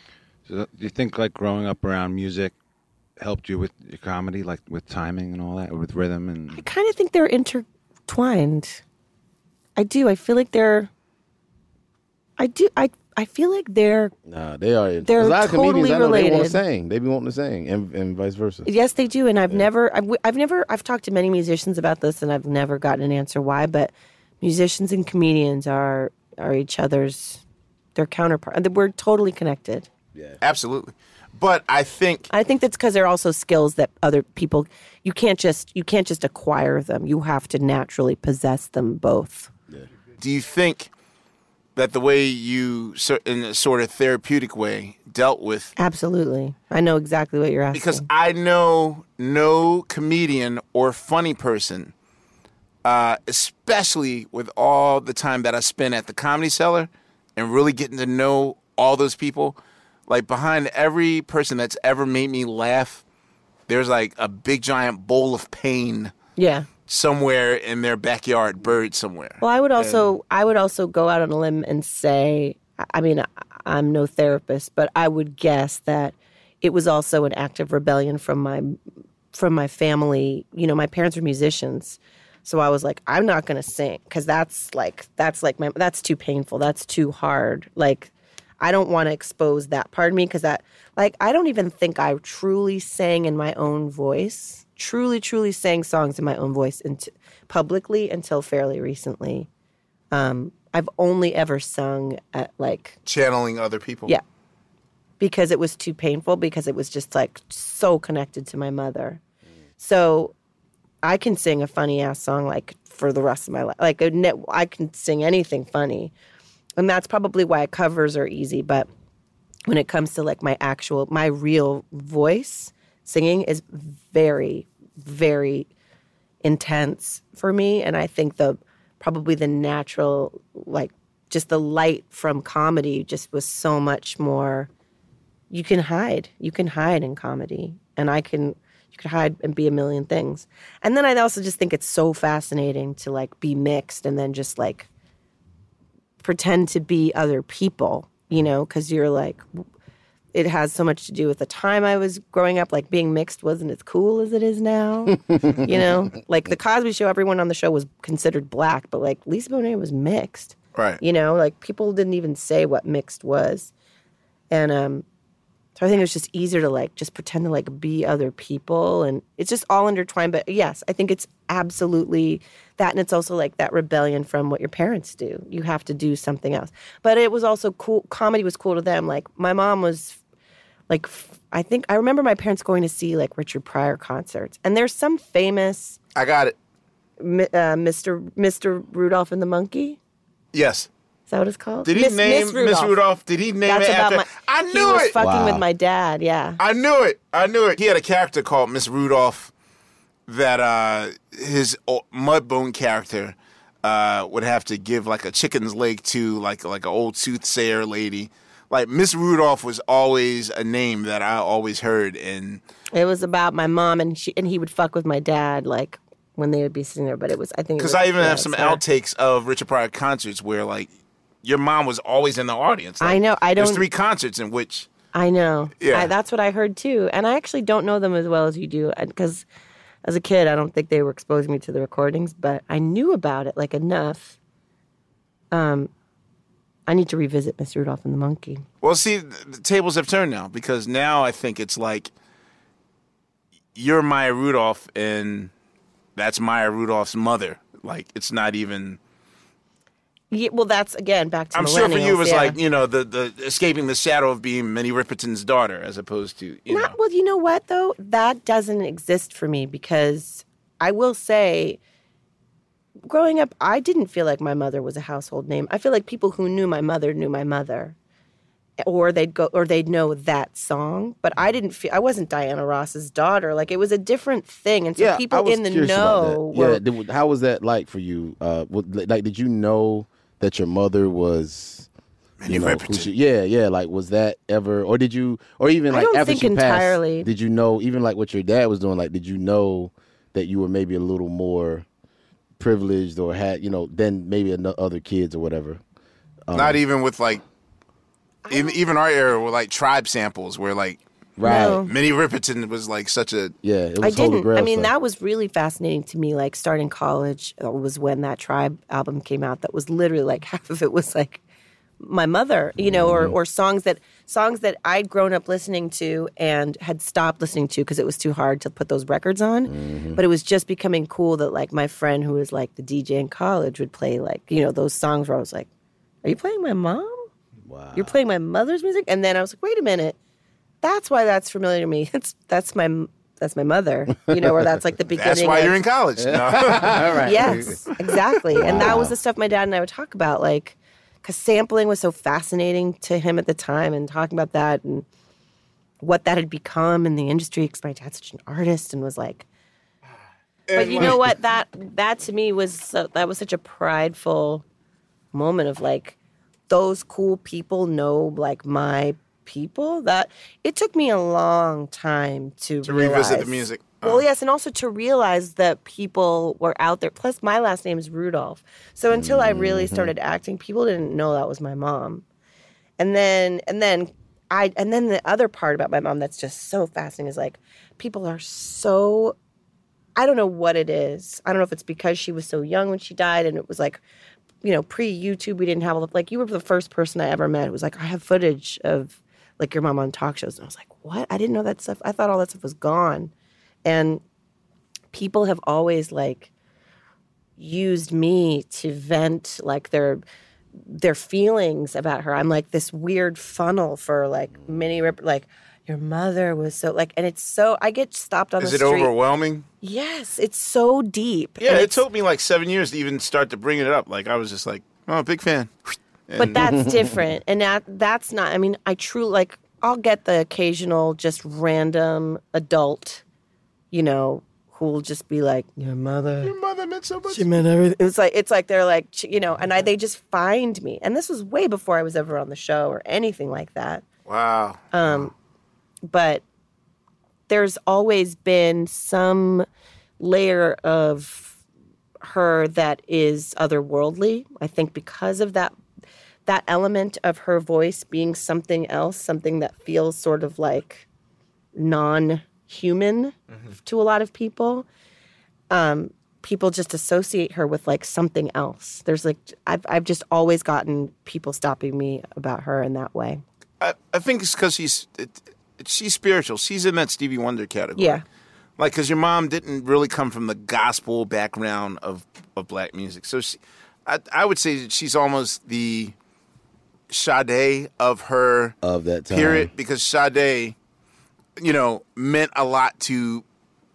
So, do you think like growing up around music helped you with your comedy, like with timing and all that, or with rhythm and? I kind of think they're intertwined. I do. I feel like they're. I do. I I feel like they're. Nah, they are. They're a lot of comedians totally I know they want to sing. They be wanting to sing, and, and vice versa. Yes, they do. And I've never. I've, I've never. I've talked to many musicians about this, and I've never gotten an answer why. But musicians and comedians are are each other's. Their counterpart. We're totally connected. Yeah, absolutely. But I think I think that's because they're also skills that other people you can't just you can't just acquire them. You have to naturally possess them both. Yeah. do you think that the way you in a sort of therapeutic way dealt with Absolutely. I know exactly what you're asking. because I know no comedian or funny person, uh, especially with all the time that I spent at the Comedy Cellar and really getting to know all those people. Like behind every person that's ever made me laugh, there's like a big giant bowl of pain yeah. Somewhere in their backyard, bird somewhere. Well, I would also I would also go out on a limb and say I- mean I'm no therapist, but I would guess that it was also an act of rebellion from my from my family. You know, my parents were musicians. So I was like, I'm not going to sing cuz that's like that's like my that's too painful. That's too hard. Like I don't want to expose that part of me cuz that like I don't even think I truly sang in my own voice. Truly truly sang songs in my own voice into publicly until fairly recently. Um I've only ever sung at like Channeling other people. yeah. Because it was too painful, because it was just like so connected to my mother. So I can sing a funny ass song like for the rest of my life. Like I can sing anything funny. And that's probably why covers are easy. But when it comes to like my actual, my real voice, singing is very, very intense for me. And I think the probably the natural, like just the light from comedy just was so much more you can hide. You can hide in comedy. And I can you could hide and be a million things. And then I also just think it's so fascinating to like be mixed and then just like pretend to be other people, you know, cuz you're like it has so much to do with the time I was growing up. Like being mixed wasn't as cool as it is now. you know, <laughs> like the Cosby Show, everyone on the show was considered black, but like Lisa Bonet was mixed. Right. You know, like people didn't even say what mixed was. And um so I think it was just easier to like just pretend to like be other people and it's just all intertwined. But yes, I think it's absolutely that and it's also like that rebellion from what your parents do. You have to do something else. But it was also cool comedy was cool to them. Like my mom was like f- I think I remember my parents going to see like Richard Pryor concerts. And there's some famous I got it. Mi- uh, Mr. Mr. Rudolph and the Monkey. Yes. Is that what it's called? Did he Miss- name Miss Miss Rudolph? Did he name That's it about after? my. I he knew was it. Fucking with my dad. Yeah. I knew it. I knew it. He had a character called Miss Rudolph that uh, his Mudbone character uh, would have to give like a chicken's leg to, like like an old soothsayer lady. Like Miss Rudolph was always a name that I always heard, and It was about my mom and she and he would fuck with my dad like when they would be sitting there. But it was I think because I even yeah, have some outtakes of Richard Pryor concerts where like your mom was always in the audience. I know, I don't- There's three concerts in which I know. Yeah. I, that's what I heard too. And I actually don't know them as well as you do because as a kid, I don't think they were exposing me to the recordings, but I knew about it like enough. Um, I need to revisit Miss Rudolph and the Monkey. Well, see, the tables have turned now because now I think it's like you're Maya Rudolph and that's Maya Rudolph's mother. Like it's not even. Yeah, well, that's again back to I'm sure for you it was yeah. like you know the the escaping the shadow of being Minnie Riperton's daughter as opposed to you know. Not well. You know what though? That doesn't exist for me because I will say, growing up, I didn't feel like my mother was a household name. I feel like people who knew my mother knew my mother, or they'd go or they'd know that song. But I didn't feel I wasn't Diana Ross's daughter. Like it was a different thing, and so yeah, people in the curious about that. know Yeah, were did- how was that like for you? Uh, like, did you know that your mother was? You know, she, yeah, yeah. Like, was that ever, or did you, or even I like don't after think she passed, entirely. did you know, even like what your dad was doing? Like, did you know that you were maybe a little more privileged or had, you know, than maybe other kids or whatever? Um, Not even with like, even even our era with like tribe samples, where like, Right. No. Minnie Riperton was like such a yeah. It I didn't. I mean, that was really fascinating to me. Like starting college uh, was when that Tribe album came out. That was literally like <laughs> half of it was like my mother, you know, Mm-hmm. or or songs that songs that I'd grown up listening to and had stopped listening to because it was too hard to put those records on. Mm-hmm. But it was just becoming cool that like my friend who was like the DJ in college would play like you know those songs where I was like, "Are you playing my mom? Wow, you're playing my mother's music." And then I was like, "Wait a minute." that's why that's familiar to me. <laughs> It's that's my that's my mother, you know, or that's like the <laughs> beginning. That's why of- you're in college. <laughs> No. Yes, exactly. And that was the stuff my dad and I would talk about, like, because sampling was so fascinating to him at the time, and talking about that and what that had become in the industry. Because my dad's such an artist and was like, but you know what? That that to me was so, that was such a prideful moment of like those cool people know like my people. That it took me a long time to To revisit the music. Well, yes, and also to realize that people were out there. Plus, my last name is Rudolph, so until I really Mm-hmm. started acting, people didn't know that was my mom. And then, and then I, and then the other part about my mom that's just so fascinating is like people are so I don't know what it is. I don't know if it's because she was so young when she died and it was like, you know, pre YouTube, we didn't have all the, like, you were the first person I ever met who was like, I have footage of like your mom on talk shows. And I was like, what? I didn't know that stuff. I thought all that stuff was gone. And people have always like used me to vent like their their feelings about her. I'm like this weird funnel for like many rip like your mother was so like and it's so I get stopped on Is the it street. overwhelming? Yes, it's so deep. Yeah, it took me like seven years to even start to bring it up. Like I was just like, oh, big fan. but that's <laughs> different and that that's not i mean i truly like i'll get the occasional just random adult you know who will just be like your mother Your mother meant so much. she meant everything it's like it's like they're like you know and i they just find me and this was way before i was ever on the show or anything like that Wow. um, but there's always been some layer of her that is otherworldly. I think because of that that element of her voice being something else, something that feels sort of like non-human to a lot of people. Um, people just associate her with like something else. There's like I've I've just always gotten people stopping me about her in that way. I, I think it's because she's it, it, she's spiritual. She's in that Stevie Wonder category. Yeah. Like, because your mom didn't really come from the gospel background of, of black music. So she, I, I would say that she's almost the Sade of her of that time. period because Sade, you know, meant a lot to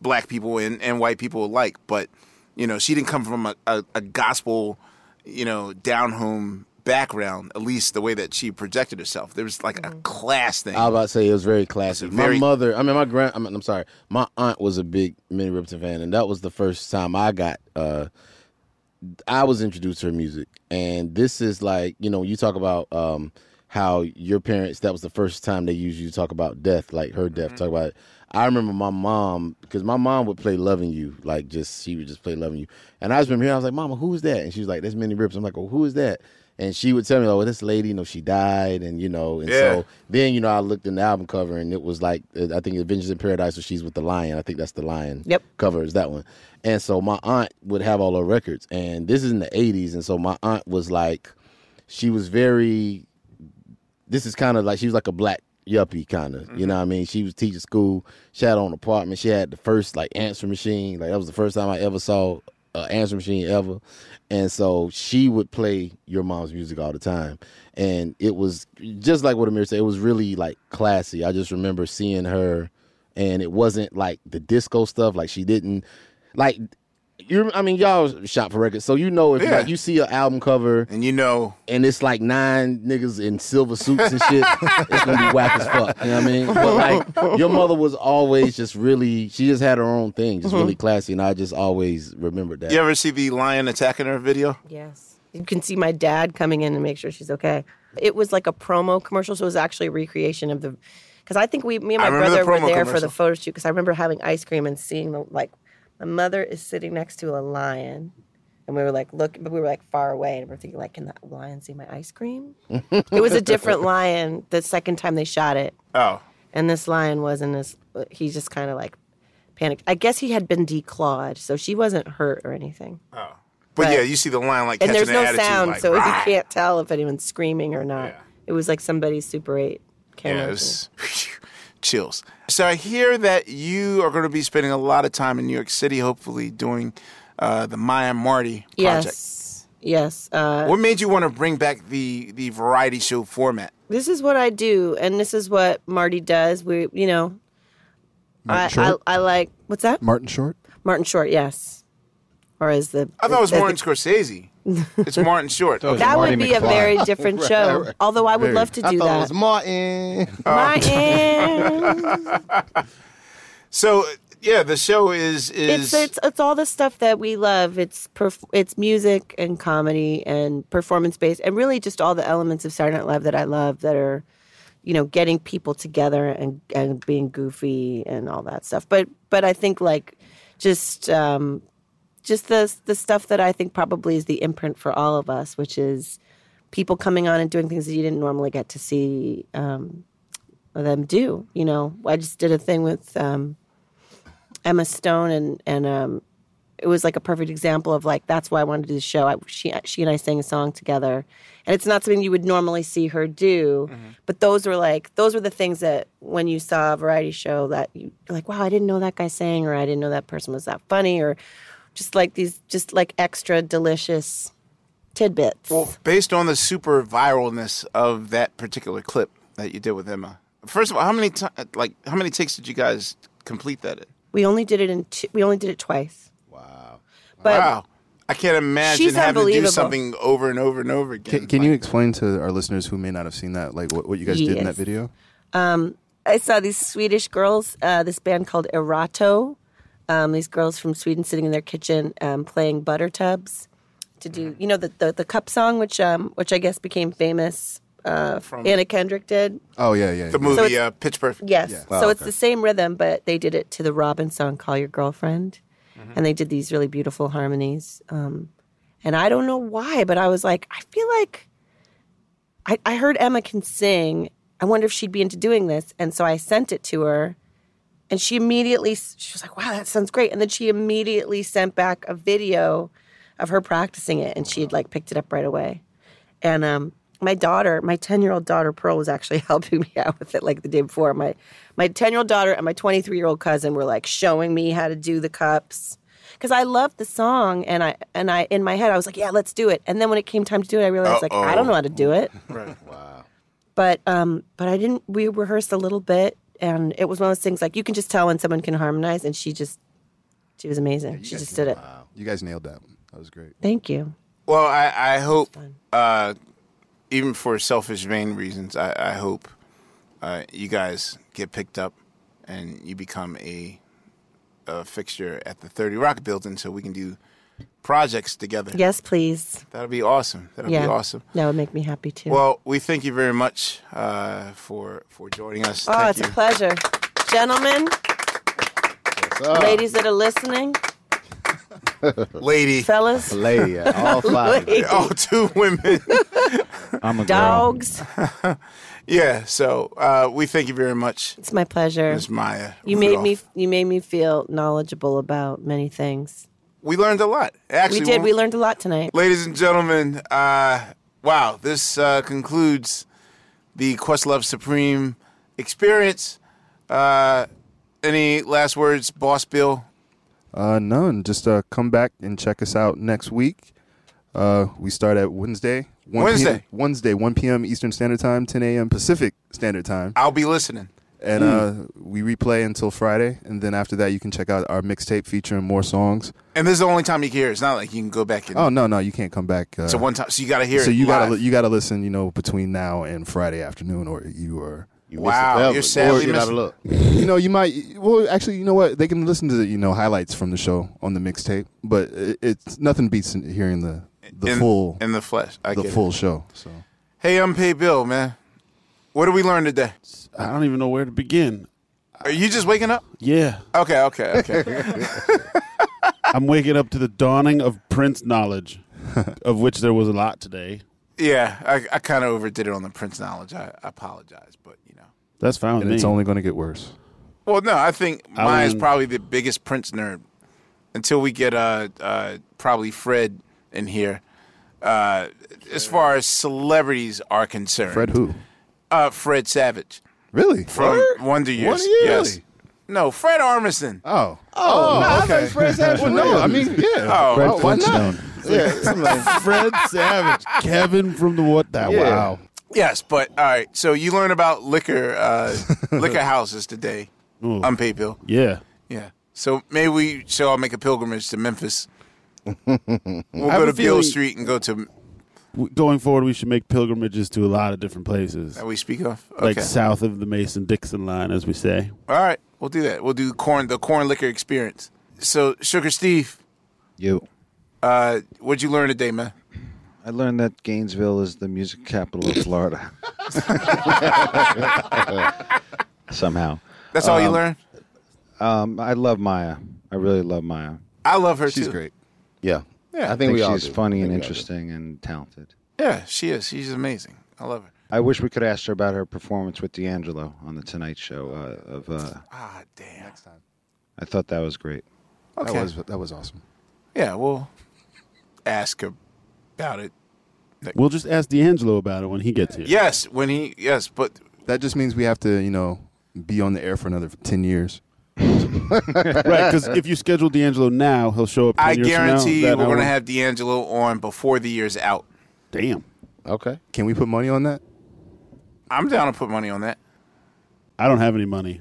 black people and, and white people alike. But, you know, she didn't come from a, a, a gospel, you know, down home background, at least the way that she projected herself. There was like a class thing. I was about to say it was very classic. very- my mother, I mean, my grand, I mean, I'm sorry, my aunt was a big Minnie Riperton fan, and that was the first time I got, uh, I was introduced to her music. And this is like, you know, you talk about um, how your parents, that was the first time they used you to talk about death, like her death, talk about it. I remember my mom, because my mom would play Loving You, like just, she would just play Loving You. And I just remember hearing, I was like, Mama, who is that? And she was like, that's Minnie Rips. I'm like, well, who is that? And she would tell me, oh, this lady, you know, she died. And, you know, and Yeah. so then, you know, I looked in the album cover and it was like, uh, I think Adventures in Paradise, where she's with the lion. I think that's the lion Yep. cover is that one. And so my aunt would have all her records. And this is in the 80s. And so my aunt was like, she was very, this is kind of like, she was like a black yuppie kind of, you mm-hmm. know what I mean? She was teaching school. She had her own apartment. She had the first like answer machine. Like that was the first time I ever saw an answer machine ever. And so she would play your mom's music all the time. And it was just like what Ahmir said, it was really like classy. I just remember seeing her and it wasn't like the disco stuff. Like she didn't like you. I mean, y'all shop for records, so you know if Yeah. like you see an album cover and you know, and it's like nine niggas in silver suits and shit, <laughs> it's gonna be whack as fuck. You know what I mean? But like your mother was always just really. She just had her own thing, just Mhm. really classy, and I just always remembered that. you ever see the lion attacking her video? Yes. You can see my dad coming in to make sure she's okay. It was like a promo commercial, so it was actually a recreation of the. Because I think we, me and my remember the brother were promo there for the photo shoot. Because I remember having ice cream and seeing the like, my mother is sitting next to a lion, and we were like, look, but we were like far away, and we're thinking like, can the lion see my ice cream? it was a different <laughs> lion the second time they shot it, Oh, and this lion wasn't as. He just kind of like panicked. I guess he had been declawed, so she wasn't hurt or anything. oh. But, yeah, you see the lion like and there's no attitude, sound, like, so you can't tell if anyone's screaming or not. It was like somebody's Super 8 camera. Yeah, it was <laughs> chills. So I hear that you are going to be spending a lot of time in New York City, hopefully doing uh, the Maya Marty project. yes, yes. Uh, What made you want to bring back the the variety show format? this is what I do, and this is what Marty does. We, you know, I, Martin I, Short? I like what's that? Martin Short. Martin Short, yes. Or as the I thought it was as the- Martin Scorsese. <laughs> It's Martin Short. that would be a very <laughs> different show. Although I would Very. love to I do thought it that. was Martin. Martin. <laughs> So yeah, the show is is it's it's it's all the stuff that we love. It's perf- it's music and comedy and performance based, and really just all the elements of Saturday Night Live that I love that are, you know, getting people together and and being goofy and all that stuff. But but I think like just um, just the the stuff that I think probably is the imprint for all of us, which is people coming on and doing things that you didn't normally get to see um, them do. You know, I just did a thing with. Um, Emma Stone and and um, it was like a perfect example of like that's why I wanted to do the show. I, she she and I sang a song together, and it's not something you would normally see her do, but those were like those were the things that when you saw a variety show that you you're like wow I didn't know that guy sang or I didn't know that person was that funny or just like these just like extra delicious tidbits. well based on the super viralness of that particular clip that you did with Emma. First of all, how many ti like how many takes did you guys complete that in? We only did it in two, we only did it twice. Wow. But wow. I can't imagine She's having to do something over and over and over again. Can, can you explain to our listeners who may not have seen that, like what, what you guys did in that video? Um, I saw these Swedish girls, uh, this band called Erato. Um, these girls from Sweden sitting in their kitchen um, playing butter tubs to do, you know, the, the, the cup song, which um, which I guess became famous. Uh, From- Anna Kendrick did. Oh yeah, yeah. The yeah. movie So it's- uh, Pitch Perfect. Yes. Wow, so it's okay. the same rhythm, but they did it to the Robyn song "Call Your Girlfriend," Mm-hmm. and they did these really beautiful harmonies. Um, and I don't know why, but I was like, I feel like I, I heard Emma can sing. I wonder if she'd be into doing this, and so I sent it to her, and she immediately she was like, "Wow, that sounds great!" And then she immediately sent back a video of her practicing it, and she had like picked it up right away. And um, my daughter, my ten year old daughter Pearl, was actually <laughs> helping me out with it like the day before. My my ten year old daughter and my twenty three year old cousin were like showing me how to do the cups because I loved the song, and I and I in my head I was like, yeah, let's do it. And then when it came time to do it, I realized like I don't know how to do it. Right. Wow. But um, but I didn't. We rehearsed a little bit, and it was one of those things like you can just tell when someone can harmonize, and she just she was amazing. she just did it. Wow. You guys nailed that. One. That was great. Thank you. Well, I, I hope, uh, even for selfish, vain reasons, I, I hope uh, you guys get picked up and you become a, a fixture at the 30 Rock building so we can do projects together. Yes, please. That'll be awesome. That'll yeah, be awesome. That would make me happy too. Well, we thank you very much uh, for for joining us. oh, Thank it's you. a pleasure, gentlemen, up? ladies that are listening, <laughs> Lady. fellas, Lady, all five. <laughs> Lady. All two women. <laughs> I'm a dogs. yeah, so uh, we thank you very much, It's my pleasure. Ms. Maya. You made me. You made me feel knowledgeable about many things. We learned a lot. Actually, we did. when- We learned a lot tonight. Ladies and gentlemen, uh, wow, this uh, concludes the Questlove Supreme experience. Uh, any last words, Boss Bill? Uh, none. Just uh, come back and check us out next week. Uh, we start at Wednesday. 1 Wednesday. PM, Wednesday, 1 p.m. Eastern Standard Time, 10 a.m. Pacific Standard Time. I'll be listening. And uh, we replay until Friday, and then after that, you can check out our mixtape featuring more songs. And this is the only time you can hear. it. It's not like you can go back and. Oh no, no, you can't come back. Uh, So one time- so you gotta hear So it you gotta you gotta listen. You know, between now and Friday afternoon, or you are. You miss it Wow, you're sadly Or- missing- Look. You know, you might. Well, actually, you know what? They can listen to the, you know highlights from the show on the mixtape, but it, it's nothing beats hearing the the In- full in the flesh. I the get it. full show. So Hey, unpaid bill, man. What did we learn today? I don't even know where to begin. Are you just waking up? Yeah. Okay, okay, okay. <laughs> I'm waking up to the dawning of Prince knowledge, of which there was a lot today. yeah, I, I kind of overdid it on the Prince knowledge. I, I apologize, but you know. That's fine with and me. it's only going to get worse. Well, no, I think I mine is mean- probably the biggest Prince nerd. Until we get uh, uh probably Fred in here. Uh, as far as celebrities are concerned, Fred who? Uh, Fred Savage. Really? From Word? Wonder Years. Wonder Years? Yes. No, Fred Armisen. Oh. Oh, no, I okay. thought Fred Savage Well, no. I mean, yeah. Oh, Fred oh, why not? Flintstone. Yeah, like, Fred Savage, Kevin from the What That Yeah. Wow. Yes, but all right. So you learn about liquor uh, liquor <laughs> houses today. Ooh. Unpaid bill. Yeah. Yeah. So maybe we should all make a pilgrimage to Memphis. <laughs> We'll I go have to a Beale feeling- Street and go to W- Going forward, we should make pilgrimages to a lot of different places, that we speak of. like south of the Mason Dixon line, as we say. All right, we'll do that. We'll do corn the corn liquor experience. So Sugar Steve, You. uh, what'd you learn today, man? I learned that Gainesville is the music capital of Florida. <laughs> Somehow. That's all you Um, learned. Um, I love Maya. I really love Maya. I love her She's too. great. yeah. Yeah, I think, we all she's do. funny and think we all do. interesting and talented. Yeah, she is. She's amazing. I love her. I wish we could ask her about her performance with D'Angelo on the Tonight Show. Uh, of uh, Ah, damn. I thought that was great. Okay. That was that was awesome. Yeah, we'll ask her about it. We'll just ask D'Angelo about it when he gets here. Yes, when he yes, but That just means we have to, you know, be on the air for another ten years. <laughs> <laughs> right, because if you schedule D'Angelo now, he'll show up. 10 I years from now. guarantee you we're gonna have D'Angelo on before the year's out. Damn. Okay. Can we put money on that? I'm down to put money on that. I don't have any money.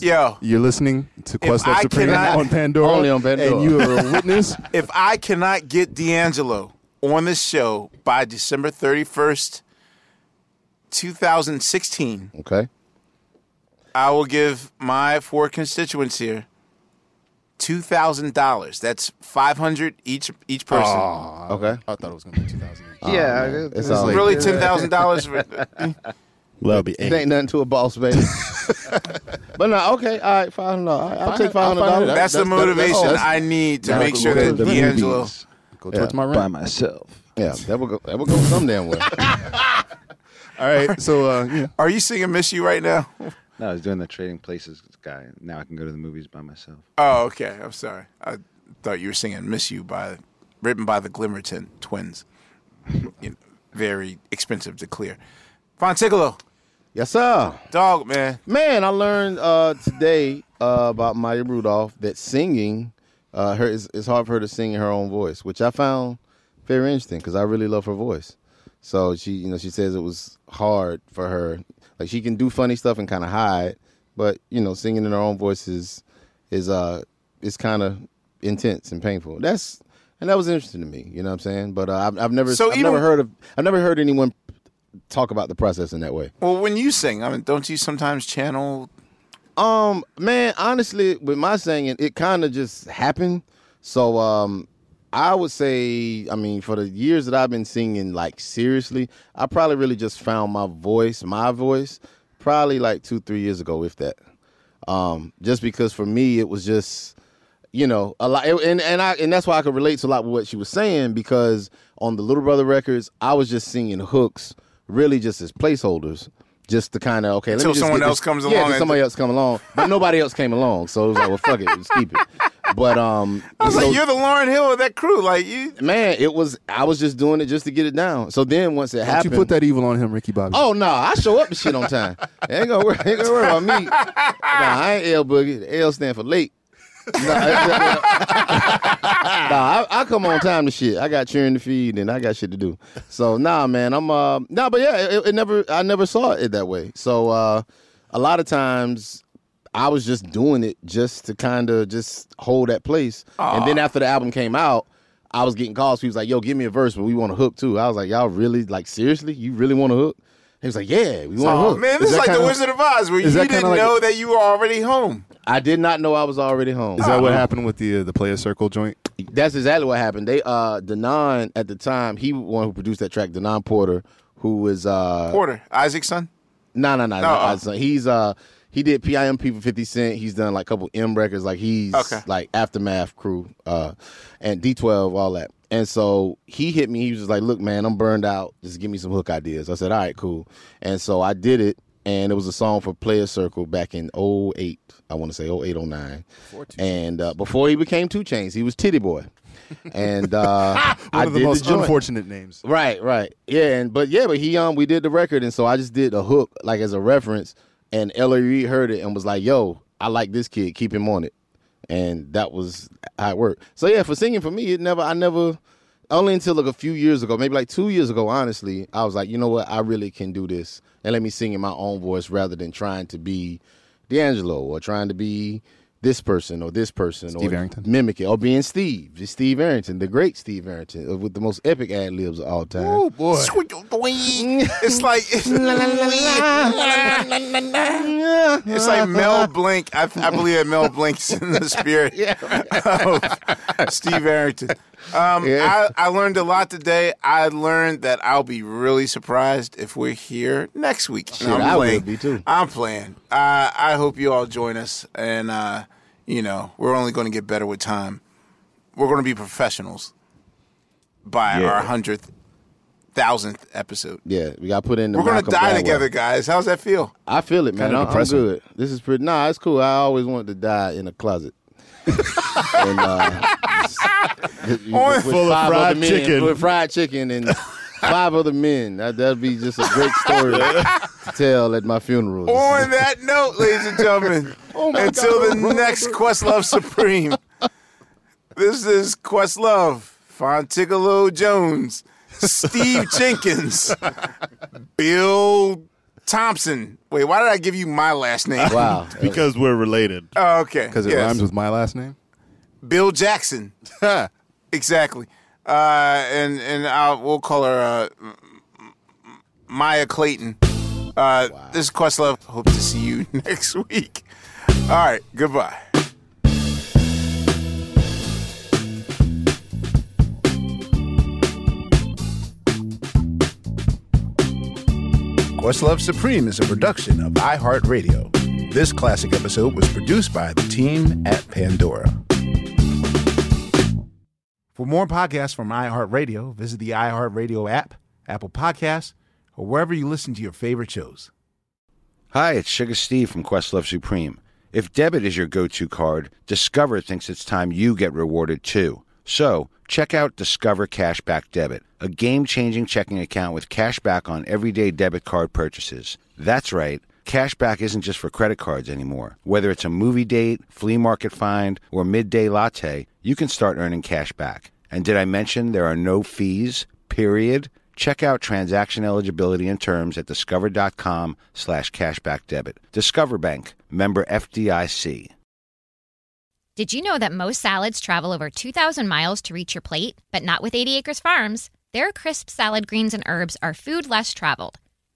Yo, You're listening to Quest I of Supreme cannot- on Pandora, Only on Pandora. and you are a witness. <laughs> if I cannot get D'Angelo on this show by December 31st, 2016, Okay. I will give my four constituents here two thousand dollars. That's five hundred each each person. Aw, Okay. I thought it was going to be two thousand. yeah, man. it- It's it's like- really ten thousand dollars. Well, that'll be It ain't nothing to a boss, baby. <laughs> but no, okay, all right, five hundred dollars. I'll take five hundred dollars. That's the motivation I need to that's make sure that motivation. D'Angelo. Go Yeah. towards my by myself. Yeah, that will go. That will go some damn way. <laughs> All right, so uh, yeah. Are you singing "Miss You" right now? <laughs> No, I was doing the trading places guy. Now I can go to the movies by myself. Oh, okay. I'm sorry. I thought you were singing "Miss You" by written by the Glimmerton twins. You know, very expensive to clear. Phontigallo, yes, sir. dog man. Man, I learned uh, today uh, about Maya Rudolph that singing, uh, her is it's hard for her to sing in her own voice, which I found very interesting because I really love her voice. So she, you know, she says it was hard for her. Like she can do funny stuff and kind of hide, but you know, singing in her own voice is is uh is kind of intense and painful. That's and that was interesting to me. You know what I'm saying? But uh, I've, I've never So I've even- never heard of I've never heard anyone talk about the process in that way. Well, when you sing, I mean, don't you sometimes channel? Um, man, honestly, with my singing, it kind of just happened. So, um, I would say, I mean, for the years that I've been singing, like seriously, I probably really just found my voice, my voice, probably like two, three years ago, if that. Um, just because for me, it was just, you know, a lot, and and I and that's why I could relate to a lot with what she was saying because on the Little Brother records, I was just singing hooks, really just as placeholders. Just to kind of okay, let Until me just someone else this- comes yeah, along Yeah, and- somebody else come along, but nobody else came along, so it was like, well, fuck it, let's keep it. But um, <laughs> I was so- like, you're the Lauryn Hill of that crew. Like you, man, it was I was just doing it just to get it down. So then once it Don't happened, you put that evil on him, Ricky Bobby? Oh no, I show up to shit on time. <laughs> ain't gonna worry, ain't gonna worry about me. Nah, I ain't L boogie. The L stand for late. <laughs> Nah, I, I come on time to shit. I got cheering to feed and I got shit to do. So nah, man, I'm uh nah, but yeah, it, it never I never saw it that way. So uh a lot of times I was just doing it just to kind of just hold that place. And then after the album came out, I was getting calls. He was like, "Yo, give me a verse, but we want a hook too." I was like, "Y'all really like seriously? You really want a hook?" He was like, "Yeah, we want a hook." man, this is, like the Wizard of Oz, where you didn't like- know that you were already home. I did not know I was already home. Is that what happened with the uh, the Playaz Circle joint? That's exactly what happened. They uh Denaun at the time, he was one who produced that track, Denaun Porter, who was uh Porter, Isaac's son. No, no, no, no. Oh, oh. He's uh he did PIMP for 50 Cent. He's done like a couple M records. Like he's Okay. like Aftermath crew, uh and D12, all that. And so he hit me. He was just like, "Look, man, I'm burned out. Just give me some hook ideas." I said, "All right, cool." And so I did it, and it was a song for Playaz Circle back in 08. I want to say 08, 09. And uh, before he became 2 Chainz, he was Titty Boy. <laughs> And uh, <laughs> One I of the most joint. unfortunate names. Right, right. Yeah, and but yeah, but he um we did the record and so I just did a hook like as a reference and L.A. Reid heard it and was like, "Yo, I like this kid. Keep him on it." And that was how it worked. So yeah, for singing for me, it never I never only until like a few years ago, maybe like 2 years ago, honestly, I was like, "You know what? I really can do this." And let me sing in my own voice rather than trying to be D'Angelo or trying to be this person or this person Steve or Arrington. mimic it or being Steve, just Steve Arrington, the great Steve Arrington, uh, with the most epic ad libs of all time. Oh boy, <laughs> it's like it's <laughs> like Mel Blanc. I, I believe that Mel Blanc's in the spirit <laughs> of Steve Arrington. Um, I, I learned a lot today. I learned that I'll be really surprised if we're here next week. Shit, I'm I will playing. be too. I'm playing. Uh, I hope you all join us, and uh, you know we're only going to get better with time. We're going to be professionals by Yeah. our hundredth, thousandth episode. Yeah, we got to put in the We're gonna Malcolm die Gladwell. together, guys. How's that feel? I feel it, man. Kinda I'm, I'm depressing. good. This is pretty. Nah, it's cool. I always wanted to die in a closet. <laughs> and, uh, <laughs> with- with Full of fried men, chicken. with fried chicken and five other men. That that'd be just a great story <laughs> to tell at my funeral. On that note, ladies and gentlemen, <laughs> Oh my until God. the next Questlove Supreme, this is Questlove, Phontigallo Jones, Steve Jenkins, Bill Thompson. Wait, why did I give you my last name? Wow. because we're related. Oh, okay. Because it Yes. rhymes with my last name. Bill Jackson. exactly. Uh, and and I'll, we'll call her uh, Maya Clayton. Uh, This is Questlove. Hope to see you <laughs> next week. All right. Goodbye. Questlove Supreme is a production of iHeartRadio. This classic episode was produced by the team at Pandora. For more podcasts from iHeartRadio, visit the iHeartRadio app, Apple Podcasts, or wherever you listen to your favorite shows. Hi, it's Sugar Steve from Questlove Supreme. If debit is your go to card, Discover thinks it's time you get rewarded too. So, check out Discover Cashback Debit, a game changing checking account with cash back on everyday debit card purchases. That's right. Cashback isn't just for credit cards anymore. Whether it's a movie date, flea market find, or midday latte, you can start earning cash back. And did I mention there are no fees? Period. Check out transaction eligibility and terms at discover.com slash cashback debit. Discover Bank, member FDIC. Did you know that most salads travel over 2,000 miles to reach your plate? But not with 80 Acres Farms. Their crisp salad greens and herbs are food less traveled,